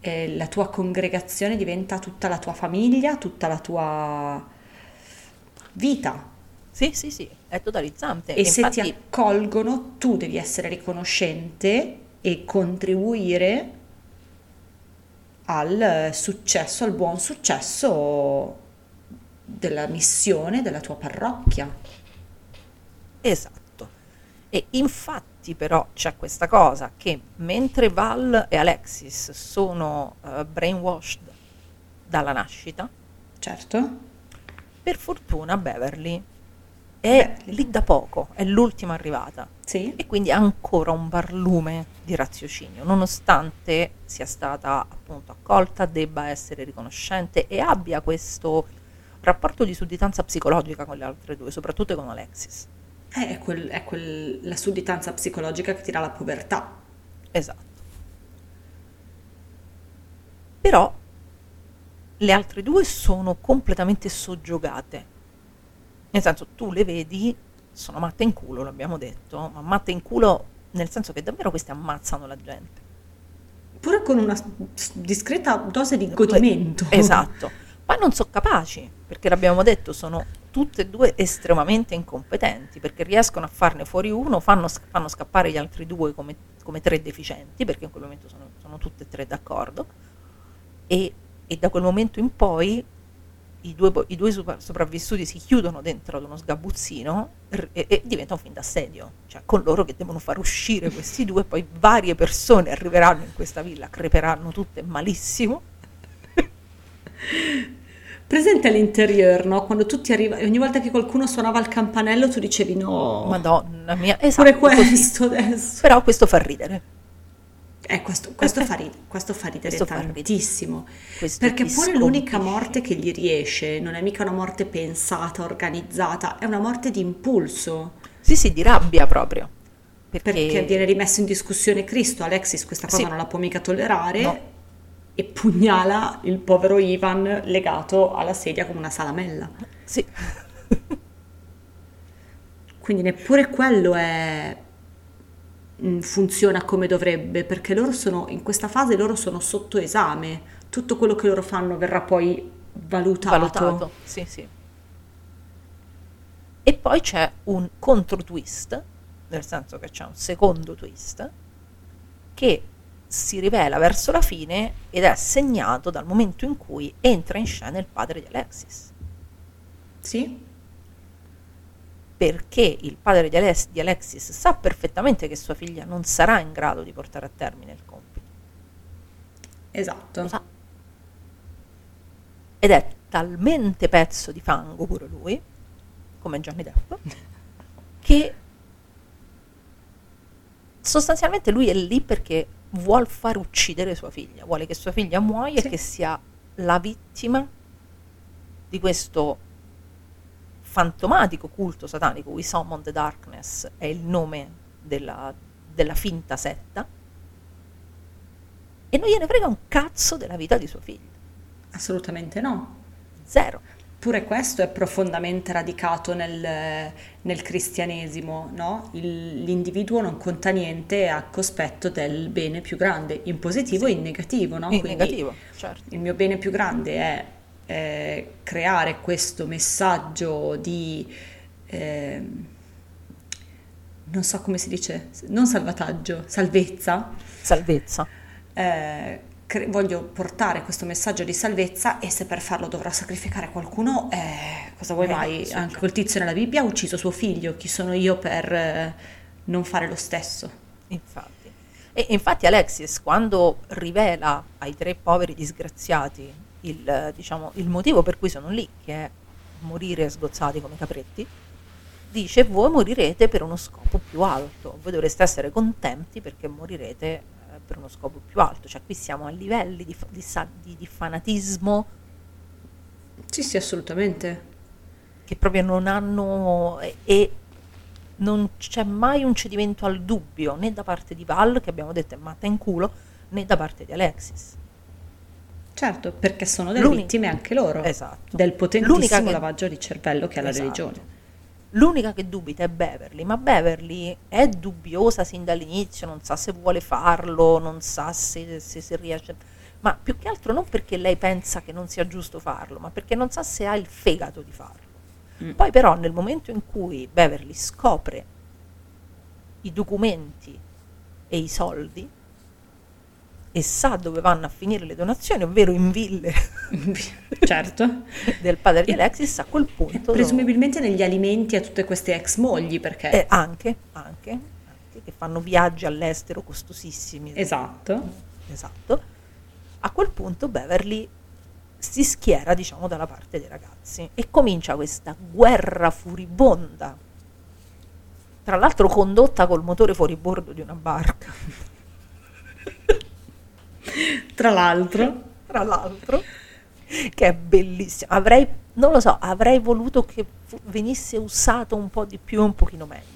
eh, la tua congregazione diventa tutta la tua famiglia, tutta la tua vita. Sì, sì, sì, è totalizzante. E se infatti, ti accolgono, tu devi essere riconoscente e contribuire al successo, al buon successo della missione della tua parrocchia. Esatto. E infatti però c'è questa cosa che mentre Val e Alexis sono eh, brainwashed dalla nascita, Certo? per fortuna Beverly è Beverly. lì da poco, è l'ultima arrivata Sì. e quindi ha ancora un barlume di raziocinio, nonostante sia stata appunto accolta, debba essere riconoscente e abbia questo rapporto di sudditanza psicologica con le altre due, soprattutto con Alexis. Eh, È, quel- è quel- la sudditanza psicologica che ti dà la povertà. Esatto. Però le altre due sono completamente soggiogate. Nel senso, tu le vedi, sono matte in culo, l'abbiamo detto, ma matte in culo nel senso che davvero queste ammazzano la gente. Pure con una discreta dose di godimento. Esatto. Poi non sono capaci, perché l'abbiamo detto, sono tutte e due estremamente incompetenti, perché riescono a farne fuori uno, fanno, fanno scappare gli altri due come, come tre deficienti, perché in quel momento sono, sono tutte e tre d'accordo, e, e da quel momento in poi i due, i due sopra- sopravvissuti si chiudono dentro ad uno sgabuzzino e, e diventa un film d'assedio, cioè con loro che devono far uscire questi due, poi varie persone arriveranno in questa villa, creperanno tutte malissimo. Presente all'interieur, no? Quando tutti arrivano, ogni volta che qualcuno suonava il campanello tu dicevi no, Madonna mia, esatto, pure così. questo adesso. Però questo fa ridere. Eh, questo, questo fa ridere, questo fa ridere Questo tantissimo. Questo Perché pure l'unica morte che gli riesce non è mica una morte pensata, organizzata, è una morte di impulso. Sì, sì, di rabbia proprio. Perché, Perché viene rimesso in discussione Cristo, Alexis questa cosa Sì. non la può mica tollerare No. E pugnala il povero Ivan legato alla sedia come una salamella. Sì. Quindi neppure quello è mm, funziona come dovrebbe, perché loro sono in questa fase loro sono sotto esame. Tutto quello che loro fanno verrà poi valutato. valutato. Sì, sì. E poi c'è un contro twist, nel senso che c'è un secondo twist, che si rivela verso la fine ed è segnato dal momento in cui entra in scena il padre di Alexis. Sì? Perché il padre di, Alex- di Alexis sa perfettamente che sua figlia non sarà in grado di portare a termine il compito. Esatto. Lo sa. Ed è talmente pezzo di fango pure lui, come Johnny Depp, che sostanzialmente lui è lì perché vuol far uccidere sua figlia, vuole che sua figlia muoia Sì. e che sia la vittima di questo fantomatico culto satanico, We Summon the Darkness è il nome della, della finta setta, e non gliene frega un cazzo della vita di sua figlia. Assolutamente no. Zero. Pure questo è profondamente radicato nel, nel cristianesimo, no? Il- l'individuo non conta niente a cospetto del bene più grande, in positivo e in negativo, no? In Quindi negativo, certo. il mio bene più grande è eh, creare questo messaggio di, ehm, non so come si dice, non salvataggio, salvezza, Salvezza. eh, cre- voglio portare questo messaggio di salvezza e se per farlo dovrò sacrificare qualcuno, eh, cosa vuoi Eh, mai? sì, Anche certo. quel tizio nella Bibbia ha ucciso suo figlio, chi sono io per eh, non fare lo stesso? Infatti. E infatti Alexis, quando rivela ai tre poveri disgraziati il, diciamo, il motivo per cui sono lì, che è morire sgozzati come capretti, dice voi morirete per uno scopo più alto, voi dovreste essere contenti perché morirete per uno scopo più alto, cioè qui siamo a livelli di, di di- di fanatismo Sì, sì, assolutamente. che proprio non hanno e, e non c'è mai un cedimento al dubbio né da parte di Val che abbiamo detto è matta in culo né da parte di Alexis Certo, perché sono delle L'unica- vittime anche loro Esatto. del potentissimo L'unica che- lavaggio di cervello che la Esatto. religione. L'unica che dubita è Beverly ma Beverly è dubbiosa sin dall'inizio non sa se vuole farlo non sa se, se, se riesce ma più che altro non perché lei pensa che non sia giusto farlo ma perché non sa se ha il fegato di farlo Mm. Poi però nel momento in cui Beverly scopre i documenti e i soldi e sa dove vanno a finire le donazioni, ovvero in ville certo. del padre di Alexis, a quel punto... Presumibilmente negli alimenti a tutte queste ex mogli, perché... Eh, anche, anche, anche, che fanno viaggi all'estero costosissimi. Esatto. Esatto. A quel punto Beverly si schiera, diciamo, dalla parte dei ragazzi e comincia questa guerra furibonda. Tra l'altro condotta col motore fuoribordo di una barca. Tra l'altro, Tra l'altro, che è bellissimo. Avrei, non lo so, avrei voluto che venisse usato un po' di più e un pochino meglio.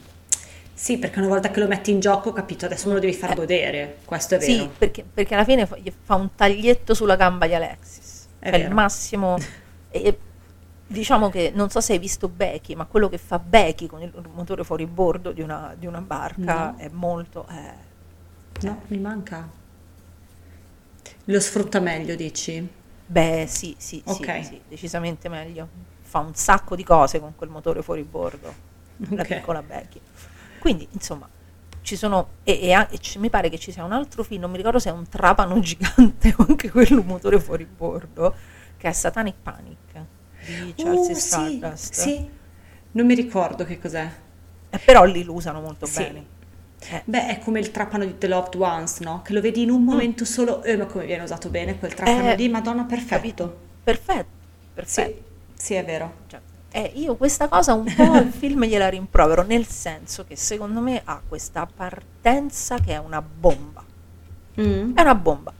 sì, perché una volta che lo metti in gioco, capito, adesso me lo devi far Eh. godere, questo è Sì, vero. perché, perché alla fine fa, fa un taglietto sulla gamba di Alexis. È È il massimo. e, diciamo che non so se hai visto Becky, ma quello che fa Becky con il motore fuori bordo di una, di una barca No. è molto. eh, No, mi manca. Lo sfrutta meglio, dici? beh, sì, sì, sì, Ok. sì, decisamente meglio. Fa un sacco di cose con quel motore fuori bordo, la Ok. piccola Becky. Quindi, insomma, ci sono. E, e e ci- mi pare che ci sia un altro film, non mi ricordo se è un trapano gigante o anche quello motore fuori bordo, che è Satanic Panic di Uh, sì, Stardust. sì. Non mi ricordo che cos'è. Eh, però lì lo usano molto Sì. bene. Eh, Beh, è come il trapano di The Loved Ones, no? Che lo vedi in un momento solo, eh, ma come viene usato bene quel trapano Mm. Eh, lì, madonna, perfetto. capito? Perfetto, Sì, perfetto. sì, è vero. Cioè, eh, io questa cosa un po' il film gliela rimprovero, nel senso che secondo me ha questa partenza che è una bomba. Mm. È una bomba.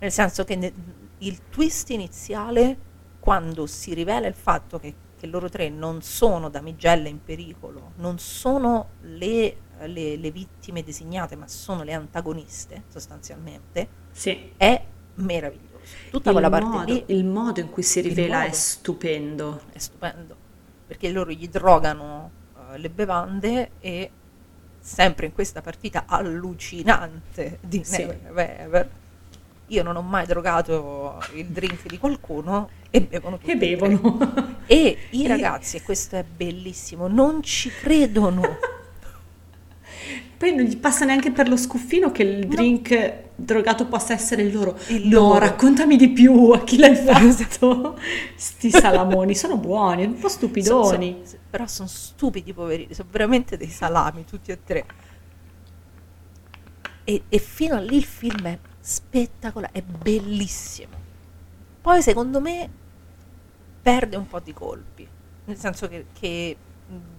Nel senso che ne- il twist iniziale, quando si rivela il fatto che, che loro tre non sono damigelle in pericolo, non sono le, le- le vittime designate, ma sono le antagoniste, sostanzialmente, Sì. è meraviglioso. Tutta Il quella parte modo, lì il modo in cui si rivela è stupendo. è stupendo perché loro gli drogano eh, le bevande e sempre in questa partita allucinante di Sì. Never io non ho mai drogato il drink di qualcuno e bevono tutti E bevono. e i ragazzi e questo è bellissimo non ci credono Poi non gli passa neanche per lo scuffino che il No. drink drogato possa essere il loro. Il no, loro. raccontami di più, a chi l'hai fatto? Sti salamoni, sono buoni, un po' stupidoni. So- so- però sono stupidi poverini sono veramente dei salami tutti e tre e, e fino a lì il film è spettacolare è bellissimo poi secondo me perde un po' di colpi nel senso che, che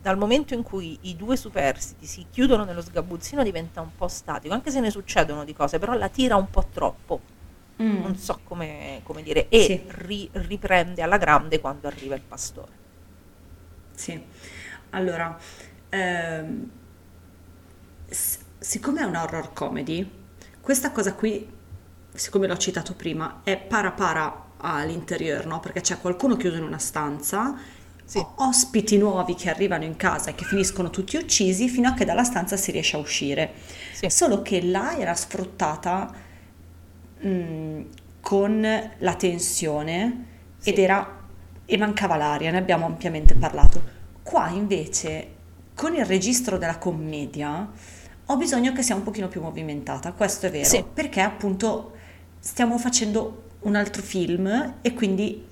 dal momento in cui i due superstiti si chiudono nello sgabuzzino diventa un po' statico anche se ne succedono di cose però la tira un po' troppo Mm. non so come, come dire e Sì. ri- riprende alla grande quando arriva il pastore Sì, allora, ehm, siccome è un horror comedy, questa cosa qui, siccome l'ho citato prima, è para para all'interior, no? Perché c'è qualcuno chiuso in una stanza, Sì. ospiti nuovi che arrivano in casa e che finiscono tutti uccisi fino a che dalla stanza si riesce a uscire. Sì. Solo che là era sfruttata mm, con la tensione Sì. ed era e mancava l'aria, ne abbiamo ampiamente parlato. Qua invece con il registro della commedia ho bisogno che sia un pochino più movimentata, questo è vero, perché appunto stiamo facendo un altro film e quindi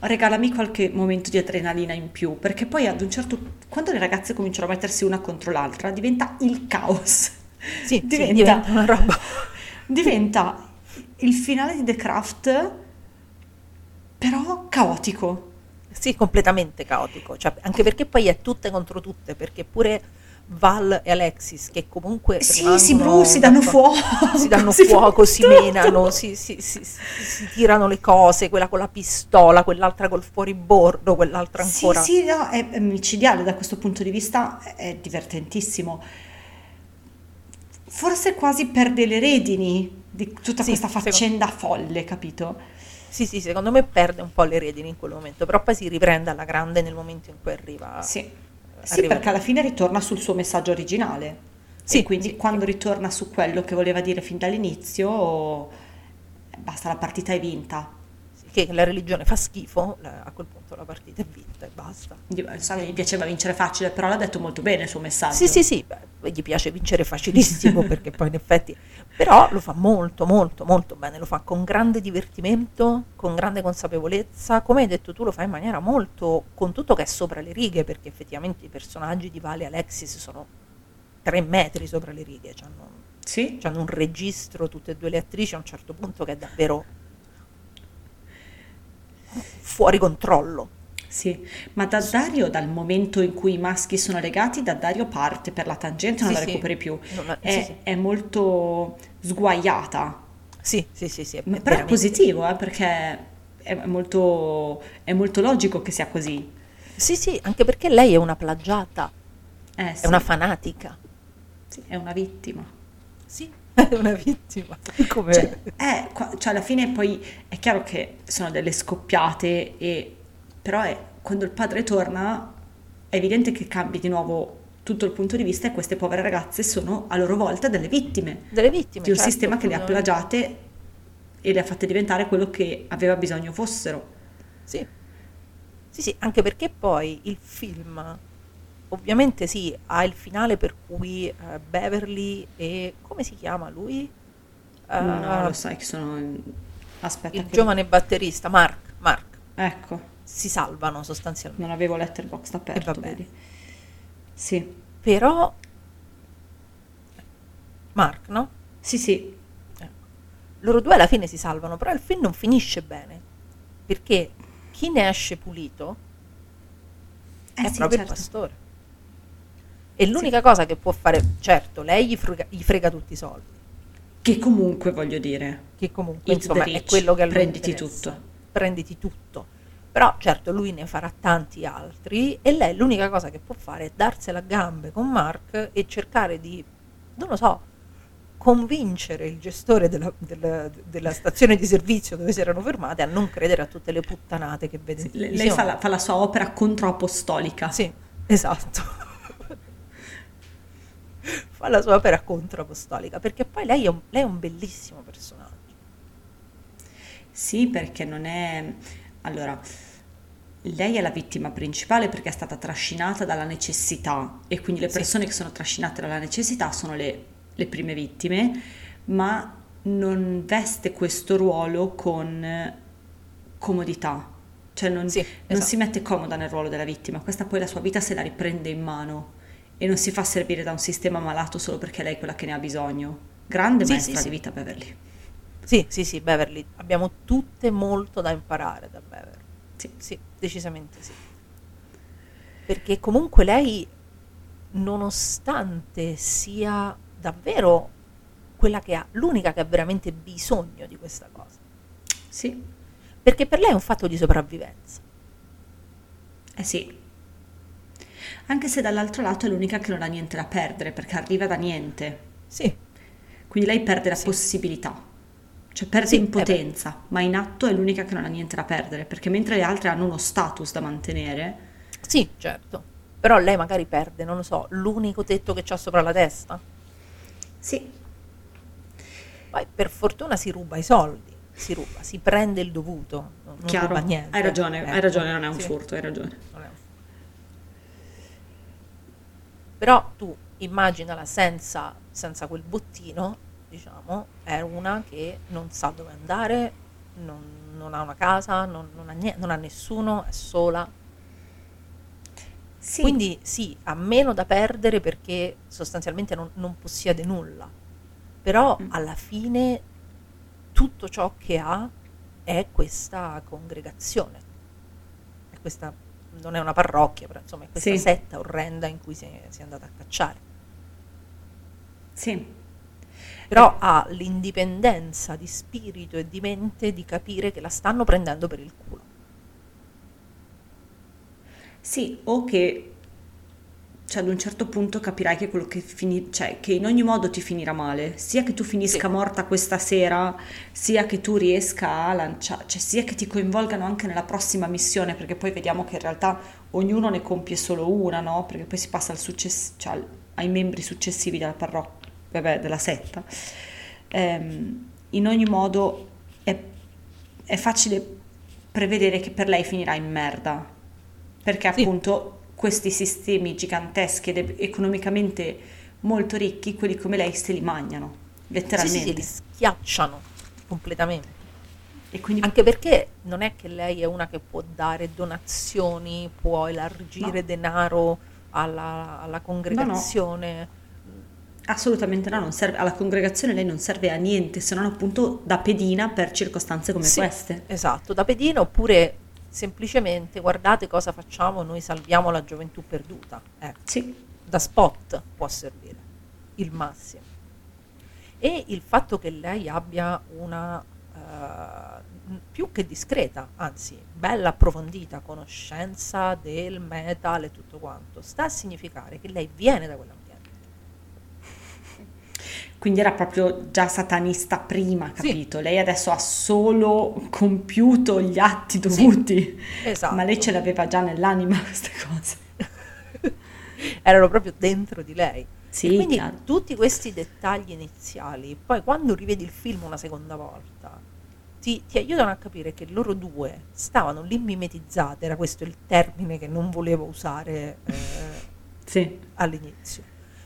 regalami qualche momento di adrenalina in più, perché poi ad un certo quando le ragazze cominciano a mettersi una contro l'altra diventa il caos. Sì, sì, diventa, diventa una roba. diventa il finale di The Craft però caotico. Sì, completamente caotico, cioè, anche perché poi è tutte contro tutte, perché pure Val e Alexis, che comunque Sì, si bru- si danno fuoco, si danno si fuoco, si menano, si, si- tirano le cose, quella con la pistola, quell'altra col fuoribordo, quell'altra ancora. Sì, sì, no, è, è micidiale da questo punto di vista, è divertentissimo. Forse quasi perde le redini di tutta Sì, questa secondo- faccenda folle, capito? Sì, sì, secondo me perde un po' le redini in quel momento, però poi si riprende alla grande nel momento in cui arriva. Sì, sì perché alla fine ritorna sul suo messaggio originale. Sì, e quindi sì, quando sì. ritorna su quello che voleva dire fin dall'inizio, eh, basta, la partita è vinta. Che la religione fa schifo, a quel punto la partita è vinta e basta. Che gli piaceva vincere facile, però l'ha detto molto bene il suo messaggio. Sì, sì, sì, beh, gli piace vincere facilissimo perché poi in effetti, però lo fa molto, molto, molto bene, lo fa con grande divertimento, con grande consapevolezza, come hai detto tu lo fa in maniera molto, con tutto che è sopra le righe, perché effettivamente i personaggi di Vale e Alexis sono tre metri sopra le righe, hanno Sì? un registro, tutte e due le attrici a un certo punto che è davvero fuori controllo. Sì, ma da Dario, dal momento in cui i maschi sono legati, da Dario parte per la tangente, non Sì, la sì. recuperi più. Non la- È, sì, sì. è molto sguaiata, Sì, sì, sì, sì, è però è positivo, eh, perché è molto, è molto logico che sia così. Sì, sì, anche perché lei è una plagiata, Eh, è sì, una fanatica. sì, è una vittima. Sì, è una vittima. Come... Cioè, è qua- cioè, alla fine poi è chiaro che sono delle scoppiate, e, però è, quando il padre torna è evidente che cambi di nuovo tutto il punto di vista e queste povere ragazze sono a loro volta delle vittime delle vittime. di un certo, sistema che le ha plagiate e le ha fatte diventare quello che aveva bisogno fossero. Sì. sì, sì, anche perché poi il film, ovviamente sì, ha il finale per cui eh, Beverly e... come si chiama lui? Eh, no, lo sai che sono... Aspetta, il che- giovane batterista, Mark, Mark, Ecco, si salvano sostanzialmente. non avevo Letterboxd aperto, vabbè. vedi. Sì, Però... Mark, no? sì, sì, loro due alla fine si salvano, però il film non finisce bene, perché chi ne esce pulito Eh è sì, proprio certo. il pastore. E l'unica cosa che può fare, certo, lei gli frega, gli frega tutti i soldi, Che comunque voglio dire, che comunque insomma the è rich, quello che a lui prenditi interessa. tutto. Prenditi tutto. Però certo lui ne farà tanti altri e lei l'unica cosa che può fare è darsela a gambe con Mark e cercare di, non lo so, convincere il gestore della, della- della stazione di servizio dove si erano fermate a non credere a tutte le puttanate che vede Le- lei fa la, fa la sua opera controapostolica. Sì, esatto. fa la sua opera controapostolica perché poi lei è un, lei è un bellissimo personaggio. Sì, perché non è... Allora, lei è la vittima principale perché è stata trascinata dalla necessità e quindi le Sì. persone che sono trascinate dalla necessità sono le, le prime vittime, ma non veste questo ruolo con comodità. Cioè non, Sì, non esatto. si mette comoda nel ruolo della vittima, questa poi la sua vita se la riprende in mano e non si fa servire da un sistema malato solo perché lei è quella che ne ha bisogno. Grande Sì, maestra sì, di sì. vita Beverly. Sì, sì, sì, Beverly, abbiamo tutte molto da imparare da Beverly. Sì. Sì, decisamente sì. Perché comunque lei, nonostante sia davvero quella che ha, l'unica che ha veramente bisogno di questa cosa, Sì, perché per lei è un fatto di sopravvivenza. Eh sì. Anche se dall'altro lato è l'unica che non ha niente da perdere perché arriva da niente. Sì, Quindi lei perde la Sì. possibilità. Cioè perde Sì, in eh potenza, ma in atto è l'unica che non ha niente da perdere perché mentre le altre hanno uno status da mantenere, sì, certo. Però lei magari perde, non lo so, l'unico tetto che ha sopra la testa. sì, Poi per fortuna si ruba i soldi, si ruba, si prende il dovuto, non, chiaro. ruba niente. Hai ragione, hai Ecco, ragione, non è un sì, furto, hai ragione. un. Però tu immaginala senza, senza quel bottino, diciamo, è una che non sa dove andare, non, non ha una casa, non, non ha nie- non ha nessuno, è sola. Sì, Quindi sì, ha meno da perdere perché sostanzialmente non, non possiede nulla. Però Mm. alla fine tutto ciò che ha è questa congregazione. È questa, non è una parrocchia, però insomma è questa Sì. setta orrenda in cui si è, si è andata a cacciare. sì, Però ha l'indipendenza di spirito e di mente di capire che la stanno prendendo per il culo. Sì, o che cioè, ad un certo punto capirai che quello che fini, cioè, che in ogni modo ti finirà male, sia che tu finisca Sì. morta questa sera, sia che tu riesca a lanciare, cioè sia che ti coinvolgano anche nella prossima missione, perché poi vediamo che in realtà ognuno ne compie solo una, no? Perché poi si passa al success- cioè, ai membri successivi della parrocchia, vabbè, della setta. Ehm, in ogni modo è, è facile prevedere che per lei finirà in merda, perché Sì. appunto questi sistemi giganteschi ed economicamente molto ricchi, quelli come lei se li mangiano, letteralmente. sì, sì, li schiacciano completamente. E quindi Anche perché non è che lei è una che può dare donazioni, può elargire No. denaro alla, alla congregazione. Assolutamente no, non serve, alla congregazione lei non serve a niente, se non appunto da pedina per circostanze come Sì, queste. Esatto, da pedina oppure semplicemente guardate cosa facciamo, noi salviamo la gioventù perduta. Ecco, Sì, da spot può servire, il massimo. E il fatto che lei abbia una eh, più che discreta, anzi bella approfondita conoscenza del metal e tutto quanto, sta a significare che lei viene da quell'ambiente. Quindi era proprio già satanista prima, Sì. capito? Lei adesso ha solo compiuto gli atti dovuti, Esatto. ma lei ce l'aveva già nell'anima queste cose. erano proprio dentro di lei. Sì, E quindi chiaro. tutti questi dettagli iniziali, poi quando rivedi il film una seconda volta, ti, ti aiutano a capire che loro due stavano lì mimetizzate, era questo il termine che non volevo usare eh, Sì, all'inizio.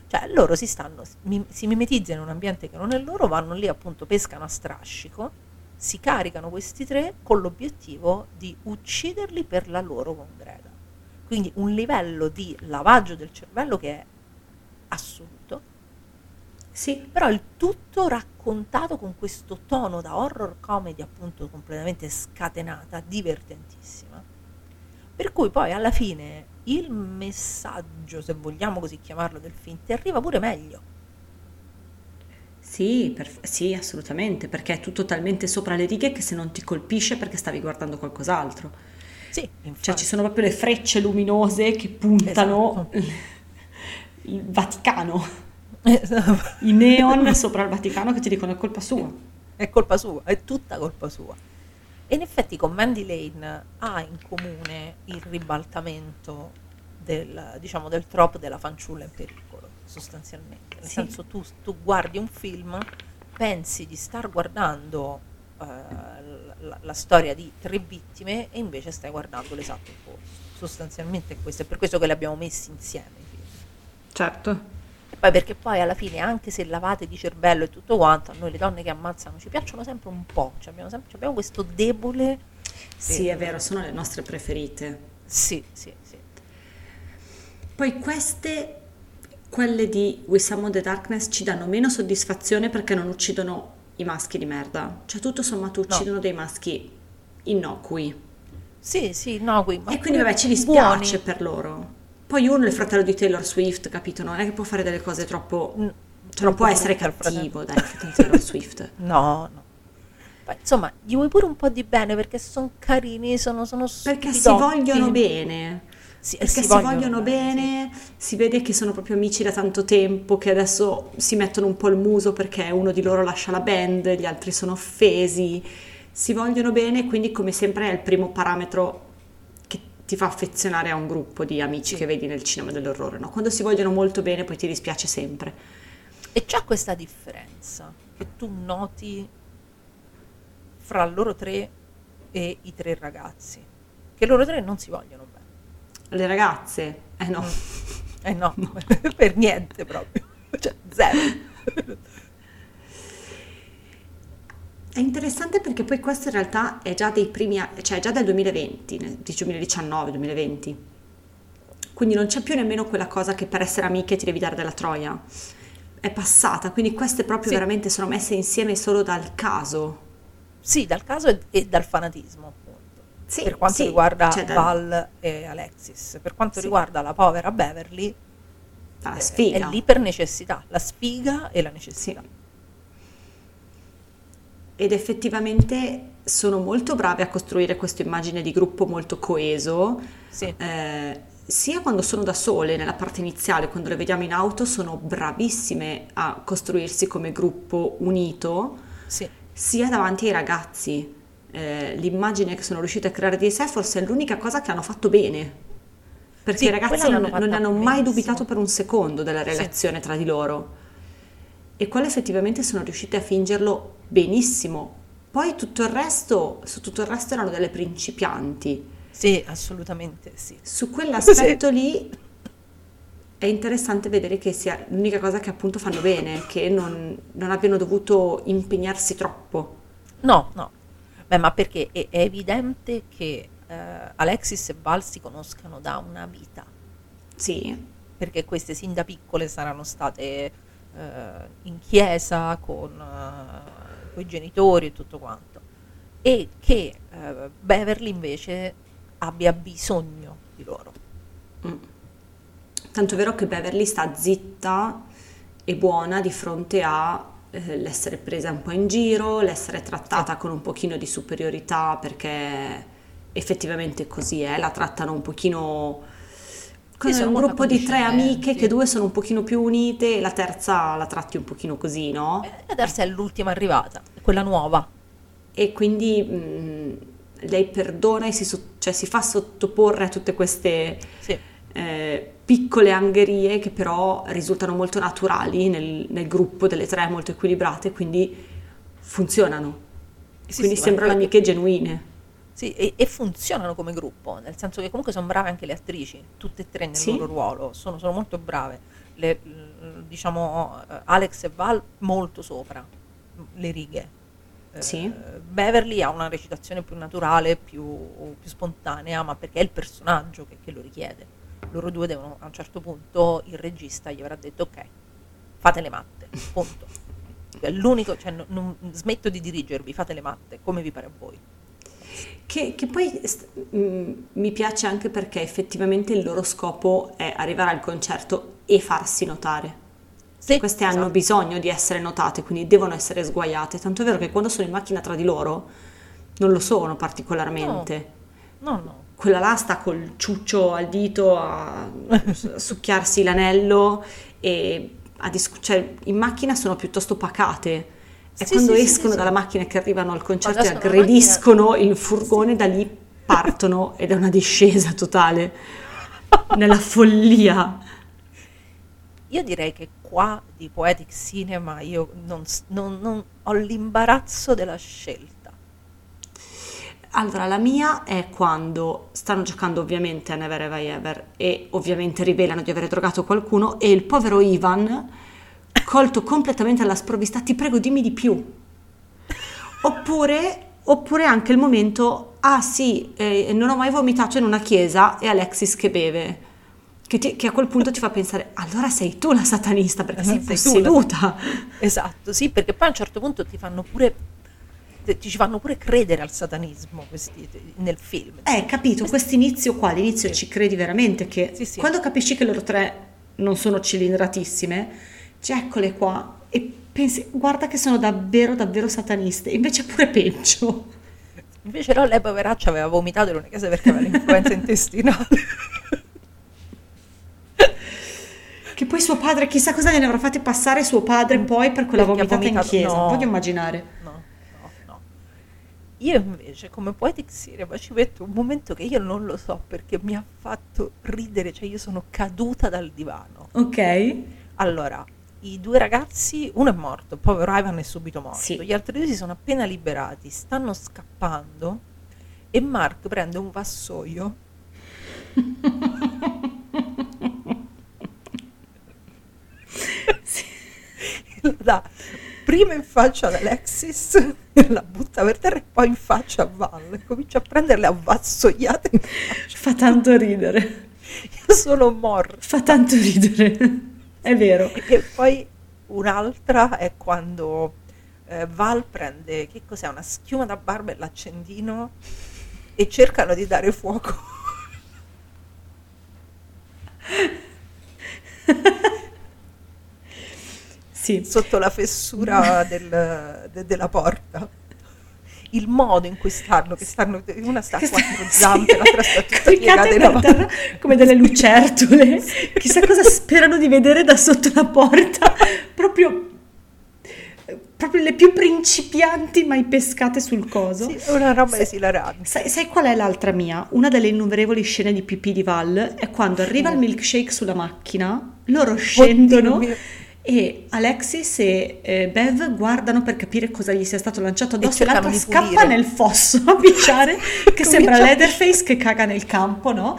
Cioè loro si, stanno, mi- si mimetizzano in un ambiente che non è loro, vanno lì appunto, pescano a strascico, si caricano questi tre con l'obiettivo di ucciderli per la loro congrega. Quindi un livello di lavaggio del cervello che è assoluto, sì, però il tutto raccontato con questo tono da horror comedy appunto completamente scatenata, divertentissima. Per cui poi alla fine il messaggio, se vogliamo così chiamarlo, del film ti arriva pure meglio. sì, perf- sì, assolutamente, perché è tutto talmente sopra le righe che se non ti colpisce perché stavi guardando qualcos'altro. Sì, Cioè infatti. ci sono proprio le frecce luminose che puntano il Vaticano, Esatto. i neon sopra il Vaticano che ti dicono è colpa sua. è colpa sua, è tutta colpa sua. E in effetti con Mandy Lane ha in comune il ribaltamento del, diciamo, del trope della fanciulla in pericolo, sostanzialmente. Nel Sì. senso tu, tu guardi un film, pensi di star guardando eh, la, la storia di tre vittime e invece stai guardando l'esatto opposto. Sostanzialmente questo, è per questo che li abbiamo messi insieme i film. Certo. Poi perché poi alla fine, anche se lavate di cervello e tutto quanto, a noi le donne che ammazzano ci piacciono sempre un po', cioè abbiamo, sempre, abbiamo questo debole. Sì, eh, è vero, sono le nostre preferite. Sì, sì, sì. Poi queste, quelle di We Summon the Darkness, ci danno meno soddisfazione perché non uccidono i maschi di merda. Cioè tutto sommato uccidono dei maschi innocui. Sì, sì, no, ma E quindi vabbè ci buoni. dispiace per loro. Poi uno è il fratello di Taylor Swift, capito? Non è che può fare delle cose troppo... Cioè non può essere cattivo, dai, il fratello di Taylor Swift. No, no. Poi, insomma, gli vuoi pure un po' di bene perché sono carini, sono, sono Perché si vogliono bene. Sì, e Perché si, vogliono, bene, si vede che sono proprio amici da tanto tempo, che adesso si mettono un po' il muso perché uno di loro lascia la band, gli altri sono offesi, si vogliono bene, quindi come sempre è il primo parametro ti fa affezionare a un gruppo di amici che vedi nel cinema dell'orrore. no? Quando si vogliono molto bene poi ti dispiace sempre. E c'è questa differenza che tu noti fra loro tre e i tre ragazzi, che loro tre non si vogliono bene. Le ragazze, eh no, Eh no, per niente proprio, cioè zero. È interessante perché poi questo in realtà è già dei primi, cioè è già del 2020, nel 2019-2020. Quindi non c'è più nemmeno quella cosa che per essere amiche ti devi dare della troia. È passata, quindi queste proprio Sì. veramente sono messe insieme solo dal caso. Sì, dal caso e, e dal fanatismo, appunto. Sì, per quanto sì, riguarda cioè, da- Val e Alexis. Per quanto Sì. riguarda la povera Beverly, dalla eh, sfiga. è lì per necessità, la sfiga e la necessità. Ed effettivamente sono molto bravi a costruire questa immagine di gruppo molto coeso, Sì, eh, sia quando sono da sole, nella parte iniziale, quando le vediamo in auto, sono bravissime a costruirsi come gruppo unito, sì. sia davanti ai ragazzi. Eh, l'immagine che sono riuscite a creare di sé forse è l'unica cosa che hanno fatto bene. Perché Sì, i ragazzi non, non hanno mai benissimo. dubitato per un secondo della Sì. relazione tra di loro. E quello effettivamente sono riuscite a fingerlo benissimo. Poi tutto il resto, su tutto il resto erano delle principianti. Sì, assolutamente sì. Su quell'aspetto lì è interessante vedere che sia l'unica cosa che appunto fanno bene, che non, non abbiano dovuto impegnarsi troppo. No, no. Beh, ma perché è, è evidente che eh, Alexis e Val si conoscano da una vita, Sì, perché queste sin da piccole saranno state eh, in chiesa con i genitori e tutto quanto. E che eh, Beverly invece abbia bisogno di loro. tanto è vero che Beverly sta zitta e buona di fronte a eh, l'essere presa un po' in giro, l'essere trattata con un pochino di superiorità perché effettivamente così è, la trattano un pochino come sono un gruppo di tre amiche che due sono un pochino più unite e la terza la tratti un pochino così, no? E la terza è l'ultima arrivata, quella nuova. E quindi mh, lei perdona e si, so- cioè, si fa sottoporre a tutte queste Sì. eh, piccole angherie che però risultano molto naturali nel, nel gruppo delle tre, molto equilibrate, quindi funzionano. Sì, quindi sì, sembrano amiche genuine. Sì, e, e funzionano come gruppo, nel senso che comunque sono brave anche le attrici, tutte e tre nel Sì. loro ruolo, sono, sono molto brave. Le- diciamo eh, Alex e Val molto sopra le righe. Eh, Sì. Beverly ha una recitazione più naturale, più, più spontanea, ma perché è il personaggio che, che lo richiede. Loro due devono, a un certo punto, il regista gli avrà detto ok, fate le matte, punto. È l'unico, cioè non- non- smetto di dirigervi, fate le matte, come vi pare a voi. Che, che poi mh, mi piace anche perché effettivamente il loro scopo è arrivare al concerto e farsi notare. Sì, Queste hanno esatto. bisogno di essere notate, quindi devono essere sguaiate. Tanto è vero che quando sono in macchina tra di loro non lo sono particolarmente. No, no. Quella là sta col ciuccio al dito a, succhiarsi l'anello e a dis- cioè, in macchina sono piuttosto pacate. E Sì, quando sì, escono dalla macchina che arrivano al concerto e aggrediscono il furgone, da lì partono ed è una discesa totale nella follia. Io direi che qua di Poetic Cinema io non, non- non- ho l'imbarazzo della scelta. Allora, la mia è quando stanno giocando ovviamente a Never Have I Ever e ovviamente rivelano di aver drogato qualcuno e il povero Ivan, colto completamente alla sprovvista, ti prego dimmi di più. Oppure, oppure anche il momento, ah sì, eh, non ho mai vomitato in una chiesa e Alexis che beve. Che, ti- che a quel punto ti fa pensare, allora sei tu la satanista perché sei la- posseduta. Esatto, sì, perché poi a un certo punto ti fanno pure ti ci fanno pure credere al satanismo questi, nel film. Eh, capito, questo inizio qua, all'inizio Sì. ci credi veramente che Sì, sì. quando capisci che loro tre non sono cilindratissime, cioè eccole qua e pensi, guarda che sono davvero, davvero sataniste, invece è pure peggio. Invece no, lei poveraccia aveva vomitato una casa perché aveva l'influenza intestinale. Che poi suo padre, chissà cosa gliene avrà fatti passare suo padre poi per quella Perché vomitata in chiesa, no. voglio immaginare. No, no, no. Io invece come Poetic Cinema ci metto un momento che io non lo so perché mi ha fatto ridere, cioè io sono caduta dal divano. Ok? Allora, i due ragazzi, uno è morto, il povero Ivan è subito morto, Sì. gli altri due si sono appena liberati, stanno scappando e Mark prende un vassoio lo dà prima in faccia ad Alexis, la butta per terra e poi in faccia a Val. e Comincia a prenderle a vassoiate. Fa tanto ridere. Io sono morta. Fa tanto ridere. È vero. E poi un'altra è quando eh, Val prende, che cos'è, una schiuma da barba e l'accendino e cercano di dare fuoco. Sì. sotto la fessura del- de- della porta. Il modo in cui stanno, che stanno, una sta a quattro zampe, l'altra sta tutta piegata in avanti. terra come delle lucertole. Chissà cosa sperano di vedere da sotto la porta. Proprio, proprio le più principianti mai pescate sul coso. Sì, una roba esilarante. Sai, sai qual è l'altra mia? Una delle innumerevoli scene di pipì di Val è quando arriva il milkshake sulla macchina, loro scendono mio. E Alexis e eh, Bev guardano per capire cosa gli sia stato lanciato addosso e cercano l'altra scappa nel fosso a picciare che sembra Leatherface che caga nel campo, no?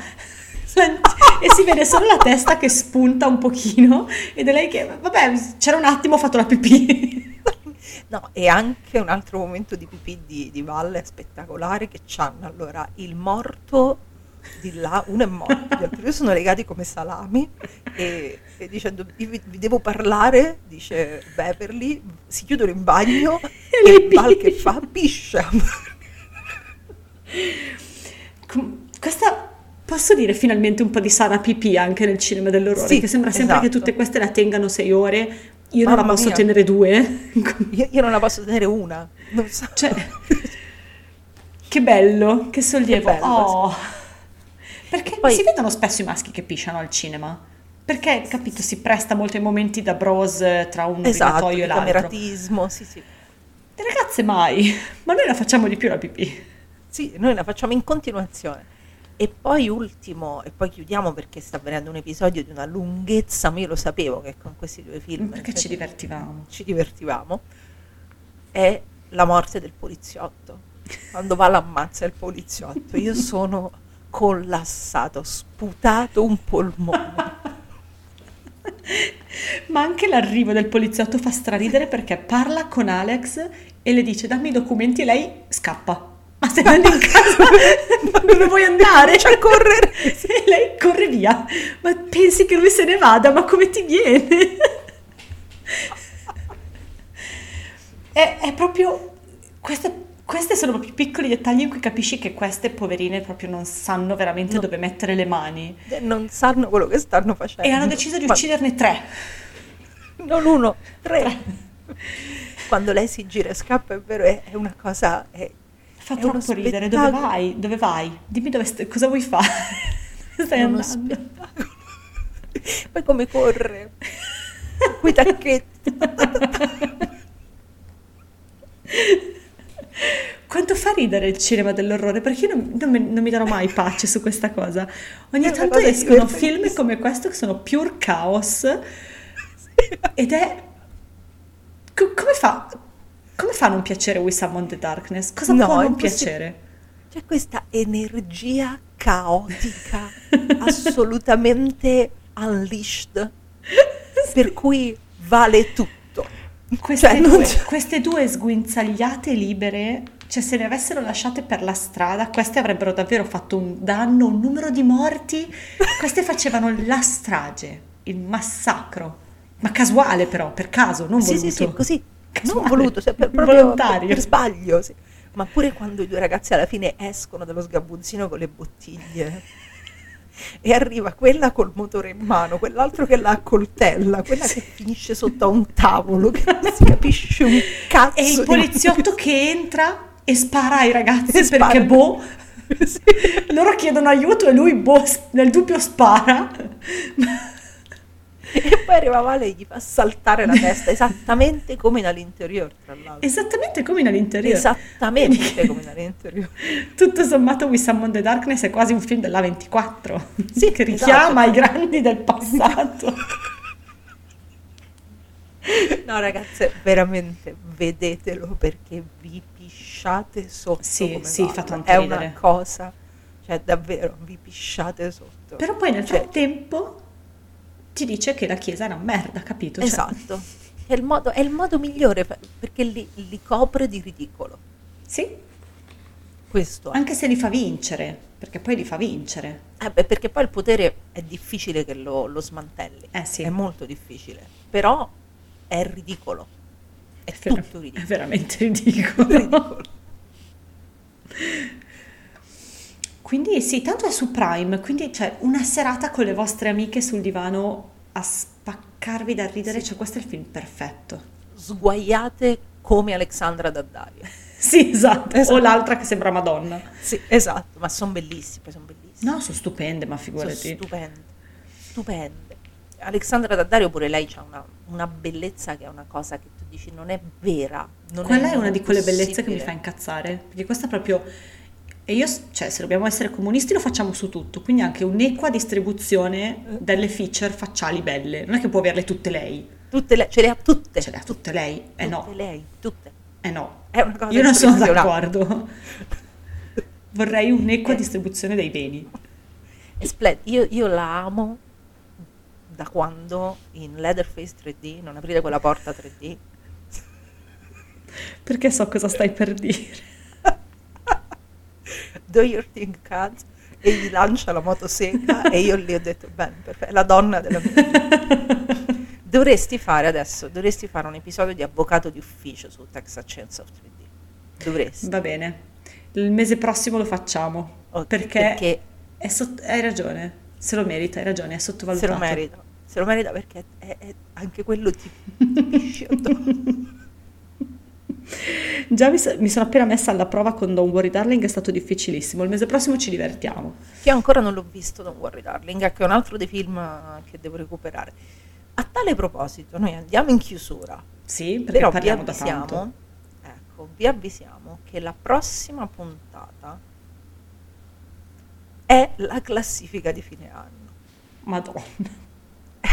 e si vede solo la testa che spunta un pochino ed è lei che, vabbè, c'era un attimo ho fatto la pipì. No, e anche un altro momento di pipì di, di Valle spettacolare che c'hanno allora il morto di là, uno è morto, gli altri due sono legati come salami e, e dicendo "Io vi, vi devo parlare, dice Beverly, si chiudono in bagno E Val che fa? Piscia. Questa posso dire finalmente un po' di sana pipì anche nel cinema dell'orrore, Sì, che sembra sempre che esatto. tutte queste la tengano sei ore. Io non la Mamma posso mia. tenere due. Io, io non la posso tenere una, non so. Cioè, che bello, che sollievo. Che bello, Oh. Perché Poi- si vedono spesso i maschi che pisciano al cinema. Perché, capito, si presta molto ai momenti da bros eh, tra un esatto, e l'altro. cameratismo, sì sì. Le ragazze mai, ma noi la facciamo di più la pipì. Sì, noi la facciamo in continuazione. E poi ultimo, e poi chiudiamo perché sta avvenendo un episodio di una lunghezza, ma io lo sapevo che con questi due film Perché ci eh, divertivamo. ci divertivamo, è la morte del poliziotto. Quando va l'ammazza il poliziotto, io sono collassato, sputato un polmone. Ma anche l'arrivo del poliziotto fa straridere perché parla con Alex e le dice dammi i documenti e lei scappa. Ma stai andando in casa? Dove vuoi andare? A correre. E lei corre via. Ma pensi che lui se ne vada? Ma come ti viene? È, è proprio... Queste, queste sono proprio piccoli dettagli in cui capisci che queste poverine proprio non sanno veramente No. dove mettere le mani. Non sanno quello che stanno facendo. E hanno deciso di ucciderne tre. Non uno, tre. Quando lei si gira e scappa, è vero, è, una cosa... È, Fa È troppo ridere. Dove vai? Dove vai? Dimmi dove st- cosa vuoi fare? Dove stai è uno andando? spettacolo. Poi come corre. Quei tacchetti. Quanto fa ridere il cinema dell'orrore? Perché io non, non mi, non mi darò mai pace su questa cosa. Ogni È tanto escono film come questo che sono pure caos ed è... co- come fa? Come fa a non piacere We Summon the Darkness? Cosa No, può non piacere? C'è questa energia caotica, assolutamente unleashed, per cui vale tutto. Queste, Cioè, due, queste due sguinzagliate libere, cioè se le avessero lasciate per la strada, queste avrebbero davvero fatto un danno, un numero di morti. Queste facevano la strage, il massacro. Ma casuale però, per caso, non Sì, voluto. sì, sì, così. Casuale. Non voluto, cioè, per, Volontario. per, per sbaglio. sì. Ma pure quando i due ragazzi alla fine escono dallo sgabuzzino con le bottiglie e arriva quella col motore in mano, quell'altro che la accoltella, quella che finisce sotto a un tavolo, che non si capisce un cazzo. E il poliziotto che entra e spara ai ragazzi E spara. perché boh, Sì. loro chiedono aiuto e lui boh, nel dubbio spara. E poi arriva Vale e gli fa saltare la testa, esattamente come nell'interior, tra l'altro. Esattamente come nell'interiore. Esattamente come nell'interior. Tutto sommato We Summon the Darkness è quasi un film della 24 Sì, che richiama esatto. i grandi del passato. No, ragazze, veramente vedetelo perché vi pisciate sotto. Sì, sì, fa tanto È una cosa, cioè davvero, vi pisciate sotto. Però poi nel Cioè, frattempo ti dice che la chiesa è una merda, capito? Cioè, Esatto. Che è il modo, è il modo migliore per- perché li, li copre di ridicolo. Sì, Questo è. anche se li fa vincere, perché poi li fa vincere. Eh beh, perché poi il potere è difficile che lo, lo smantelli. Eh sì. È molto difficile. Però è ridicolo. È Vera- tutto È ridicolo. veramente ridicolo. Ridicolo. Quindi sì, tanto è su Prime, quindi c'è una serata con le vostre amiche sul divano a spaccarvi da ridere, cioè questo è il film perfetto. Sguaiate come Alexandra Daddario. Sì, esatto, o Esatto. l'altra che sembra Madonna. Sì, esatto, ma sono bellissime, sono bellissime. No, sono stupende, ma sono figurati. stupende, stupende. Alexandra Daddario pure lei ha una, una bellezza che è una cosa che tu dici non è vera. Non Quella è non una di quelle bellezze che mi fa incazzare, perché questa è proprio... E io, cioè, se dobbiamo essere comunisti lo facciamo su tutto, quindi anche un'equa distribuzione delle feature facciali belle. Non è che può averle tutte lei, Tutte le, ce le ha tutte. ce le ha tutte lei. Eh tutte no, lei, tutte. eh no. È una cosa Io non sono d'accordo. Vorrei un'equa Eh. distribuzione dei beni. Io, io la amo da quando in Leatherface 3D, non aprire quella porta 3D, Perché so cosa stai per dire. Do your thing cuz e gli lancia la motosega e io lì ho detto bene perfetto, la donna della mia vita dovresti fare adesso dovresti fare un episodio di avvocato di ufficio su Texas Chainsaw 3D dovresti Va bene, il mese prossimo lo facciamo. Ok, perché perché è sott- hai ragione, se lo merita, hai ragione, è se sottovalutato. lo merita se lo merita perché è, è- anche quello ti ti. Già mi, so- mi sono appena messa alla prova con Don't Worry Darling, è stato difficilissimo. Il mese prossimo ci divertiamo. Io ancora non l'ho visto, Don't Worry Darling, che è un altro dei film che devo recuperare. A tale proposito, noi andiamo in chiusura, Sì, perché però vi parliamo da avvisiamo, tanto. ecco, vi avvisiamo che la prossima puntata è la classifica di fine anno. Madonna.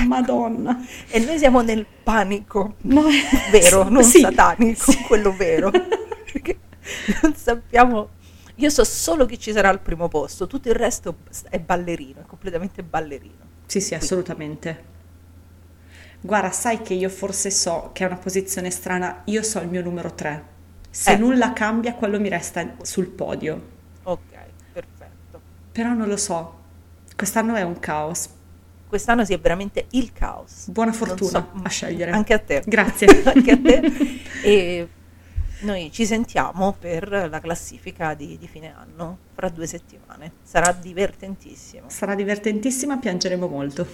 Madonna. E noi siamo nel panico No, vero, non sì, satanico, sì. quello vero. Perché non sappiamo. Io so solo chi ci sarà al primo posto, tutto il resto è ballerino, è completamente ballerino. Sì, sì, assolutamente. Guarda, sai che io forse so che è una posizione strana, io so il mio numero 3. Se Eh. nulla cambia, quello mi resta sul podio. Ok, perfetto. Però non lo so. Quest'anno è un caos. Quest'anno sia veramente il caos. Buona fortuna so- a scegliere. Anche a te. Grazie. anche a te. E noi ci sentiamo per la classifica di, di fine anno fra due settimane. Sarà divertentissimo. Sarà divertentissima, piangeremo molto.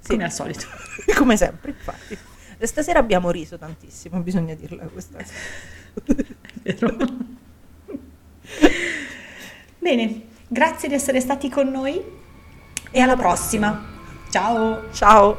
Sì. Come al solito. Come sempre, infatti. Stasera abbiamo riso tantissimo, bisogna dirla questa cosa. Vero? Bene, grazie di essere stati con noi e alla prossima. Ciao! Ciao!